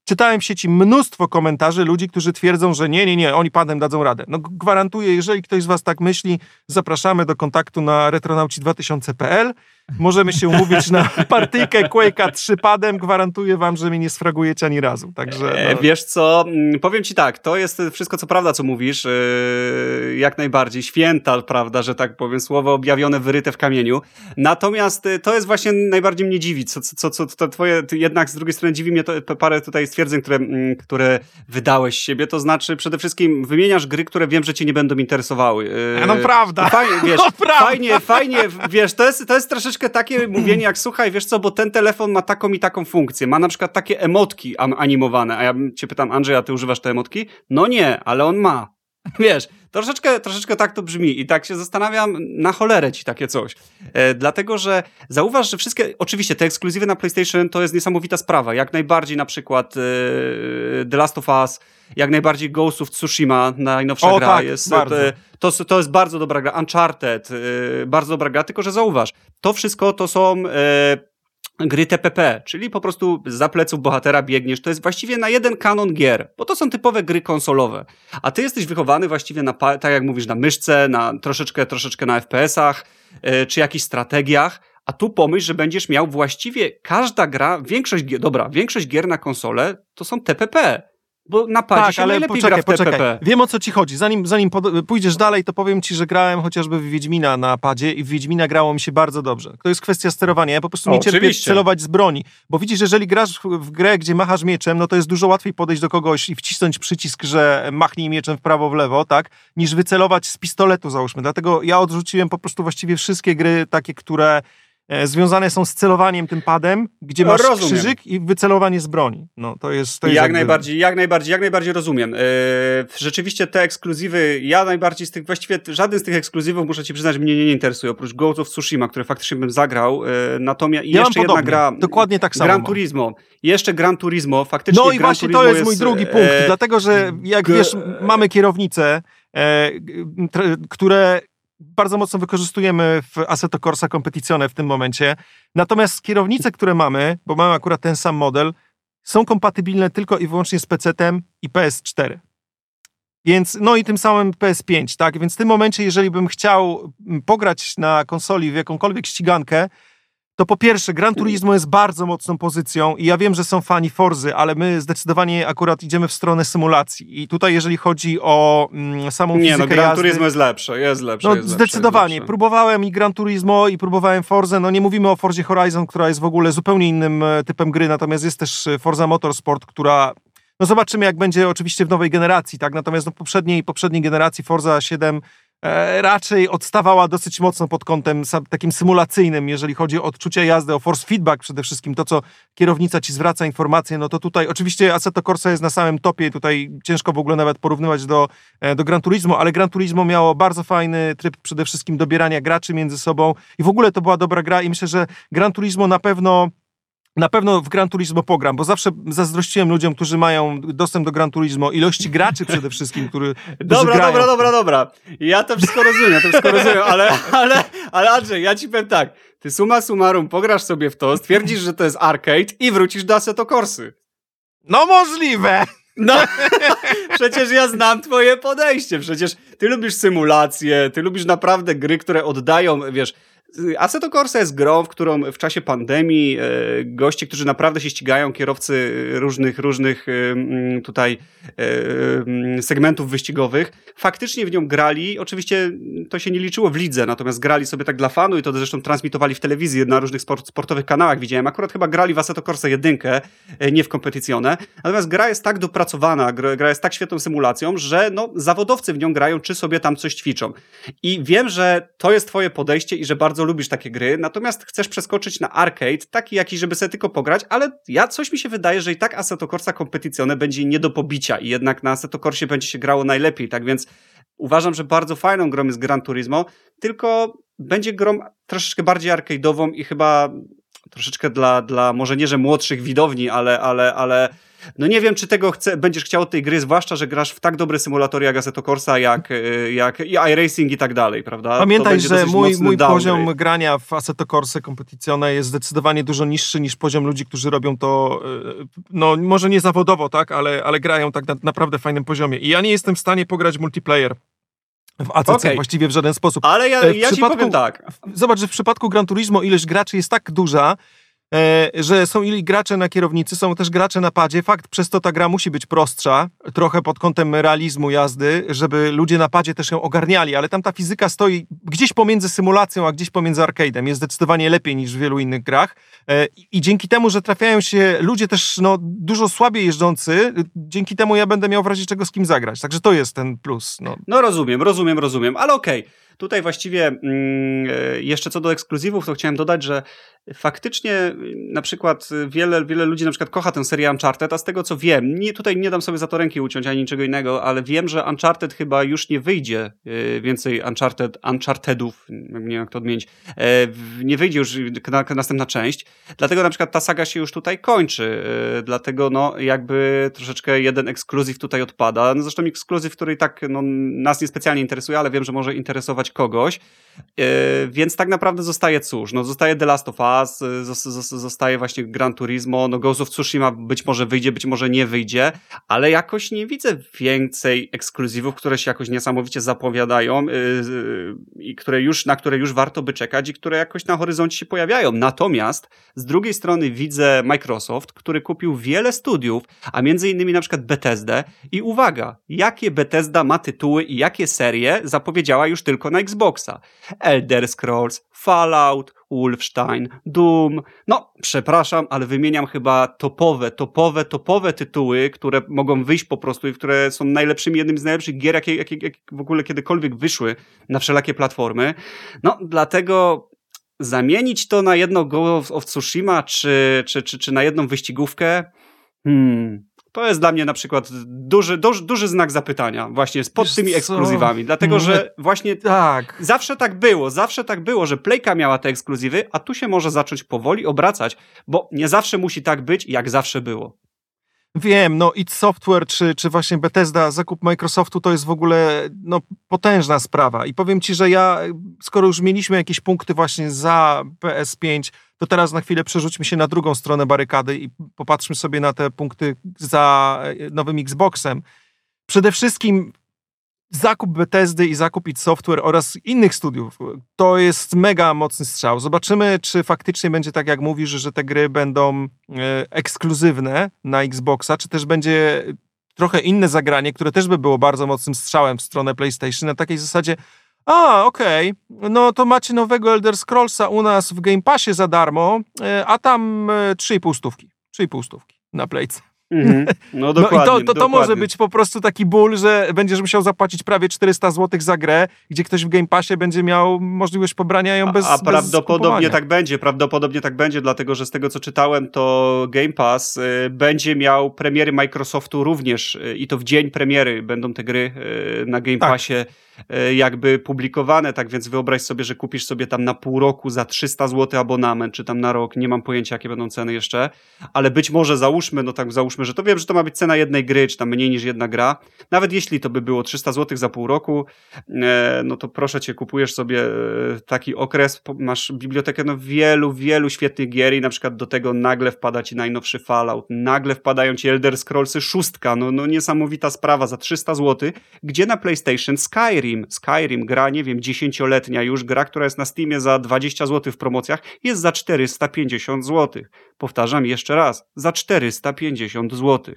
czytałem w sieci mnóstwo komentarzy ludzi, którzy twierdzą, że nie, nie, nie, oni padem dadzą radę. No gwarantuję, jeżeli ktoś z was tak myśli, zapraszamy do kontaktu na retronauci2000.pl. Możemy się umówić na <laughs> partyjkę Quake'a 3 padem. Gwarantuję wam, że mnie nie sfragujecie ani razu. Także, E, no. Wiesz co, mm, powiem ci tak, to jest wszystko co prawda, co mówisz, yy, jak najbardziej, święta, prawda, że tak powiem, słowo objawione, wyryte w kamieniu. Natomiast y, to jest właśnie najbardziej mnie dziwi, co, co, co to twoje, jednak z drugiej strony dziwi mnie to parę tutaj stwierdzeń, które, mm, które wydałeś siebie, to znaczy przede wszystkim wymieniasz gry, które wiem, że cię nie będą interesowały. E, no prawda. Fajnie, wiesz, <laughs> No prawda. fajnie, fajnie, wiesz, to jest, to jest troszeczkę takie mówienie jak, słuchaj, wiesz co, bo ten telefon ma taką i taką funkcję, ma na przykład takie emotki animowane, a ja bym cię pytam, Andrzej, a ty używasz te emotki? No nie, ale on ma. <laughs> Wiesz, troszeczkę, troszeczkę tak to brzmi i tak się zastanawiam, na cholerę ci takie coś. E, dlatego, że zauważ, że wszystkie, oczywiście te ekskluzywy na PlayStation to jest niesamowita sprawa. Jak najbardziej na przykład e, The Last of Us, jak najbardziej Ghost of Tsushima, najnowsza O, gra. tak, jest, bardzo. e, to, to jest bardzo dobra gra. Uncharted, e, bardzo dobra gra, tylko że zauważ, to wszystko to są e, gry TPP, czyli po prostu za pleców bohatera biegniesz. To jest właściwie na jeden kanon gier, bo to są typowe gry konsolowe. A ty jesteś wychowany właściwie na, tak jak mówisz, na myszce, na troszeczkę, troszeczkę na FPS-ach, e, czy jakichś strategiach. A tu pomyśl, że będziesz miał właściwie każda gra, większość dobra, większość gier na konsolę to są TPP. Bo na padzie Tak, się ale najlepiej poczekaj, w TPP. poczekaj. Wiem o co ci chodzi. Zanim, zanim pójdziesz dalej, to powiem ci, że grałem chociażby w Wiedźmina na padzie i w Wiedźmina grało mi się bardzo dobrze. To jest kwestia sterowania. Ja po prostu O, nie cierpię oczywiście. celować z broni. Bo widzisz, jeżeli grasz w, grę, gdzie machasz mieczem, no to jest dużo łatwiej podejść do kogoś i wcisnąć przycisk, że machnij mieczem w prawo, w lewo, tak? Niż wycelować z pistoletu, załóżmy. Dlatego ja odrzuciłem po prostu właściwie wszystkie gry takie, które związane są z celowaniem tym padem, gdzie No, masz rozumiem. krzyżyk i wycelowanie z broni. No to jest... To jest jak jakby- najbardziej, jak najbardziej, jak najbardziej rozumiem. Yy, rzeczywiście te ekskluzywy, ja najbardziej z tych, właściwie żaden z tych ekskluzywów, muszę ci przyznać, mnie nie interesuje, oprócz Ghost of Tsushima, które faktycznie bym zagrał, yy, natomiast Ja jeszcze jedna gra, Dokładnie tak samo Gran. Turismo, jeszcze Gran Turismo, faktycznie No i Gran właśnie Turismo to jest mój drugi punkt, e, dlatego że jak g- wiesz, mamy kierownice, e, które bardzo mocno wykorzystujemy w Assetto Corsa Competizione w tym momencie. Natomiast kierownice, które mamy, bo mamy akurat ten sam model, są kompatybilne tylko i wyłącznie z PC-tem i PS4. Więc, no i tym samym PS5, tak? Więc w tym momencie, jeżeli bym chciał mm, pograć na konsoli w jakąkolwiek ścigankę, to po pierwsze, Gran Turismo jest bardzo mocną pozycją i ja wiem, że są fani Forzy, ale my zdecydowanie akurat idziemy w stronę symulacji. I tutaj, jeżeli chodzi o mm, samą Nie, fizykę no Gran jazdy, Turismo jest lepsze, jest lepsze. no jest zdecydowanie. Lepsze. Próbowałem i Gran Turismo i próbowałem Forzę. No nie mówimy o Forzie Horizon, która jest w ogóle zupełnie innym e, typem gry, natomiast jest też e, Forza Motorsport, która no zobaczymy jak będzie oczywiście w nowej generacji, tak? Natomiast no poprzedniej, poprzedniej generacji Forza 7 e, raczej odstawała dosyć mocno pod kątem takim symulacyjnym, jeżeli chodzi o odczucie jazdy, o force feedback przede wszystkim, to co kierownica ci zwraca informacje, no to tutaj oczywiście Assetto Corsa jest na samym topie, tutaj ciężko w ogóle nawet porównywać do, e, do Gran Turismo, ale Gran Turismo miało bardzo fajny tryb przede wszystkim dobierania graczy między sobą i w ogóle to była dobra gra i myślę, że Gran Turismo na pewno na pewno w Gran Turismo pogram, bo zawsze zazdrościłem ludziom, którzy mają dostęp do Gran Turismo, ilości graczy przede wszystkim, który, Dobra, grają. dobra, dobra, dobra. Ja to wszystko rozumiem, ja to wszystko rozumiem, ale, ale, ale Andrzej, ja ci powiem tak. Ty summa summarum pograsz sobie w to, stwierdzisz, że to jest arcade i wrócisz do Assetto Corsy. No możliwe! No, <laughs> przecież ja znam twoje podejście. Przecież ty lubisz symulacje, ty lubisz naprawdę gry, które oddają, wiesz. Assetto Corsa jest grą, w którą w czasie pandemii e, goście, którzy naprawdę się ścigają, kierowcy różnych, różnych e, tutaj e, segmentów wyścigowych, faktycznie w nią grali. Oczywiście to się nie liczyło w lidze, natomiast grali sobie tak dla fanu i to zresztą transmitowali w telewizji na różnych sport, sportowych kanałach. Widziałem, akurat chyba grali w Assetto Corsa jedynkę, nie w kompetycjone. Natomiast gra jest tak dopracowana, gra jest tak świetną symulacją, że no, zawodowcy w nią grają, czy sobie tam coś ćwiczą. I wiem, że to jest twoje podejście i że bardzo bardzo lubisz takie gry, natomiast chcesz przeskoczyć na arcade, taki jakiś, żeby sobie tylko pograć, ale ja coś mi się wydaje, że i tak Assetto Corsa Competizione będzie nie do pobicia i jednak na Assetto Corsie będzie się grało najlepiej, tak więc uważam, że bardzo fajną grą jest Gran Turismo, tylko będzie grą troszeczkę bardziej arcade'ową i chyba troszeczkę dla, dla może nie, że młodszych widowni, ale, ale, ale no nie wiem, czy tego chce, będziesz chciał tej gry, zwłaszcza, że grasz w tak dobre symulatory jak Assetto Corsa, jak, y, jak i iRacing i tak dalej, prawda? Pamiętaj, że mój, mój poziom grania w Assetto Corsa Competizione jest zdecydowanie dużo niższy niż poziom ludzi, którzy robią to, y, no może nie zawodowo, tak, ale, ale grają tak na naprawdę fajnym poziomie. I ja nie jestem w stanie pograć multiplayer w ACC okay. właściwie w żaden sposób. Ale ja, ja ci powiem tak. Zobacz, że w przypadku Gran Turismo ilość graczy jest tak duża, E, że są ili gracze na kierownicy, są też gracze na padzie. Fakt, przez to ta gra musi być prostsza, trochę pod kątem realizmu jazdy, żeby ludzie na padzie też ją ogarniali, ale tam ta fizyka stoi gdzieś pomiędzy symulacją, a gdzieś pomiędzy arcade'em. Jest zdecydowanie lepiej niż w wielu innych grach. E, I dzięki temu, że trafiają się ludzie też no, dużo słabiej jeżdżący, dzięki temu ja będę miał w razie czego z kim zagrać. Także to jest ten plus. No, no rozumiem, rozumiem, rozumiem, ale okej. Okay. Tutaj właściwie mm, e, jeszcze co do ekskluzywów, to chciałem dodać, że faktycznie y, na przykład wiele, wiele ludzi na przykład kocha tę serię Uncharted, a z tego co wiem, nie, tutaj nie dam sobie za to ręki uciąć ani niczego innego, ale wiem, że Uncharted chyba już nie wyjdzie y, więcej Uncharted, Unchartedów, nie wiem jak to odmienić, e, nie wyjdzie już na, następna część, dlatego na przykład ta saga się już tutaj kończy, e, dlatego no jakby troszeczkę jeden ekskluzyw tutaj odpada, no zresztą ekskluzyw, który tak no, nas niespecjalnie interesuje, ale wiem, że może interesować kogoś, e, więc tak naprawdę zostaje cóż, no zostaje The Last of Us, Us, zostaje właśnie Gran Turismo, no Ghost of Tsushima być może wyjdzie, być może nie wyjdzie, ale jakoś nie widzę więcej ekskluzywów, które się jakoś niesamowicie zapowiadają yy, i które już, na które już warto by czekać i które jakoś na horyzoncie się pojawiają. Natomiast z drugiej strony widzę Microsoft, który kupił wiele studiów, a między innymi na przykład Bethesdę i uwaga, jakie Bethesda ma tytuły i jakie serie zapowiedziała już tylko na Xboxa. Elder Scrolls, Fallout, Wolfenstein, Doom. No, przepraszam, ale wymieniam chyba topowe, topowe, topowe tytuły, które mogą wyjść po prostu i które są najlepszymi, jednym z najlepszych gier, jakie, jakie, jakie w ogóle kiedykolwiek wyszły na wszelakie platformy. No, dlatego zamienić to na jedno Go of Tsushima, czy, czy, czy, czy na jedną wyścigówkę, hmm, to jest dla mnie na przykład duży, duży, duży znak zapytania właśnie pod Wiesz tymi ekskluzywami. Co? Dlatego, że właśnie tak. zawsze tak było, zawsze tak było, że Playka miała te ekskluzywy, a tu się może zacząć powoli obracać, bo nie zawsze musi tak być, jak zawsze było. Wiem, no id Software czy, czy właśnie Bethesda, zakup Microsoftu to jest w ogóle no, potężna sprawa. I powiem ci, że ja, skoro już mieliśmy jakieś punkty właśnie za PS5, to teraz na chwilę przerzućmy się na drugą stronę barykady i popatrzmy sobie na te punkty za e, nowym Xboxem. Przede wszystkim zakup Bethesdy i zakup id Software oraz innych studiów to jest mega mocny strzał. Zobaczymy, czy faktycznie będzie tak, jak mówisz, że te gry będą e, ekskluzywne na Xboxa, czy też będzie trochę inne zagranie, które też by było bardzo mocnym strzałem w stronę PlayStation, na takiej zasadzie, a, okej, okay. no to macie nowego Elder Scrollsa u nas w Game Passie za darmo, e, a tam 3,5 stówki, 3,5 stówki na Playce. Mm, no dokładnie. No i to, to, to może być po prostu taki ból, że będziesz musiał zapłacić prawie 400 zł za grę, gdzie ktoś w Game Passie będzie miał możliwość pobrania ją bez A, a prawdopodobnie bez tak będzie, prawdopodobnie tak będzie, dlatego że z tego co czytałem, to Game Pass y, będzie miał premiery Microsoftu również y, i to w dzień premiery będą te gry y, na Game tak. Passie E, jakby publikowane, tak więc wyobraź sobie, że kupisz sobie tam na pół roku za 300 zł abonament, czy tam na rok, nie mam pojęcia jakie będą ceny jeszcze, ale być może załóżmy, no tak załóżmy, że to wiem, że to ma być cena jednej gry, czy tam mniej niż jedna gra, nawet jeśli to by było 300 zł za pół roku, e, no to proszę cię, kupujesz sobie e, taki okres, masz bibliotekę no wielu, wielu świetnych gier i na przykład do tego nagle wpada ci najnowszy Fallout, nagle wpadają ci Elder Scrollsy szóstka, no, no niesamowita sprawa za 300 zł, gdzie na PlayStation Skyrim. Skyrim, gra, nie wiem, dziesięcioletnia już, gra, która jest na Steamie za 20 zł w promocjach, jest za 450 zł. Powtarzam jeszcze raz, za 450 zł.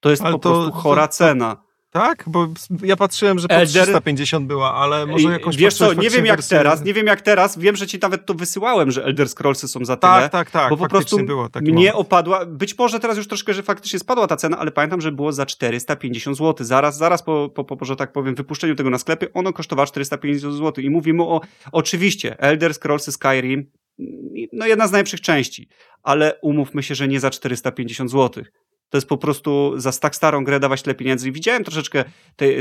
To jest Ale po to, prostu chora to, cena. Tak? Bo ja patrzyłem, że po Elder... 350 była, ale może jakąś Wiesz co, nie wiem jak wersję... teraz, nie wiem jak teraz, wiem, że ci nawet to wysyłałem, że Elder Scrollsy są za tyle. Tak, tak, tak. Bo po prostu było mnie moment. opadła, być może teraz już troszkę, że faktycznie spadła ta cena, ale pamiętam, że było za 450 zł. Zaraz, zaraz po, po, po że tak powiem, wypuszczeniu tego na sklepie, ono kosztowało 450 zł. I mówimy o, oczywiście, Elder Scrollsy Skyrim, no jedna z najlepszych części, ale umówmy się, że nie za 450 zł. To jest po prostu za tak starą grę dawać tyle pieniędzy. I widziałem troszeczkę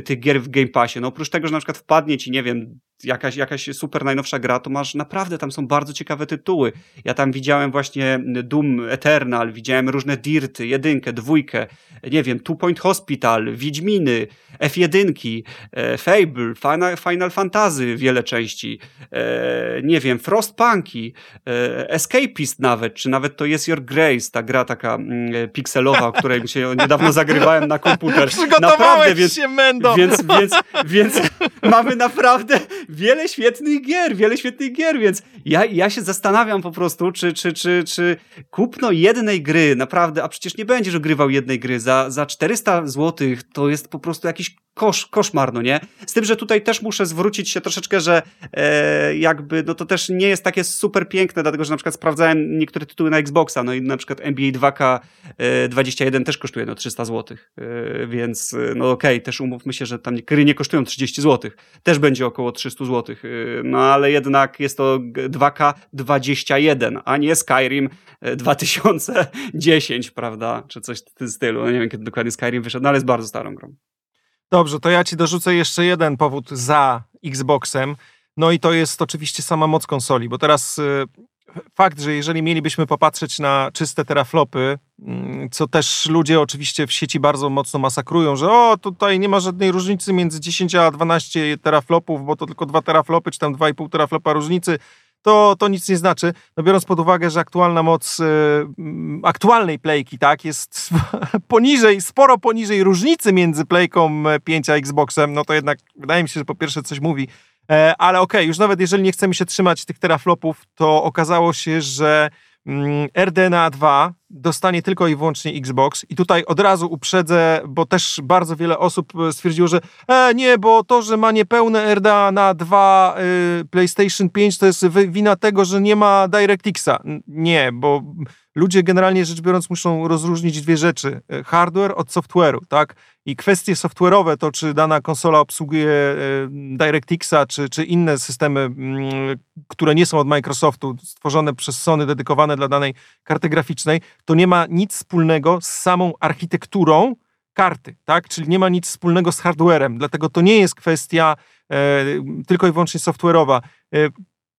tych gier w Game Passie. No oprócz tego, że na przykład wpadnie ci, nie wiem, jakaś, jakaś super najnowsza gra, to masz naprawdę, tam są bardzo ciekawe tytuły. Ja tam widziałem właśnie Doom Eternal, widziałem różne Dirty, jedynkę, dwójkę, nie wiem, Two Point Hospital, Wiedźminy, F1, e, Fable, Final, Final Fantasy, wiele części, e, nie wiem, Frostpunki, e, Escapist nawet, czy nawet to jest Your Grace, ta gra taka mm, pikselowa, o <laughs> której się niedawno zagrywałem na komputer. <laughs> Przygotowałeś naprawdę, się, Mendo! Więc, więc, więc <laughs> mamy naprawdę wiele świetnych gier, wiele świetnych gier, więc ja, ja się zastanawiam po prostu, czy, czy, czy, czy kupno jednej gry, naprawdę, a przecież nie będziesz ogrywał jednej gry za, za 400 zł, to jest po prostu jakiś kosz, koszmar, no nie? Z tym, że tutaj też muszę zwrócić się troszeczkę, że e, jakby, no to też nie jest takie super piękne, dlatego, że na przykład sprawdzałem niektóre tytuły na Xboxa, no i na przykład NBA 2K21 e, też kosztuje no 300 zł, e, więc e, no okej, okay, też umówmy się, że tam gry nie kosztują 30 zł, też będzie około 300 zł, e, no ale jednak jest to 2K21, a nie Skyrim 2010, e, prawda, czy coś w tym stylu, no nie wiem kiedy dokładnie Skyrim wyszedł, no ale jest bardzo starą grą. Dobrze, to ja ci dorzucę jeszcze jeden powód za Xboxem. No i to jest oczywiście sama moc konsoli, bo teraz y, fakt, że jeżeli mielibyśmy popatrzeć na czyste teraflopy, mm, co też ludzie oczywiście w sieci bardzo mocno masakrują, że o, tutaj nie ma żadnej różnicy między 10 a 12 teraflopów, bo to tylko 2 teraflopy, czy tam 2,5 teraflopa różnicy, to, to nic nie znaczy. No biorąc pod uwagę, że aktualna moc y, aktualnej playki tak, jest <laughs> poniżej, sporo poniżej różnicy między playką 5 a Xboxem, no to jednak wydaje mi się, że po pierwsze coś mówi. E, ale okej, okay, już nawet jeżeli nie chcemy się trzymać tych teraflopów, to okazało się, że mm, RDNA 2 dostanie tylko i wyłącznie Xbox. I tutaj od razu uprzedzę, bo też bardzo wiele osób e, stwierdziło, że e, nie, bo to, że ma niepełne RDA na 2 y, PlayStation 5 to jest wina tego, że nie ma DirectXa. Nie, bo ludzie generalnie rzecz biorąc muszą rozróżnić dwie rzeczy. E, hardware od software'u, tak? I kwestie software'owe, to czy dana konsola obsługuje e, DirectXa, czy, czy inne systemy, mm, które nie są od Microsoftu, stworzone przez Sony, dedykowane dla danej karty graficznej, to nie ma nic wspólnego z samą architekturą karty, tak? Czyli nie ma nic wspólnego z hardwarem, dlatego to nie jest kwestia e, tylko i wyłącznie software'owa. E,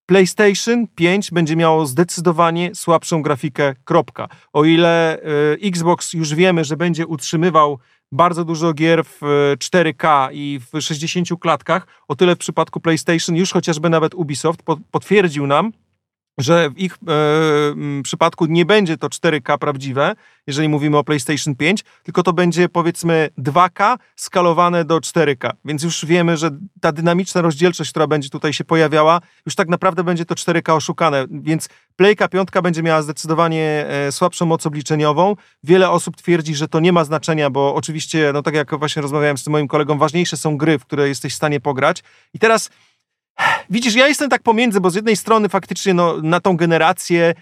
PlayStation 5 będzie miało zdecydowanie słabszą grafikę, kropka. O ile y, Xbox już wiemy, że będzie utrzymywał bardzo dużo gier w 4K i w 60 klatkach, o tyle w przypadku PlayStation już chociażby nawet Ubisoft potwierdził nam, że w ich e, przypadku nie będzie to 4K prawdziwe, jeżeli mówimy o PlayStation 5, tylko to będzie powiedzmy 2K skalowane do 4K. Więc już wiemy, że ta dynamiczna rozdzielczość, która będzie tutaj się pojawiała, już tak naprawdę będzie to 4K oszukane. Więc Playka 5 będzie miała zdecydowanie e, słabszą moc obliczeniową. Wiele osób twierdzi, że to nie ma znaczenia, bo oczywiście, no tak jak właśnie rozmawiałem z moim kolegą, ważniejsze są gry, w które jesteś w stanie pograć. I teraz Widzisz, ja jestem tak pomiędzy, bo z jednej strony faktycznie no, na tą generację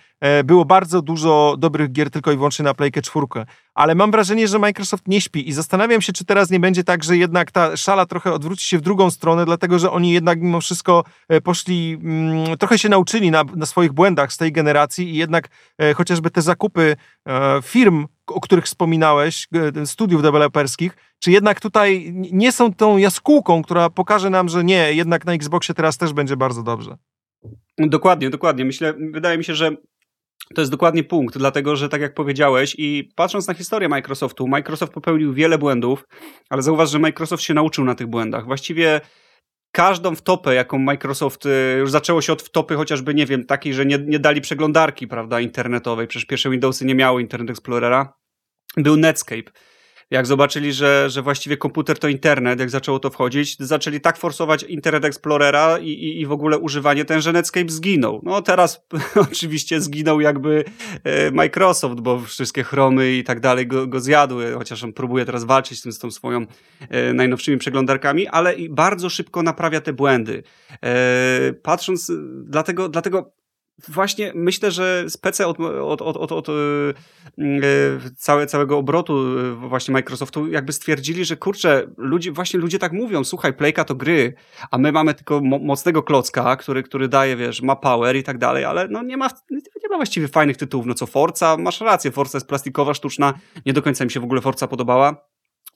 było bardzo dużo dobrych gier tylko i wyłącznie na Playkę 4, ale mam wrażenie, że Microsoft nie śpi i zastanawiam się, czy teraz nie będzie tak, że jednak ta szala trochę odwróci się w drugą stronę, dlatego że oni jednak mimo wszystko e, poszli, mm, trochę się nauczyli na, na, swoich błędach z tej generacji i jednak e, chociażby te zakupy e, firm, o których wspominałeś, e, studiów deweloperskich, czy jednak tutaj nie są tą jaskółką, która pokaże nam, że nie, jednak na Xboxie teraz też będzie bardzo dobrze. Dokładnie, dokładnie. Myślę, wydaje mi się, że to jest dokładnie punkt, dlatego że tak jak powiedziałeś i patrząc na historię Microsoftu, Microsoft popełnił wiele błędów, ale zauważ, że Microsoft się nauczył na tych błędach. Właściwie każdą wtopę, jaką Microsoft, y, już zaczęło się od wtopy chociażby, nie wiem, takiej, że nie, nie dali przeglądarki, prawda, internetowej, przecież pierwsze Windowsy nie miały Internet Explorera, był Netscape. Jak zobaczyli, że, że właściwie komputer to internet, jak zaczęło to wchodzić, zaczęli tak forsować Internet Explorera i, i, i w ogóle używanie ten, że Netscape zginął. No teraz <laughs> oczywiście zginął jakby e, Microsoft, bo wszystkie chromy i tak dalej go, go zjadły, chociaż on próbuje teraz walczyć z, tym, z tą swoją e, najnowszymi przeglądarkami, ale i bardzo szybko naprawia te błędy. E, patrząc, dlatego, dlatego właśnie myślę, że PC od, od, od, od, od yy, całe, całego obrotu właśnie Microsoftu jakby stwierdzili, że kurczę, ludzie, właśnie ludzie tak mówią, słuchaj, Playka to gry, a my mamy tylko mo mocnego klocka, który, który daje, wiesz, ma power i tak dalej, ale no nie ma, nie ma właściwie fajnych tytułów, no co Forza, masz rację, Forza jest plastikowa, sztuczna, nie do końca mi się w ogóle Forza podobała,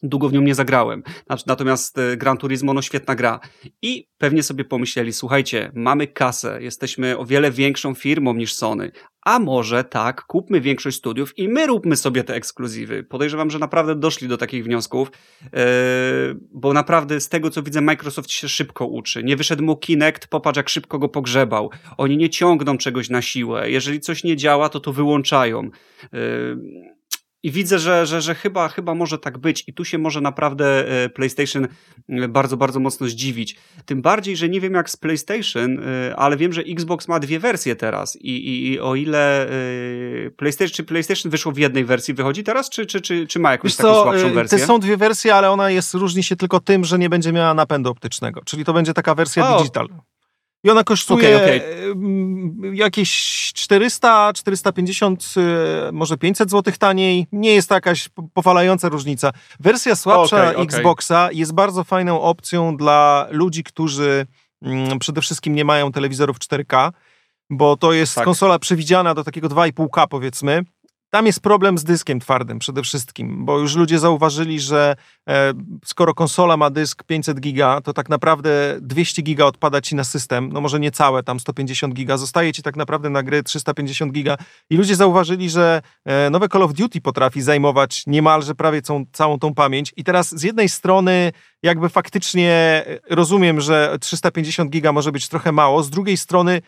długo w nią nie zagrałem. Natomiast e, Gran Turismo, no świetna gra. I pewnie sobie pomyśleli, słuchajcie, mamy kasę, jesteśmy o wiele większą firmą niż Sony, a może tak, kupmy większość studiów i my róbmy sobie te ekskluzywy. Podejrzewam, że naprawdę doszli do takich wniosków, yy, bo naprawdę z tego, co widzę, Microsoft się szybko uczy. Nie wyszedł mu Kinect, popatrz jak szybko go pogrzebał. Oni nie ciągną czegoś na siłę. Jeżeli coś nie działa, to to wyłączają. I widzę, że, że, że chyba, chyba może tak być i tu się może naprawdę e, PlayStation e, bardzo, bardzo mocno zdziwić. Tym bardziej, że nie wiem jak z PlayStation, e, ale wiem, że Xbox ma dwie wersje teraz i, i, i o ile PlayStation, czy PlayStation wyszło w jednej wersji, wychodzi teraz, czy, czy, czy, czy ma jakąś Wiesz taką co, słabszą wersję? Te są dwie wersje, ale ona jest, różni się tylko tym, że nie będzie miała napędu optycznego, czyli to będzie taka wersja o. digital. I ona kosztuje okay, okay. jakieś 400, 450, y, może 500 zł taniej. Nie jest to jakaś powalająca różnica. Wersja słabsza okay, Xboxa jest bardzo fajną opcją dla ludzi, którzy mm, przede wszystkim nie mają telewizorów 4K, bo to jest tak. konsola przewidziana do takiego 2,5K powiedzmy tam jest problem z dyskiem twardym przede wszystkim, bo już ludzie zauważyli, że e, skoro konsola ma dysk 500 giga, to tak naprawdę 200 giga odpada ci na system, no może nie całe, tam 150 giga, zostaje ci tak naprawdę na gry 350 giga. I ludzie zauważyli, że e, nowe Call of Duty potrafi zajmować niemalże prawie całą, całą tą pamięć. I teraz z jednej strony jakby faktycznie e, rozumiem, że 350 giga może być trochę mało, z drugiej strony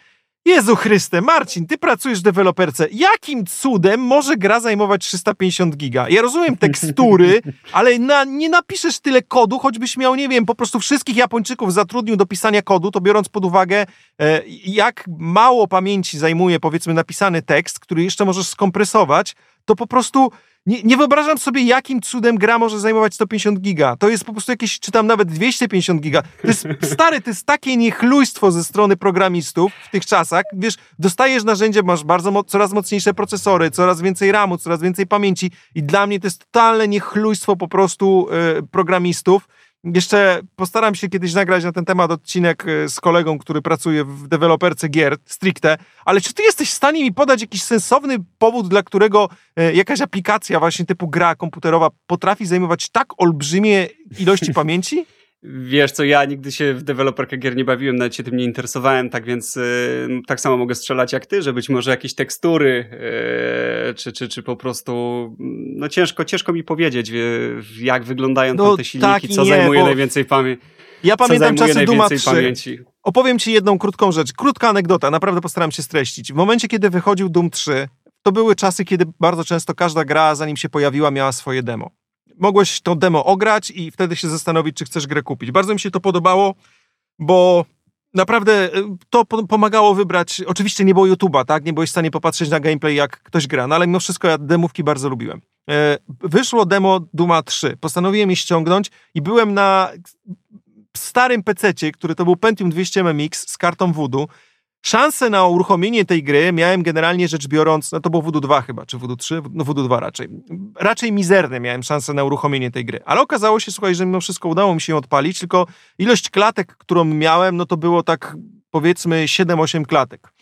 Jezu Chryste, Marcin, ty pracujesz w deweloperce. Jakim cudem może gra zajmować 350 giga? Ja rozumiem tekstury, <laughs> ale na, nie napiszesz tyle kodu, choćbyś miał, nie wiem, po prostu wszystkich Japończyków zatrudnił do pisania kodu, to biorąc pod uwagę, e, jak mało pamięci zajmuje, powiedzmy, napisany tekst, który jeszcze możesz skompresować, to po prostu nie, nie wyobrażam sobie, jakim cudem gra może zajmować 150 giga. To jest po prostu jakieś, czy tam nawet 250 giga. To jest, <laughs> stary, to jest takie niechlujstwo ze strony programistów w tych czasach. Wiesz, dostajesz narzędzie, masz bardzo coraz mocniejsze procesory, coraz więcej RAMu, coraz więcej pamięci i dla mnie to jest totalne niechlujstwo po prostu yy, programistów. Jeszcze postaram się kiedyś nagrać na ten temat odcinek e, z kolegą, który pracuje w deweloperce gier stricte, ale czy ty jesteś w stanie mi podać jakiś sensowny powód, dla którego e, jakaś aplikacja właśnie typu gra komputerowa potrafi zajmować tak olbrzymie ilości <laughs> pamięci? Wiesz co, ja nigdy się w deweloperkę gier nie bawiłem, nawet się tym nie interesowałem, tak więc yy, tak samo mogę strzelać jak ty, że być może jakieś tekstury, yy, czy, czy, czy po prostu, no ciężko, ciężko mi powiedzieć, jak wyglądają no, te silniki, tak co nie, zajmuje najwięcej pamięci. Ja pamiętam czasy Duma 3. Pamięci. Opowiem ci jedną krótką rzecz, krótka anegdota, naprawdę postaram się streścić. W momencie, kiedy wychodził Doom 3, to były czasy, kiedy bardzo często każda gra, zanim się pojawiła, miała swoje demo mogłeś to demo ograć i wtedy się zastanowić, czy chcesz grę kupić. Bardzo mi się to podobało, bo naprawdę e, to pomagało wybrać. Oczywiście nie było YouTube'a, tak? Nie byłeś w stanie popatrzeć na gameplay, jak ktoś gra, no ale mimo wszystko ja demówki bardzo lubiłem. E, wyszło demo Duma 3. Postanowiłem je ściągnąć i byłem na starym PC-cie, który to był Pentium 200 MX z kartą Voodoo Szanse na uruchomienie tej gry miałem generalnie rzecz biorąc, no to było Voodoo 2 chyba, czy Voodoo 3? No Voodoo 2 raczej. Raczej mizerne miałem szanse na uruchomienie tej gry. Ale okazało się, słuchaj, że mimo wszystko udało mi się ją odpalić, tylko ilość klatek, którą miałem, no to było tak powiedzmy 7-8 klatek.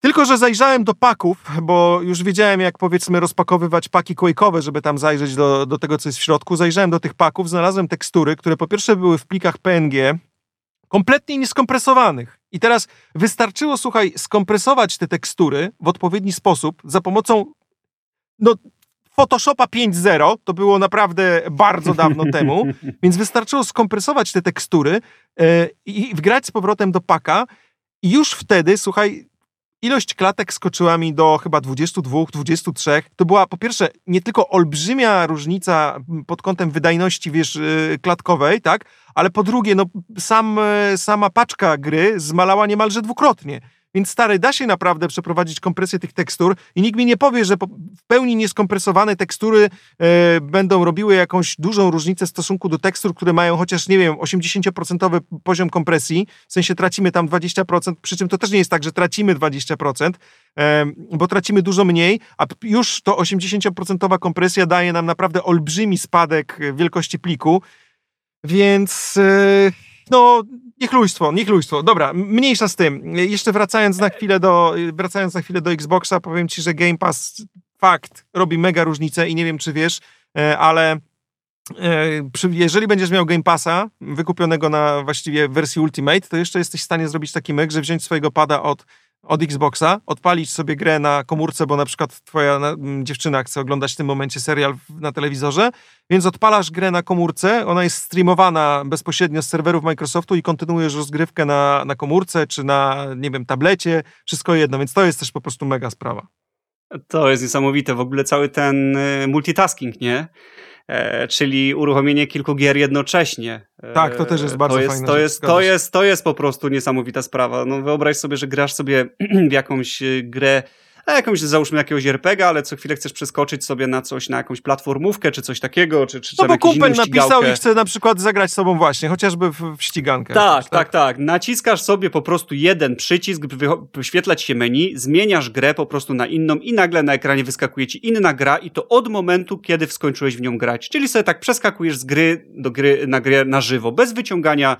Tylko, że zajrzałem do paków, bo już wiedziałem, jak powiedzmy rozpakowywać paki quake'owe, żeby tam zajrzeć do, do tego, co jest w środku. Zajrzałem do tych paków, znalazłem tekstury, które po pierwsze były w plikach PNG, kompletnie nieskompresowanych. I teraz wystarczyło, słuchaj, skompresować te tekstury w odpowiedni sposób za pomocą no, Photoshopa 5.0, to było naprawdę bardzo dawno <laughs> temu, więc wystarczyło skompresować te tekstury yy, i wgrać z powrotem do paka i już wtedy, słuchaj, ilość klatek skoczyła mi do chyba 22, 23. To była po pierwsze nie tylko olbrzymia różnica pod kątem wydajności, wiesz, y, klatkowej, tak, ale po drugie, no sam, y, sama paczka gry zmalała niemalże dwukrotnie. Więc stary, da się naprawdę przeprowadzić kompresję tych tekstur i nikt mi nie powie, że w pełni nieskompresowane tekstury e, będą robiły jakąś dużą różnicę w stosunku do tekstur, które mają chociaż, nie wiem, 80% poziom kompresji, w sensie tracimy tam 20%, przy czym to też nie jest tak, że tracimy 20%, e, bo tracimy dużo mniej, a już to 80% kompresja daje nam naprawdę olbrzymi spadek wielkości pliku, więc... E, no, niechlujstwo, niechlujstwo. Dobra, mniejsza z tym. Jeszcze wracając na chwilę do, wracając na chwilę do Xboxa, powiem ci, że Game Pass fakt robi mega różnicę i nie wiem, czy wiesz, e, ale e, jeżeli będziesz miał Game Passa wykupionego na właściwie wersji Ultimate, to jeszcze jesteś w stanie zrobić taki myk, że wziąć swojego pada od od Xboxa, odpalić sobie grę na komórce, bo na przykład twoja dziewczyna chce oglądać w tym momencie serial na telewizorze, więc odpalasz grę na komórce, ona jest streamowana bezpośrednio z serwerów Microsoftu i kontynuujesz rozgrywkę na, na komórce czy na, nie wiem, tablecie, wszystko jedno, więc to jest też po prostu mega sprawa. To jest niesamowite, w ogóle cały ten y, multitasking, nie? E, czyli uruchomienie kilku gier jednocześnie. E, tak, to też jest bardzo to jest, fajne. To jest, to, jest, to jest po prostu niesamowita sprawa. No wyobraź sobie, że grasz sobie w jakąś y, grę jakąś, załóżmy jakiegoś RPG, ale co chwilę chcesz przeskoczyć sobie na coś, na jakąś platformówkę, czy coś takiego, czy, czy No bo kumpel napisał i chce na przykład zagrać z sobą właśnie, chociażby w, w ścigankę. Tak, tak, tak, tak. Naciskasz sobie po prostu jeden przycisk, wyświetla ci się menu, zmieniasz grę po prostu na inną i nagle na ekranie wyskakuje ci inna gra i to od momentu, kiedy skończyłeś w nią grać. Czyli sobie tak przeskakujesz z gry do gry na grę na żywo, bez wyciągania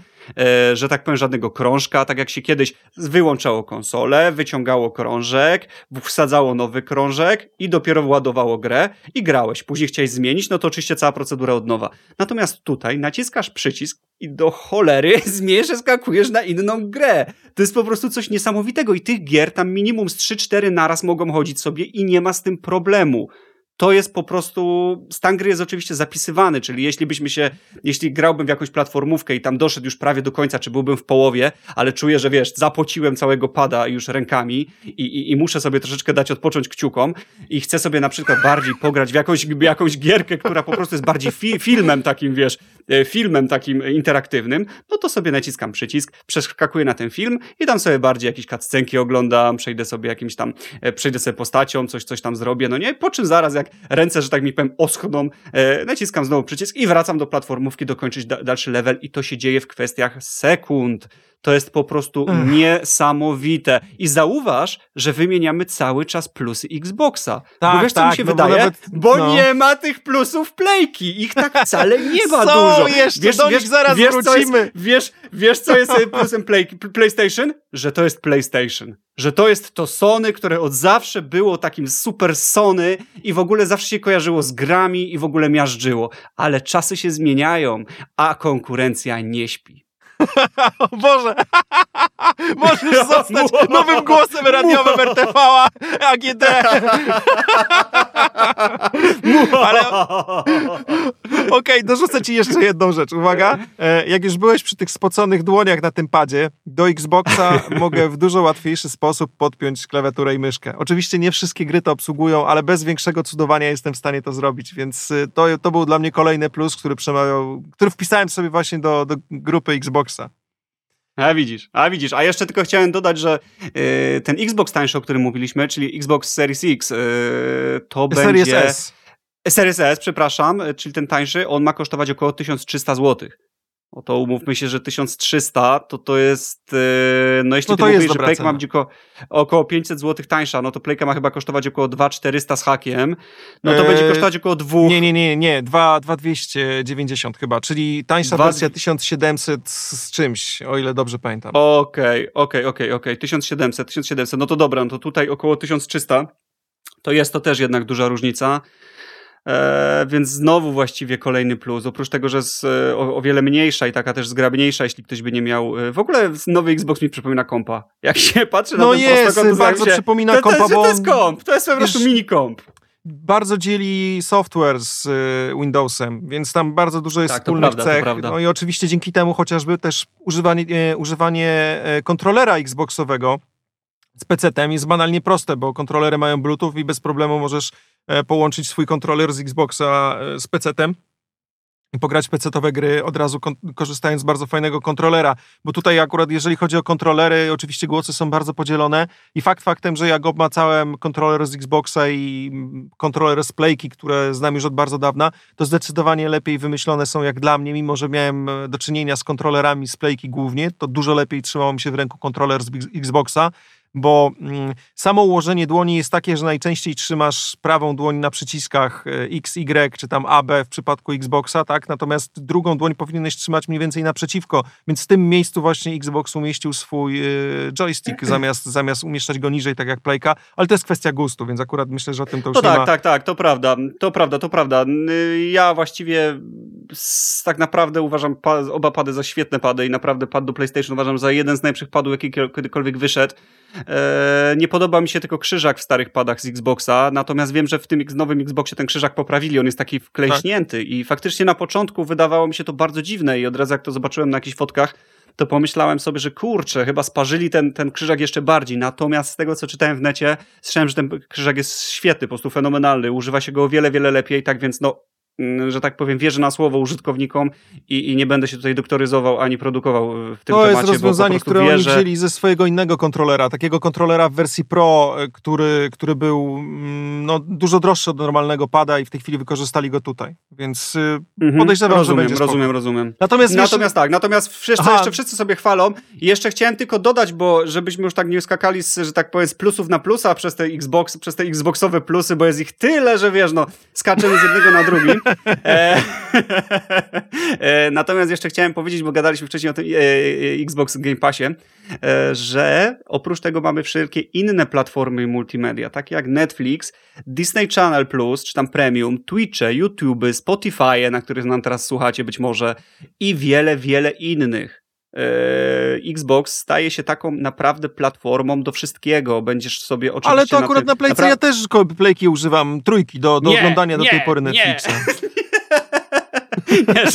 że tak powiem, żadnego krążka, tak jak się kiedyś wyłączało konsolę, wyciągało krążek, wsadzało nowy krążek i dopiero ładowało grę i grałeś. Później chciałeś zmienić, no to oczywiście cała procedura od nowa. Natomiast tutaj naciskasz przycisk i do cholery <laughs> skakujesz na inną grę. To jest po prostu coś niesamowitego i tych gier tam minimum z 3-4 naraz mogą chodzić sobie i nie ma z tym problemu to jest po prostu, stan gry jest oczywiście zapisywany, czyli jeśli byśmy się, jeśli grałbym w jakąś platformówkę i tam doszedł już prawie do końca, czy byłbym w połowie, ale czuję, że wiesz, zapociłem całego pada już rękami i, i, i muszę sobie troszeczkę dać odpocząć kciukom i chcę sobie na przykład bardziej pograć w jakąś, jakąś gierkę, która po prostu jest bardziej fi filmem takim, wiesz, e, filmem takim interaktywnym, no to sobie naciskam przycisk, przeskakuję na ten film i tam sobie bardziej jakieś cutscenki oglądam, przejdę sobie jakimś tam, e, przejdę sobie postacią, coś, coś tam zrobię, no nie? Po czym zaraz jak ręce, że tak mi powiem, oschną, e, naciskam znowu przycisk i wracam do platformówki dokończyć da dalszy level i to się dzieje w kwestiach sekund. To jest po prostu Ech. niesamowite. I zauważ, że wymieniamy cały czas plusy Xboxa. Tak, bo wiesz, co tak, mi się no wydaje? Bo, nawet, bo no. nie ma tych plusów playki. Ich tak wcale nie ma <laughs> Są dużo. jeszcze, wiesz, do wiesz, zaraz wiesz, wrócimy. Jest, wiesz, wiesz, co jest plusem play, PlayStation? Że to jest PlayStation. Że to jest to Sony, które od zawsze było takim super Sony i w ogóle zawsze się kojarzyło z grami i w ogóle miażdżyło. Ale czasy się zmieniają, a konkurencja nie śpi. <laughs> o Boże! <laughs> <laughs> Możesz zostać nowym <laughs> głosem radiowym RTV AGD. <laughs> Ale okej, okay, dorzucę ci jeszcze jedną rzecz. Uwaga, e, jak już byłeś przy tych spoconych dłoniach na tym padzie, do Xboxa mogę w dużo łatwiejszy sposób podpiąć klawiaturę i myszkę. Oczywiście nie wszystkie gry to obsługują, ale bez większego cudowania jestem w stanie to zrobić, więc e, to, to był dla mnie kolejny plus, który przemawiał, który wpisałem sobie właśnie do, do grupy Xboxa. A widzisz, a widzisz. A jeszcze tylko chciałem dodać, że yy, ten Xbox tańszy, o którym mówiliśmy, czyli Xbox Series X, yy, to Series będzie... S. Series S, przepraszam, czyli ten tańszy, on ma kosztować około 1300 zł. No to umówmy się, że 1300 to to jest, e, no jeśli no ty mówisz, że Playka ma być około, około 500 zł tańsza, no to Playka ma chyba kosztować około 2400 z hakiem, no to eee, będzie kosztować około 2... Nie, nie, nie, nie, 2290 chyba, czyli tańsza 2... wersja 1700 z czymś, o ile dobrze pamiętam. Okej, okej, okej, okej, 1700, 1700, no to dobra, no to tutaj około 1300, to jest to też jednak duża różnica. E, więc znowu właściwie kolejny plus. Oprócz tego, że jest e, o, o, wiele mniejsza i taka też zgrabniejsza, jeśli ktoś by nie miał. E, w ogóle nowy Xbox mi przypomina kompa. <laughs> Jak się patrzy na no ten jest, to bardzo się, przypomina to, kompa, to, bo... To jest komp, to jest po prostu mini komp. Bardzo dzieli software z Windowsem, więc tam bardzo dużo jest tak, wspólnych prawda, cech. No i oczywiście dzięki temu chociażby też używanie, używanie kontrolera Xboxowego z PC-tem jest banalnie proste, bo kontrolery mają Bluetooth i bez problemu możesz e, połączyć swój kontroler z Xboxa e, z PC-tem i pograć PC-owe gry od razu korzystając z bardzo fajnego kontrolera, bo tutaj akurat jeżeli chodzi o kontrolery, oczywiście głosy są bardzo podzielone i fakt faktem, że ja go obmacałem kontroler z Xboxa i kontroler z Playki, które znam już od bardzo dawna, to zdecydowanie lepiej wymyślone są jak dla mnie, mimo że miałem e, do czynienia z kontrolerami z Playki głównie, to dużo lepiej trzymało mi się w ręku kontroler z Xboxa, bo mm, samo ułożenie dłoni jest takie, że najczęściej trzymasz prawą dłoń na przyciskach e, X, Y czy tam AB w przypadku Xboxa, tak? Natomiast drugą dłoń powinieneś trzymać mniej więcej naprzeciwko, więc w tym miejscu właśnie Xbox umieścił swój e, joystick <clears throat> zamiast, zamiast umieszczać go niżej, tak jak Playka, ale to jest kwestia gustu, więc akurat myślę, że o tym to już no tak, ma... tak, tak, to prawda, to prawda, to prawda. Ja właściwie tak naprawdę uważam oba pady za świetne pady i naprawdę pad do PlayStation uważam za jeden z najlepszych padów, jaki kiedykolwiek wyszedł. E, nie podoba mi się tylko krzyżak w starych padach z Xboxa, natomiast wiem, że w tym nowym Xboxie ten krzyżak poprawili, on jest taki wklęśnięty tak. i faktycznie na początku wydawało mi się to bardzo dziwne i od razu jak to zobaczyłem na jakichś fotkach, to pomyślałem sobie, że kurczę, chyba sparzyli ten, ten krzyżak jeszcze bardziej. Natomiast z tego, co czytałem w necie, słyszałem, że ten krzyżak jest świetny, po prostu fenomenalny. Używa się go o wiele, wiele lepiej, tak więc no, że tak powiem, wierzę na słowo użytkownikom i, i nie będę się tutaj doktoryzował ani produkował w tym to temacie. To jest rozwiązanie, które wierzę... oni wzięli ze swojego innego kontrolera, takiego kontrolera w wersji Pro, e, który, który był mm, no, dużo droższy od normalnego pada i w tej chwili wykorzystali go tutaj, więc y, mhm, podejrzewam, rozumiem, że Rozumiem, spoko. rozumiem. Natomiast, natomiast tak, natomiast wszyscy, jeszcze wszyscy sobie chwalą i jeszcze chciałem tylko dodać, bo żebyśmy już tak nie skakali z, że tak powiem, z plusów na plusa przez te Xbox, przez te Xboxowe plusy, bo jest ich tyle, że wiesz, no, skaczemy z jednego na drugi. E, <laughs> e, natomiast jeszcze chciałem powiedzieć, bo gadaliśmy wcześniej o tym e, Xbox Game Passie, że oprócz tego mamy wszelkie inne platformy multimedia, takie jak Netflix, Disney Channel Plus, czy tam Premium, Twitche, YouTube, Spotify, na których nam teraz słuchacie być może i wiele, wiele innych. Xbox staje się taką naprawdę platformą do wszystkiego. Będziesz sobie oczywiście. Ale to akurat na, tym... na Playce ja też Playki używam trójki do, do nie, oglądania do tej pory Netflixa. Nie. <laughs> <laughs> Nie,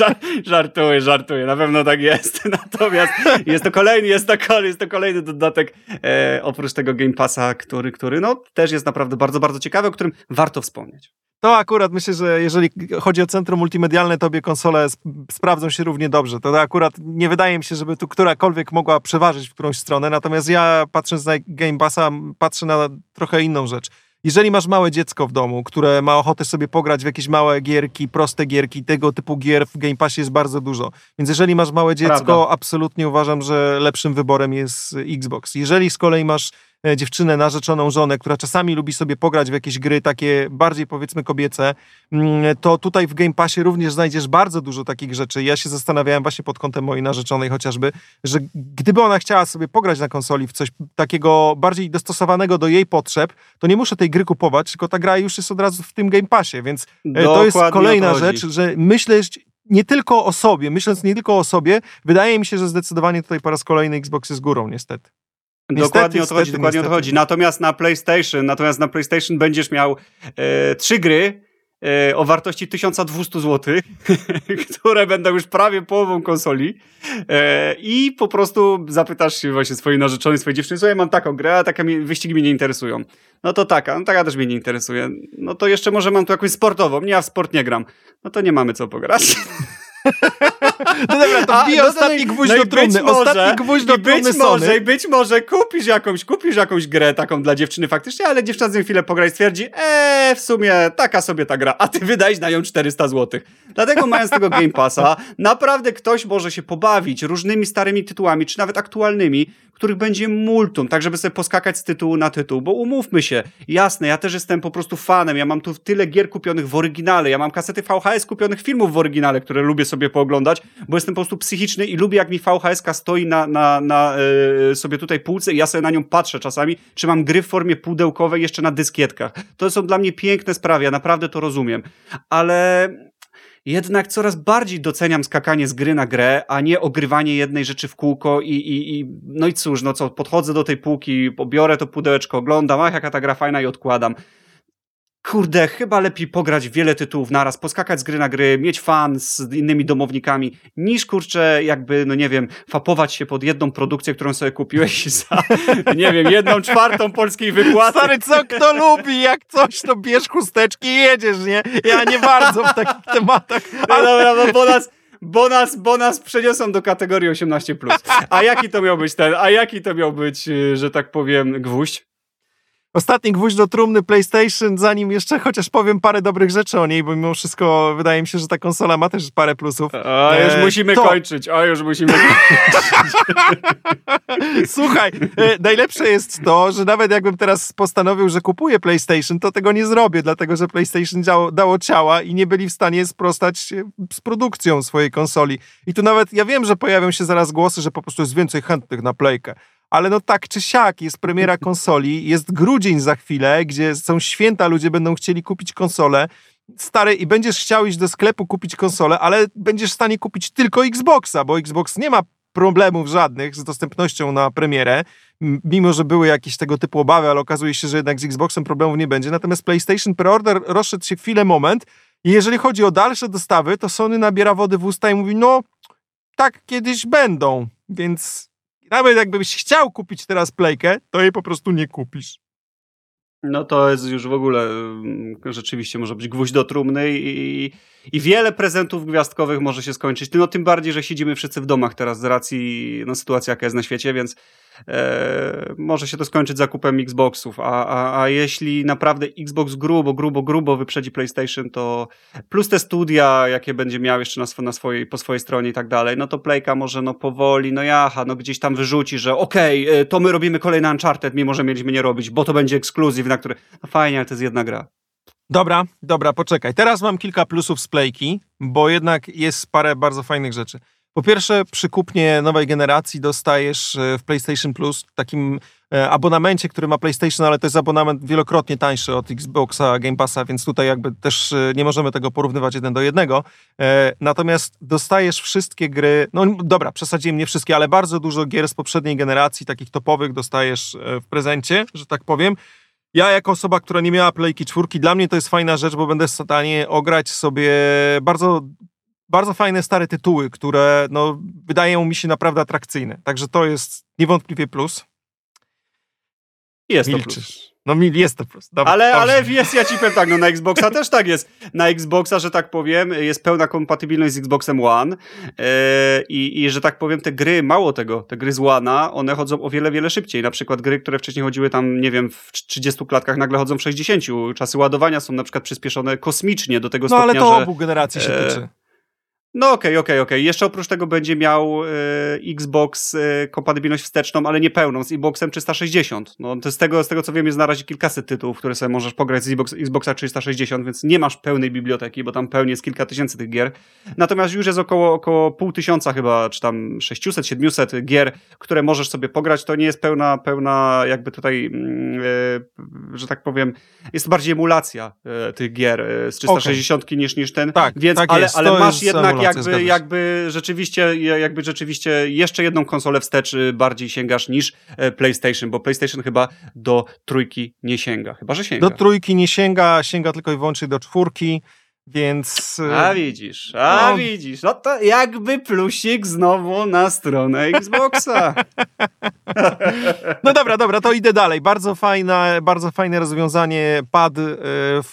żartuję, żartuję, na pewno tak jest. <laughs> Natomiast jest to kolejny, jest to, jest to kolejny dodatek e, oprócz tego Game Passa, który, który no, też jest naprawdę bardzo, bardzo ciekawy, o którym warto wspomnieć. To akurat myślę, że jeżeli chodzi o centrum multimedialne, to obie konsole sp sprawdzą się równie dobrze. To akurat nie wydaje mi się, żeby tu którakolwiek mogła przeważyć w którąś stronę. Natomiast ja patrząc na Game Passa, patrzę na trochę inną rzecz jeżeli masz małe dziecko w domu, które ma ochotę sobie pograć w jakieś małe gierki, proste gierki, tego typu gier w Game Passie jest bardzo dużo. Więc jeżeli masz małe dziecko, Prawda. absolutnie uważam, że lepszym wyborem jest Xbox. Jeżeli z kolei masz dziewczynę, narzeczoną żonę, która czasami lubi sobie pograć w jakieś gry takie bardziej powiedzmy kobiece, mm, to tutaj w Game Passie również znajdziesz bardzo dużo takich rzeczy. Ja się zastanawiałem właśnie pod kątem mojej narzeczonej chociażby, że gdyby ona chciała sobie pograć na konsoli w coś takiego bardziej dostosowanego do jej potrzeb, to nie muszę tej gry kupować, tylko ta gra już jest od razu w tym Game Passie, więc Dokładnie to jest kolejna rzecz, że myśleć nie tylko o sobie, myśląc nie tylko o sobie, wydaje mi się, że zdecydowanie tutaj po raz kolejny Xbox jest górą, niestety. Niestety, dokładnie o to chodzi, dokładnie niestety. o to chodzi. Natomiast na PlayStation, natomiast na PlayStation będziesz miał e, trzy gry e, o wartości 1200 zł, <laughs> które będą już prawie połową konsoli e, i po prostu zapytasz się właśnie swojej narzeczonej, swojej dziewczyny, słuchaj, mam taką grę, a takie wyścigi mnie nie interesują. No to taka, no taka też mnie nie interesuje. No to jeszcze może mam tu jakąś sportową, nie, ja w sport nie gram. No to nie mamy co pograć. <laughs> No dobra, to wbij no ostatni gwóźdź no do trumny. Ostatni gwóźdź do trumny być może, być może kupisz jakąś, kupisz jakąś grę taką dla dziewczyny faktycznie, ale dziewczyna z nią chwilę pogra i stwierdzi, eee, w sumie taka sobie ta gra, a ty wydajesz na nią 400 zł. Dlatego mając tego Game Passa, naprawdę ktoś może się pobawić różnymi starymi tytułami, czy nawet aktualnymi, których będzie multum, tak żeby sobie poskakać z tytułu na tytuł, bo umówmy się, jasne, ja też jestem po prostu fanem, ja mam tu tyle gier kupionych w oryginale, ja mam kasety VHS kupionych filmów w oryginale, które lubię sobie pooglądać, bo jestem po prostu psychiczny i lubię jak mi VHS stoi na, na, na yy, sobie tutaj półce i ja sobie na nią patrzę czasami, czy mam gry w formie pudełkowej jeszcze na dyskietkach. To są dla mnie piękne sprawy, ja naprawdę to rozumiem, ale jednak coraz bardziej doceniam skakanie z gry na grę, a nie ogrywanie jednej rzeczy w kółko i, i, i no i cóż, no co, podchodzę do tej półki, pobiorę to pudełeczko, oglądam, ach, jaka ta gra fajna i odkładam. Kurde, chyba lepiej pograć wiele tytułów naraz, poskakać z gry na gry, mieć fan z innymi domownikami, niż kurczę, jakby, no nie wiem, fapować się pod jedną produkcję, którą sobie kupiłeś <laughs> za, nie wiem, jedną czwartą polskiej wypłaty. Stary, co kto lubi? Jak coś, to bierz chusteczki i jedziesz, nie? Ja nie bardzo w takich <laughs> tematach. No dobra, no bo nas, bo nas, bo nas przeniosą do kategorii 18+. A jaki to miał być ten, a jaki to miał być, y, że tak powiem, gwóźdź? Ostatni gwóźdź do trumny PlayStation, zanim jeszcze chociaż powiem parę dobrych rzeczy o niej, bo mimo wszystko wydaje mi się, że ta konsola ma też parę plusów. A już E, musimy to- kończyć, a już musimy <laughs> Słuchaj, e, najlepsze jest to, że nawet jakbym teraz postanowił, że kupuję PlayStation, to tego nie zrobię, dlatego że PlayStation działo, dało ciała i nie byli w stanie sprostać e, z produkcją swojej konsoli. I tu nawet, ja wiem, że pojawią się zaraz głosy, że po prostu jest więcej chętnych na Playkę. Ale no tak czy siak, jest premiera <laughs> konsoli, jest grudzień za chwilę, gdzie są święta, ludzie będą chcieli kupić konsolę. Stary, i będziesz chciał iść do sklepu kupić konsolę, ale będziesz w stanie kupić tylko Xboxa, bo Xbox nie ma problemów żadnych z dostępnością na premierę, mimo że były jakieś tego typu obawy, ale okazuje się, że jednak z Xboxem problemów nie będzie. Natomiast PlayStation Preorder rozszedł się chwilę moment i jeżeli chodzi o dalsze dostawy, to Sony nabiera wody w usta i mówi, no tak kiedyś będą, więc nawet jakbyś chciał kupić teraz Playkę, to jej po prostu nie kupisz. No to jest już w ogóle mm, rzeczywiście może być gwóźdź do trumny i, i wiele prezentów gwiazdkowych może się skończyć. No tym bardziej, że siedzimy wszyscy w domach teraz z racji no, sytuacji, jaka jest na świecie, więc e, może się to skończyć zakupem Xboxów. A, a, a jeśli naprawdę Xbox grubo, grubo, grubo wyprzedzi PlayStation, to plus te studia, jakie będzie miał jeszcze na, swo, na swojej, po swojej stronie i tak dalej, no to Playka może no powoli, no jaha, no gdzieś tam wyrzuci, że okej, e, to my robimy kolejny Uncharted, mimo że mieliśmy nie robić, bo to będzie ekskluzyw, na który, no fajnie, ale to jest jedna gra. Dobra, dobra, poczekaj. Teraz mam kilka plusów z Playki, bo jednak jest parę bardzo fajnych rzeczy. Po pierwsze, przy kupnie nowej generacji dostajesz e, w PlayStation Plus takim e, abonamencie, który ma PlayStation, ale to jest abonament wielokrotnie tańszy od Xboxa Game Passa, więc tutaj jakby też e, nie możemy tego porównywać jeden do jednego. Natomiast dostajesz wszystkie gry, no dobra, przesadziłem nie wszystkie, ale bardzo dużo gier z poprzedniej generacji, takich topowych dostajesz w prezencie, że tak powiem. Ja jako osoba, która nie miała Playki czwórki, dla mnie to jest fajna rzecz, bo będę w stanie ograć sobie bardzo, bardzo fajne stare tytuły, które no, wydają mi się naprawdę atrakcyjne. Także to jest niewątpliwie plus. Jest to Milczysz. plus. No jest to plus. Dobra, Ale, dobrze. ale jest, ja ci powiem tak, no na Xboxa też tak jest. Na Xboxa, że tak powiem, jest pełna kompatybilność z Xboxem One yy, i, i że tak powiem, te gry, mało tego, te gry z One'a, one chodzą o wiele, wiele szybciej. Na przykład gry, które wcześniej chodziły tam, nie wiem, w 30 klatkach, nagle chodzą w 60. Czasy ładowania są na przykład przyspieszone kosmicznie do tego No ale stopnia, to że... obu generacji się e, tyczy. No okej, okej, okej. Jeszcze oprócz tego będzie miał e, Xbox e, kompatybilność wsteczną, ale nie pełną, z Xboxem 360. No to z tego, z tego co wiem jest na razie kilkaset tytułów, które sobie możesz pograć z Xbox, Xboxa 360, więc nie masz pełnej biblioteki, bo tam pełnie jest kilka tysięcy tych gier. Natomiast już jest około, około pół tysiąca chyba, czy tam 600, 700 gier, które możesz sobie pograć. To nie jest pełna, pełna jakby tutaj, e, że tak powiem, jest to bardziej emulacja tych gier z 360 niż, niż ten. Tak, więc, tak ale, ale masz jednak jakby, jakby rzeczywiście, jakby rzeczywiście jeszcze jedną konsolę wstecz y, bardziej sięgasz niż e, PlayStation, bo PlayStation chyba do trójki nie sięga. Chyba, że sięga. Do trójki nie sięga, sięga tylko i wyłącznie do czwórki, więc... e, A widzisz, a No. widzisz. No to jakby plusik znowu na stronę Xboxa. <laughs> No dobra, dobra, to idę dalej. Bardzo fajne, bardzo fajne rozwiązanie. Pad e,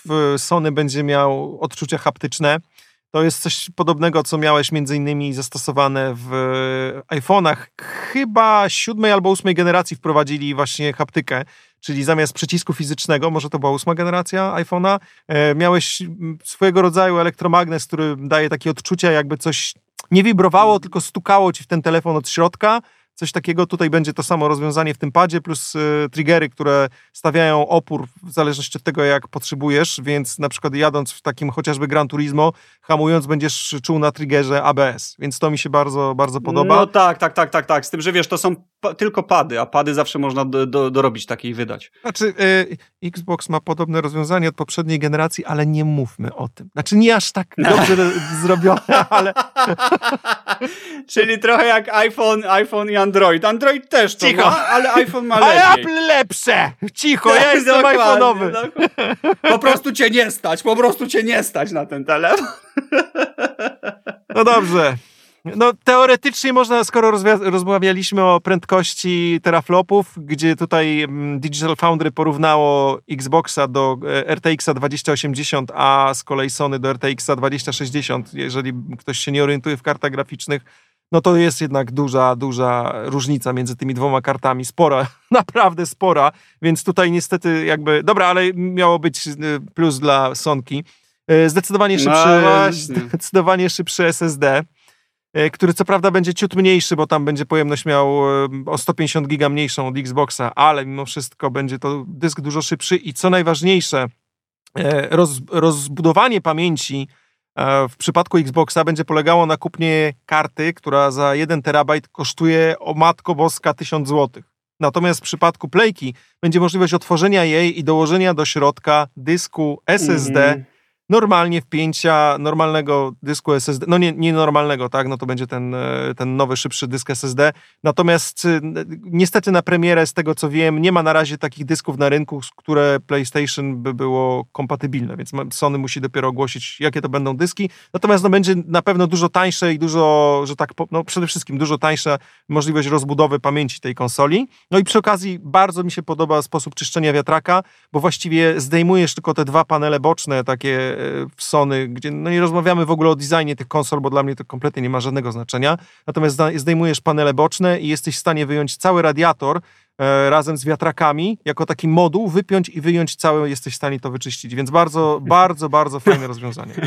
w Sony będzie miał odczucia haptyczne. To jest coś podobnego, co miałeś między innymi zastosowane w iPhone'ach. Chyba siódmej albo ósmej generacji wprowadzili właśnie haptykę, czyli zamiast przycisku fizycznego, może to była ósma generacja iPhone'a, e, miałeś swojego rodzaju elektromagnes, który daje takie odczucia, jakby coś nie wibrowało, tylko stukało ci w ten telefon od środka. Coś takiego tutaj będzie to samo rozwiązanie w tym padzie, plus y, triggery, które stawiają opór w zależności od tego, jak potrzebujesz, więc na przykład jadąc w takim chociażby Gran Turismo, hamując będziesz czuł na triggerze ABS, więc to mi się bardzo, bardzo podoba. No tak, tak, tak, tak, tak. Z tym, że wiesz, to są pa- tylko pady, a pady zawsze można do, do, dorobić takie i wydać. Znaczy, y, Xbox ma podobne rozwiązanie od poprzedniej generacji, ale nie mówmy o tym. Znaczy, nie aż tak <laughs> dobrze zrobione, ale <laughs> Czyli trochę jak iPhone, iPhone i Android. Android też to Cicho. ma, ale iPhone ma <laughs> lepiej. Ale Apple lepsze! Cicho, ja jestem Dokładnie, iPhone'owy. dokładnie. Po prostu cię nie stać, po prostu cię nie stać na ten telefon. No dobrze. No teoretycznie można, skoro rozmawialiśmy o prędkości teraflopów, gdzie tutaj mm, Digital Foundry porównało Xboxa do e, RTX-a 2080, a z kolei Sony do RTX-a 2060, jeżeli ktoś się nie orientuje w kartach graficznych, no to jest jednak duża, duża różnica między tymi dwoma kartami. Spora, <laughs> naprawdę spora, więc tutaj niestety jakby, dobra, ale miało być y, plus dla Sonki. Zdecydowanie No szybszy, <laughs> właśnie. zdecydowanie szybszy SSD, który co prawda będzie ciut mniejszy, bo tam będzie pojemność miał e, o 150 giga mniejszą od Xboxa, ale mimo wszystko będzie to dysk dużo szybszy i co najważniejsze, roz, rozbudowanie pamięci w przypadku Xboxa będzie polegało na kupnie karty, która za 1 terabajt kosztuje o matko boska 1000 zł. Natomiast w przypadku Playki będzie możliwość otworzenia jej i dołożenia do środka dysku SSD Mhm. Normalnie wpięcia normalnego dysku SSD, no nie, nie normalnego, tak, no to będzie ten, e, ten nowy, szybszy dysk SSD. Natomiast y, niestety na premierę, z tego co wiem, nie ma na razie takich dysków na rynku, z które PlayStation by było kompatybilne, więc Sony musi dopiero ogłosić, jakie to będą dyski. Natomiast no, będzie na pewno dużo tańsze i dużo, że tak, no przede wszystkim dużo tańsza możliwość rozbudowy pamięci tej konsoli. No i przy okazji bardzo mi się podoba sposób czyszczenia wiatraka, bo właściwie zdejmujesz tylko te dwa panele boczne, takie w Sony, gdzie no nie rozmawiamy w ogóle o designie tych konsol, bo dla mnie to kompletnie nie ma żadnego znaczenia. Natomiast zdejmujesz panele boczne i jesteś w stanie wyjąć cały radiator e, razem z wiatrakami, jako taki moduł, wypiąć i wyjąć cały, jesteś w stanie to wyczyścić. Więc bardzo, bardzo, bardzo fajne rozwiązanie. <laughs>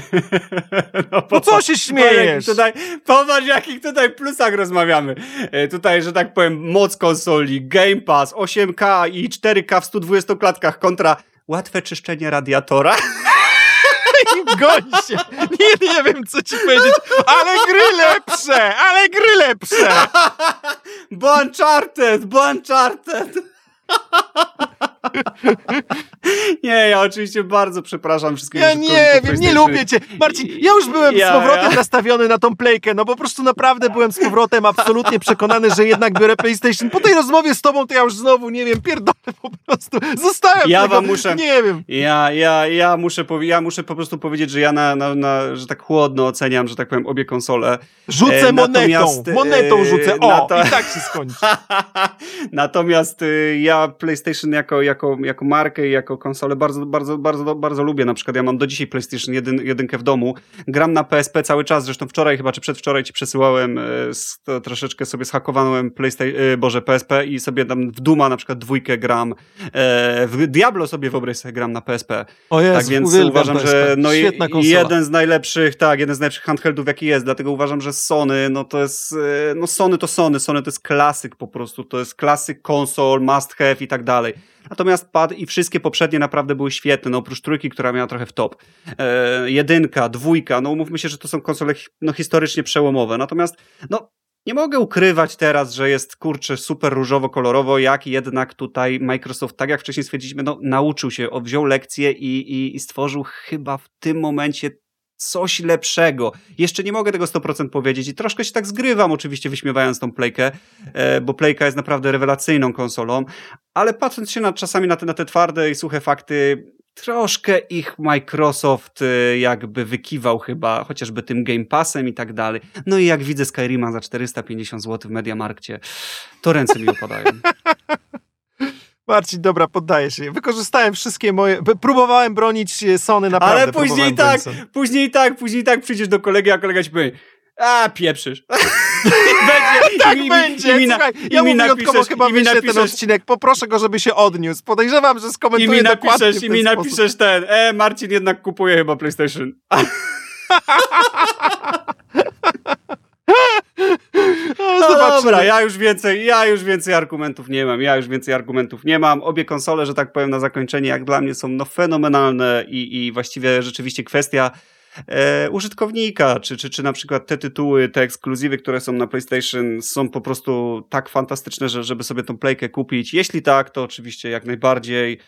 No co się śmiejesz? Tutaj, popatrz, jakich tutaj plusach rozmawiamy. E, Tutaj, że tak powiem, moc konsoli, Game Pass, 8K i 4K w 120 klatkach kontra łatwe czyszczenie radiatora. <laughs> Goń! Nie, nie wiem, co ci powiedzieć, ale gry lepsze! Ale gry lepsze! Bo Uncharted, bo Uncharted. <laughs> Nie, ja oczywiście bardzo przepraszam wszystkich Ja nie wiem, nie lubię cię. Marcin, ja już byłem Ja- z powrotem ja- nastawiony na tą playkę, no po prostu naprawdę byłem z powrotem absolutnie przekonany, że jednak biorę PlayStation. Po tej rozmowie z tobą to ja już znowu, nie wiem, pierdolę po prostu. Zostałem Ja tego, wam muszę- nie wiem. Ja, ja, ja, muszę ja muszę po prostu powiedzieć, że ja na, na, na, że tak chłodno oceniam, że tak powiem, obie konsole. Rzucę E, monetą, e, monetą rzucę, o, to- i tak się skończy. <laughs> Natomiast y, ja PlayStation jako, jako, jako markę i jako konsolę bardzo, bardzo, bardzo, bardzo lubię. Na przykład ja mam do dzisiaj PlayStation 1, jedynkę w domu. Gram na PSP cały czas, zresztą wczoraj chyba, czy przedwczoraj ci przesyłałem, to troszeczkę sobie zhakowałem PlayStation, y, Boże, PSP i sobie tam w Duma na przykład dwójkę gram. E, w Diablo sobie wyobraź sobie gram na PSP. O Jezu, Tak więc uważam, PSP. że no Świetna konsola. jeden z najlepszych, tak, jeden z najlepszych handheldów jaki jest, dlatego uważam, że Sony, no to jest, e, no Sony to Sony, Sony to jest klasyk po prostu, to jest klasyk konsol, must have i tak dalej. Natomiast pad i wszystkie poprzednie naprawdę były świetne, no oprócz trójki, która miała trochę w top. E, jedynka, dwójka, no umówmy się, że to są konsole no, historycznie przełomowe. Natomiast, no nie mogę ukrywać teraz, że jest kurczę super różowo-kolorowo, jak jednak tutaj Microsoft, tak jak wcześniej stwierdziliśmy, no nauczył się, wziął lekcję i, i, i stworzył chyba w tym momencie coś lepszego. Jeszcze nie mogę tego 100% powiedzieć i troszkę się tak zgrywam oczywiście wyśmiewając tą Playkę, e, bo Playka jest naprawdę rewelacyjną konsolą, ale patrząc się na, czasami na te, na te twarde i suche fakty, troszkę ich Microsoft e, jakby wykiwał chyba, chociażby tym Game Passem i tak dalej. No i jak widzę Skyrima za 450 zł w Mediamarkcie, to ręce mi opadają. <laughs> Marcin, dobra, poddaję się. Wykorzystałem wszystkie moje... Próbowałem bronić e, Sony, naprawdę Ale później tak, później tak, później tak przyjdziesz do kolegi, a kolega ci powie, a pieprzysz. <laughs> będzie, Tak i mi- będzie, i mi na- słuchaj, i ja mi mu wyjątkowo chyba i mi wyślę ten odcinek, poproszę go, żeby się odniósł. Podejrzewam, że I skomentuje mi dokładnie napiszesz, i mi sposób. napiszesz ten, e, Marcin jednak kupuje chyba PlayStation. <laughs> <laughs> No, No dobra, ja już więcej, ja już więcej argumentów nie mam, ja już więcej argumentów nie mam. Obie konsole, że tak powiem na zakończenie, jak dla mnie są no fenomenalne i, i właściwie rzeczywiście kwestia e, użytkownika, czy, czy, czy na przykład te tytuły, te ekskluzywy, które są na PlayStation są po prostu tak fantastyczne, że, żeby sobie tą playkę kupić. Jeśli tak, to oczywiście jak najbardziej.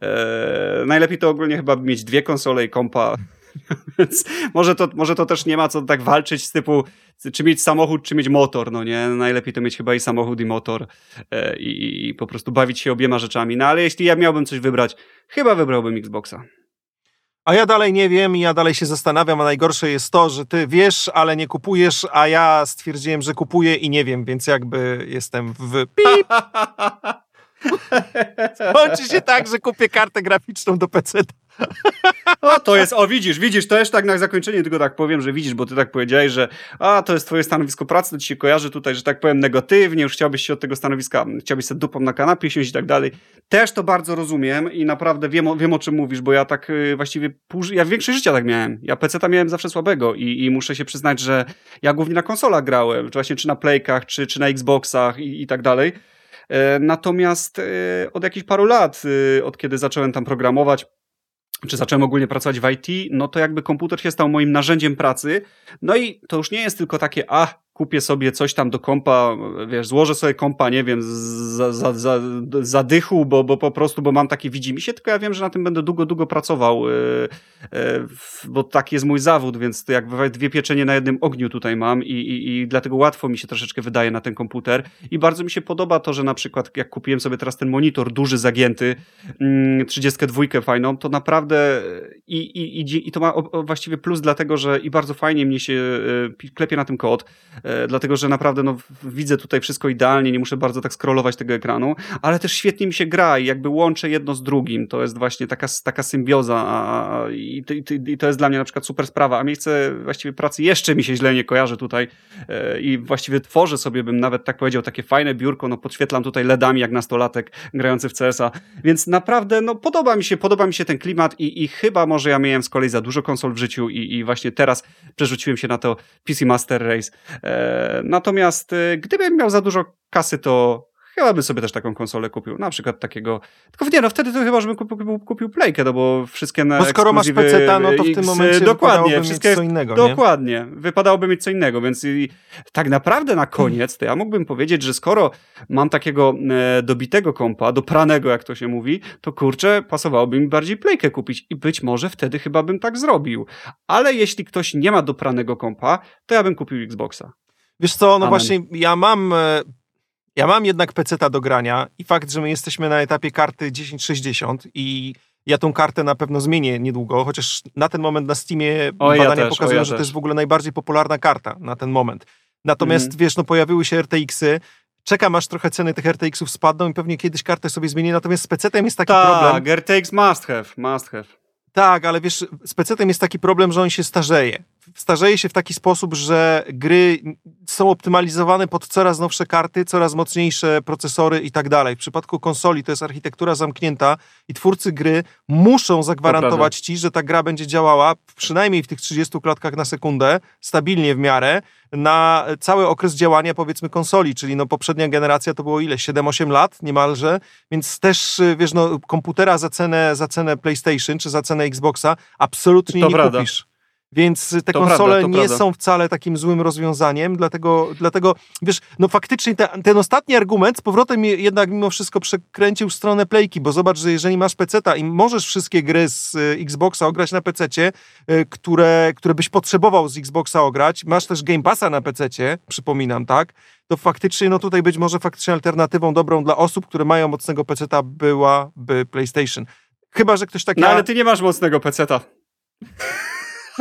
E, najlepiej to ogólnie chyba mieć dwie konsole i kompa <laughs> Więc może to, może to też nie ma co tak walczyć z typu, czy mieć samochód, czy mieć motor, no nie? Najlepiej to mieć chyba i samochód, i motor e, i, i po prostu bawić się obiema rzeczami. No ale jeśli ja miałbym coś wybrać, chyba wybrałbym Xboxa. A ja dalej nie wiem i ja dalej się zastanawiam, a najgorsze jest to, że ty wiesz, ale nie kupujesz, a ja stwierdziłem, że kupuję i nie wiem, więc jakby jestem w pip. <laughs> <laughs> Kończy się tak, że kupię kartę graficzną do PC. O, to jest, o widzisz, widzisz, to jeszcze tak na zakończenie tylko tak powiem, że widzisz, bo ty tak powiedziałeś, że a, to jest twoje stanowisko pracy, to ci się kojarzy tutaj, że tak powiem negatywnie, już chciałbyś się od tego stanowiska, chciałbyś sobie dupą na kanapie siąść i tak dalej. Też to bardzo rozumiem i naprawdę wiem, wiem o czym mówisz, bo ja tak y, właściwie, pół, ja większość życia tak miałem. Ja PC-ta miałem zawsze słabego i, i muszę się przyznać, że ja głównie na konsolach grałem, właśnie czy na Playkach, czy, czy na Xboxach i, i tak dalej. E, natomiast e, od jakichś paru lat, e, od kiedy zacząłem tam programować, czy zacząłem ogólnie pracować w IT, no to jakby komputer się stał moim narzędziem pracy. No i to już nie jest tylko takie, a kupię sobie coś tam do kompa, wiesz, złożę sobie kompa, nie wiem, za, za, za, zadychu, bo, bo po prostu, bo mam takie widzi mi się, tylko ja wiem, że na tym będę długo, długo pracował, yy, yy, bo taki jest mój zawód, więc to jakby dwie pieczenie na jednym ogniu tutaj mam i, i, i dlatego łatwo mi się troszeczkę wydaje na ten komputer. I bardzo mi się podoba to, że na przykład jak kupiłem sobie teraz ten monitor duży, zagięty, yy, 32 fajną, to naprawdę i, i, i, i to ma właściwie plus dlatego, że i bardzo fajnie mnie się yy, klepie na tym kod, E, dlatego że naprawdę no, widzę tutaj wszystko idealnie, nie muszę bardzo tak scrollować tego ekranu, ale też świetnie mi się gra i jakby łączę jedno z drugim. To jest właśnie taka, taka symbioza a, i, i, i, to jest dla mnie na przykład super sprawa, a miejsce właściwie pracy jeszcze mi się źle nie kojarzy tutaj e, i właściwie tworzę sobie, bym nawet tak powiedział, takie fajne biurko, no podświetlam tutaj LEDami jak nastolatek grający w CS-a, więc naprawdę no podoba mi się, podoba mi się ten klimat i, i chyba może ja miałem z kolei za dużo konsol w życiu i, i właśnie teraz przerzuciłem się na to PC Master Race. E, natomiast e, gdybym miał za dużo kasy, to chyba bym sobie też taką konsolę kupił. Na przykład takiego. Tylko nie, no wtedy to chyba, żebym kupił, kupił, kupił Playkę, no bo wszystkie na. Bo skoro masz PC, no to w tym momencie dokładnie, wszystkie, co innego. Dokładnie. Nie? Wypadałoby mieć co innego, więc i, tak naprawdę na koniec to ja mógłbym powiedzieć, że skoro mam takiego e, dobitego kompa, dopranego, jak to się mówi, to kurczę, pasowałoby mi bardziej Playkę kupić i być może wtedy chyba bym tak zrobił. Ale jeśli ktoś nie ma dopranego kompa, to ja bym kupił Xboxa. Wiesz co, no Amen. właśnie ja mam e, ja mam jednak peceta do grania i fakt, że my jesteśmy na etapie karty 1060 i ja tą kartę na pewno zmienię niedługo, chociaż na ten moment na Steamie o, badania ja pokazują, ja że też. to jest w ogóle najbardziej popularna karta na ten moment. Natomiast mm. wiesz, no pojawiły się RTX-y, czekam aż trochę ceny tych RTX-ów spadną i pewnie kiedyś kartę sobie zmienię, natomiast z pecetem jest taki Ta, problem. Tak, RTX must have, must have. Tak, ale wiesz, z pecetem jest taki problem, że on się starzeje starzeje się w taki sposób, że gry są optymalizowane pod coraz nowsze karty, coraz mocniejsze procesory i tak dalej. W przypadku konsoli to jest architektura zamknięta i twórcy gry muszą zagwarantować ci, że ta gra będzie działała przynajmniej w tych 30 klatkach na sekundę, stabilnie w miarę, na cały okres działania powiedzmy konsoli, czyli no poprzednia generacja to było ile? 7-8 lat niemalże, więc też wiesz, no komputera za cenę, za cenę PlayStation czy za cenę Xboxa absolutnie to nie prawda. kupisz. Więc te to konsole prawda, nie prawda. są wcale takim złym rozwiązaniem, dlatego, dlatego wiesz, no faktycznie te, ten ostatni argument z powrotem jednak mimo wszystko przekręcił stronę playki, bo zobacz, że jeżeli masz peceta i możesz wszystkie gry z y, Xboxa ograć na pececie, y, które, które byś potrzebował z Xboxa ograć, masz też Game Passa na pececie, przypominam, tak? To faktycznie, no tutaj być może faktycznie alternatywą dobrą dla osób, które mają mocnego peceta byłaby PlayStation. Chyba, że ktoś taki... No ale ty nie masz mocnego peceta.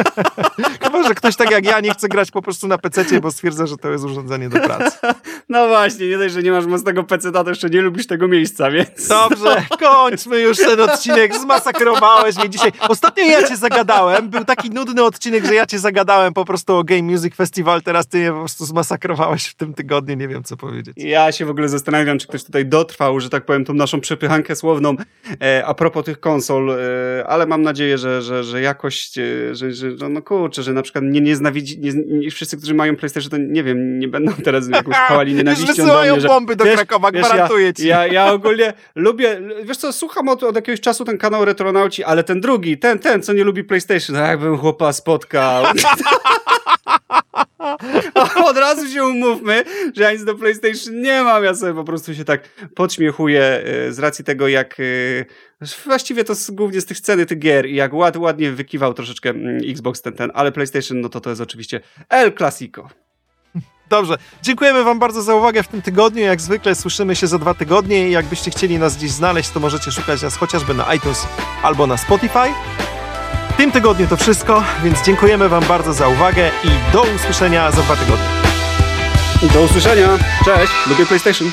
<laughs> Chyba, że ktoś tak jak ja nie chce grać po prostu na PC, bo stwierdza, że to jest urządzenie do pracy. <laughs> No właśnie, nie dość, że nie masz mocnego PC, to jeszcze nie lubisz tego miejsca, więc... Dobrze, <laughs> kończmy już ten odcinek, zmasakrowałeś mnie dzisiaj. Ostatnio ja cię zagadałem, był taki nudny odcinek, że ja cię zagadałem po prostu o Game Music Festival, teraz ty mnie po prostu zmasakrowałeś w tym tygodniu, nie wiem co powiedzieć. Ja się w ogóle zastanawiam, czy ktoś tutaj dotrwał, że tak powiem, tą naszą przepychankę słowną e, a propos tych konsol, e, ale mam nadzieję, że, że, że jakość, e, że, że no, no kurczę, że na przykład nie nienawidzi, nie, nie, wszyscy, którzy mają PlayStation, to nie wiem, nie będą <laughs> teraz jakąś pałali <laughs> nienawiścią do mnie, bomby do wiesz, Krakowa, gwarantuję ja, ci. Ja, ja ogólnie lubię, wiesz co, słucham od, od jakiegoś czasu ten kanał Retronauci, ale ten drugi, ten, ten, co nie lubi PlayStation, jakbym chłopa spotkał. <laughs> <laughs> Od razu się umówmy, że ja nic do PlayStation nie mam. Ja sobie po prostu się tak podśmiechuję y, z racji tego, jak y, właściwie to głównie z tych sceny tych gier i jak ład, ładnie wykiwał troszeczkę mm, Xbox ten, ten, ale PlayStation, no to to jest oczywiście El Clasico. Dobrze. Dziękujemy Wam bardzo za uwagę w tym tygodniu. Jak zwykle słyszymy się za dwa tygodnie jakbyście chcieli nas gdzieś znaleźć, to możecie szukać nas chociażby na iTunes albo na Spotify. Tym tygodniu to wszystko, więc dziękujemy Wam bardzo za uwagę i do usłyszenia za dwa tygodnie. Do usłyszenia. Cześć. Lubię PlayStation.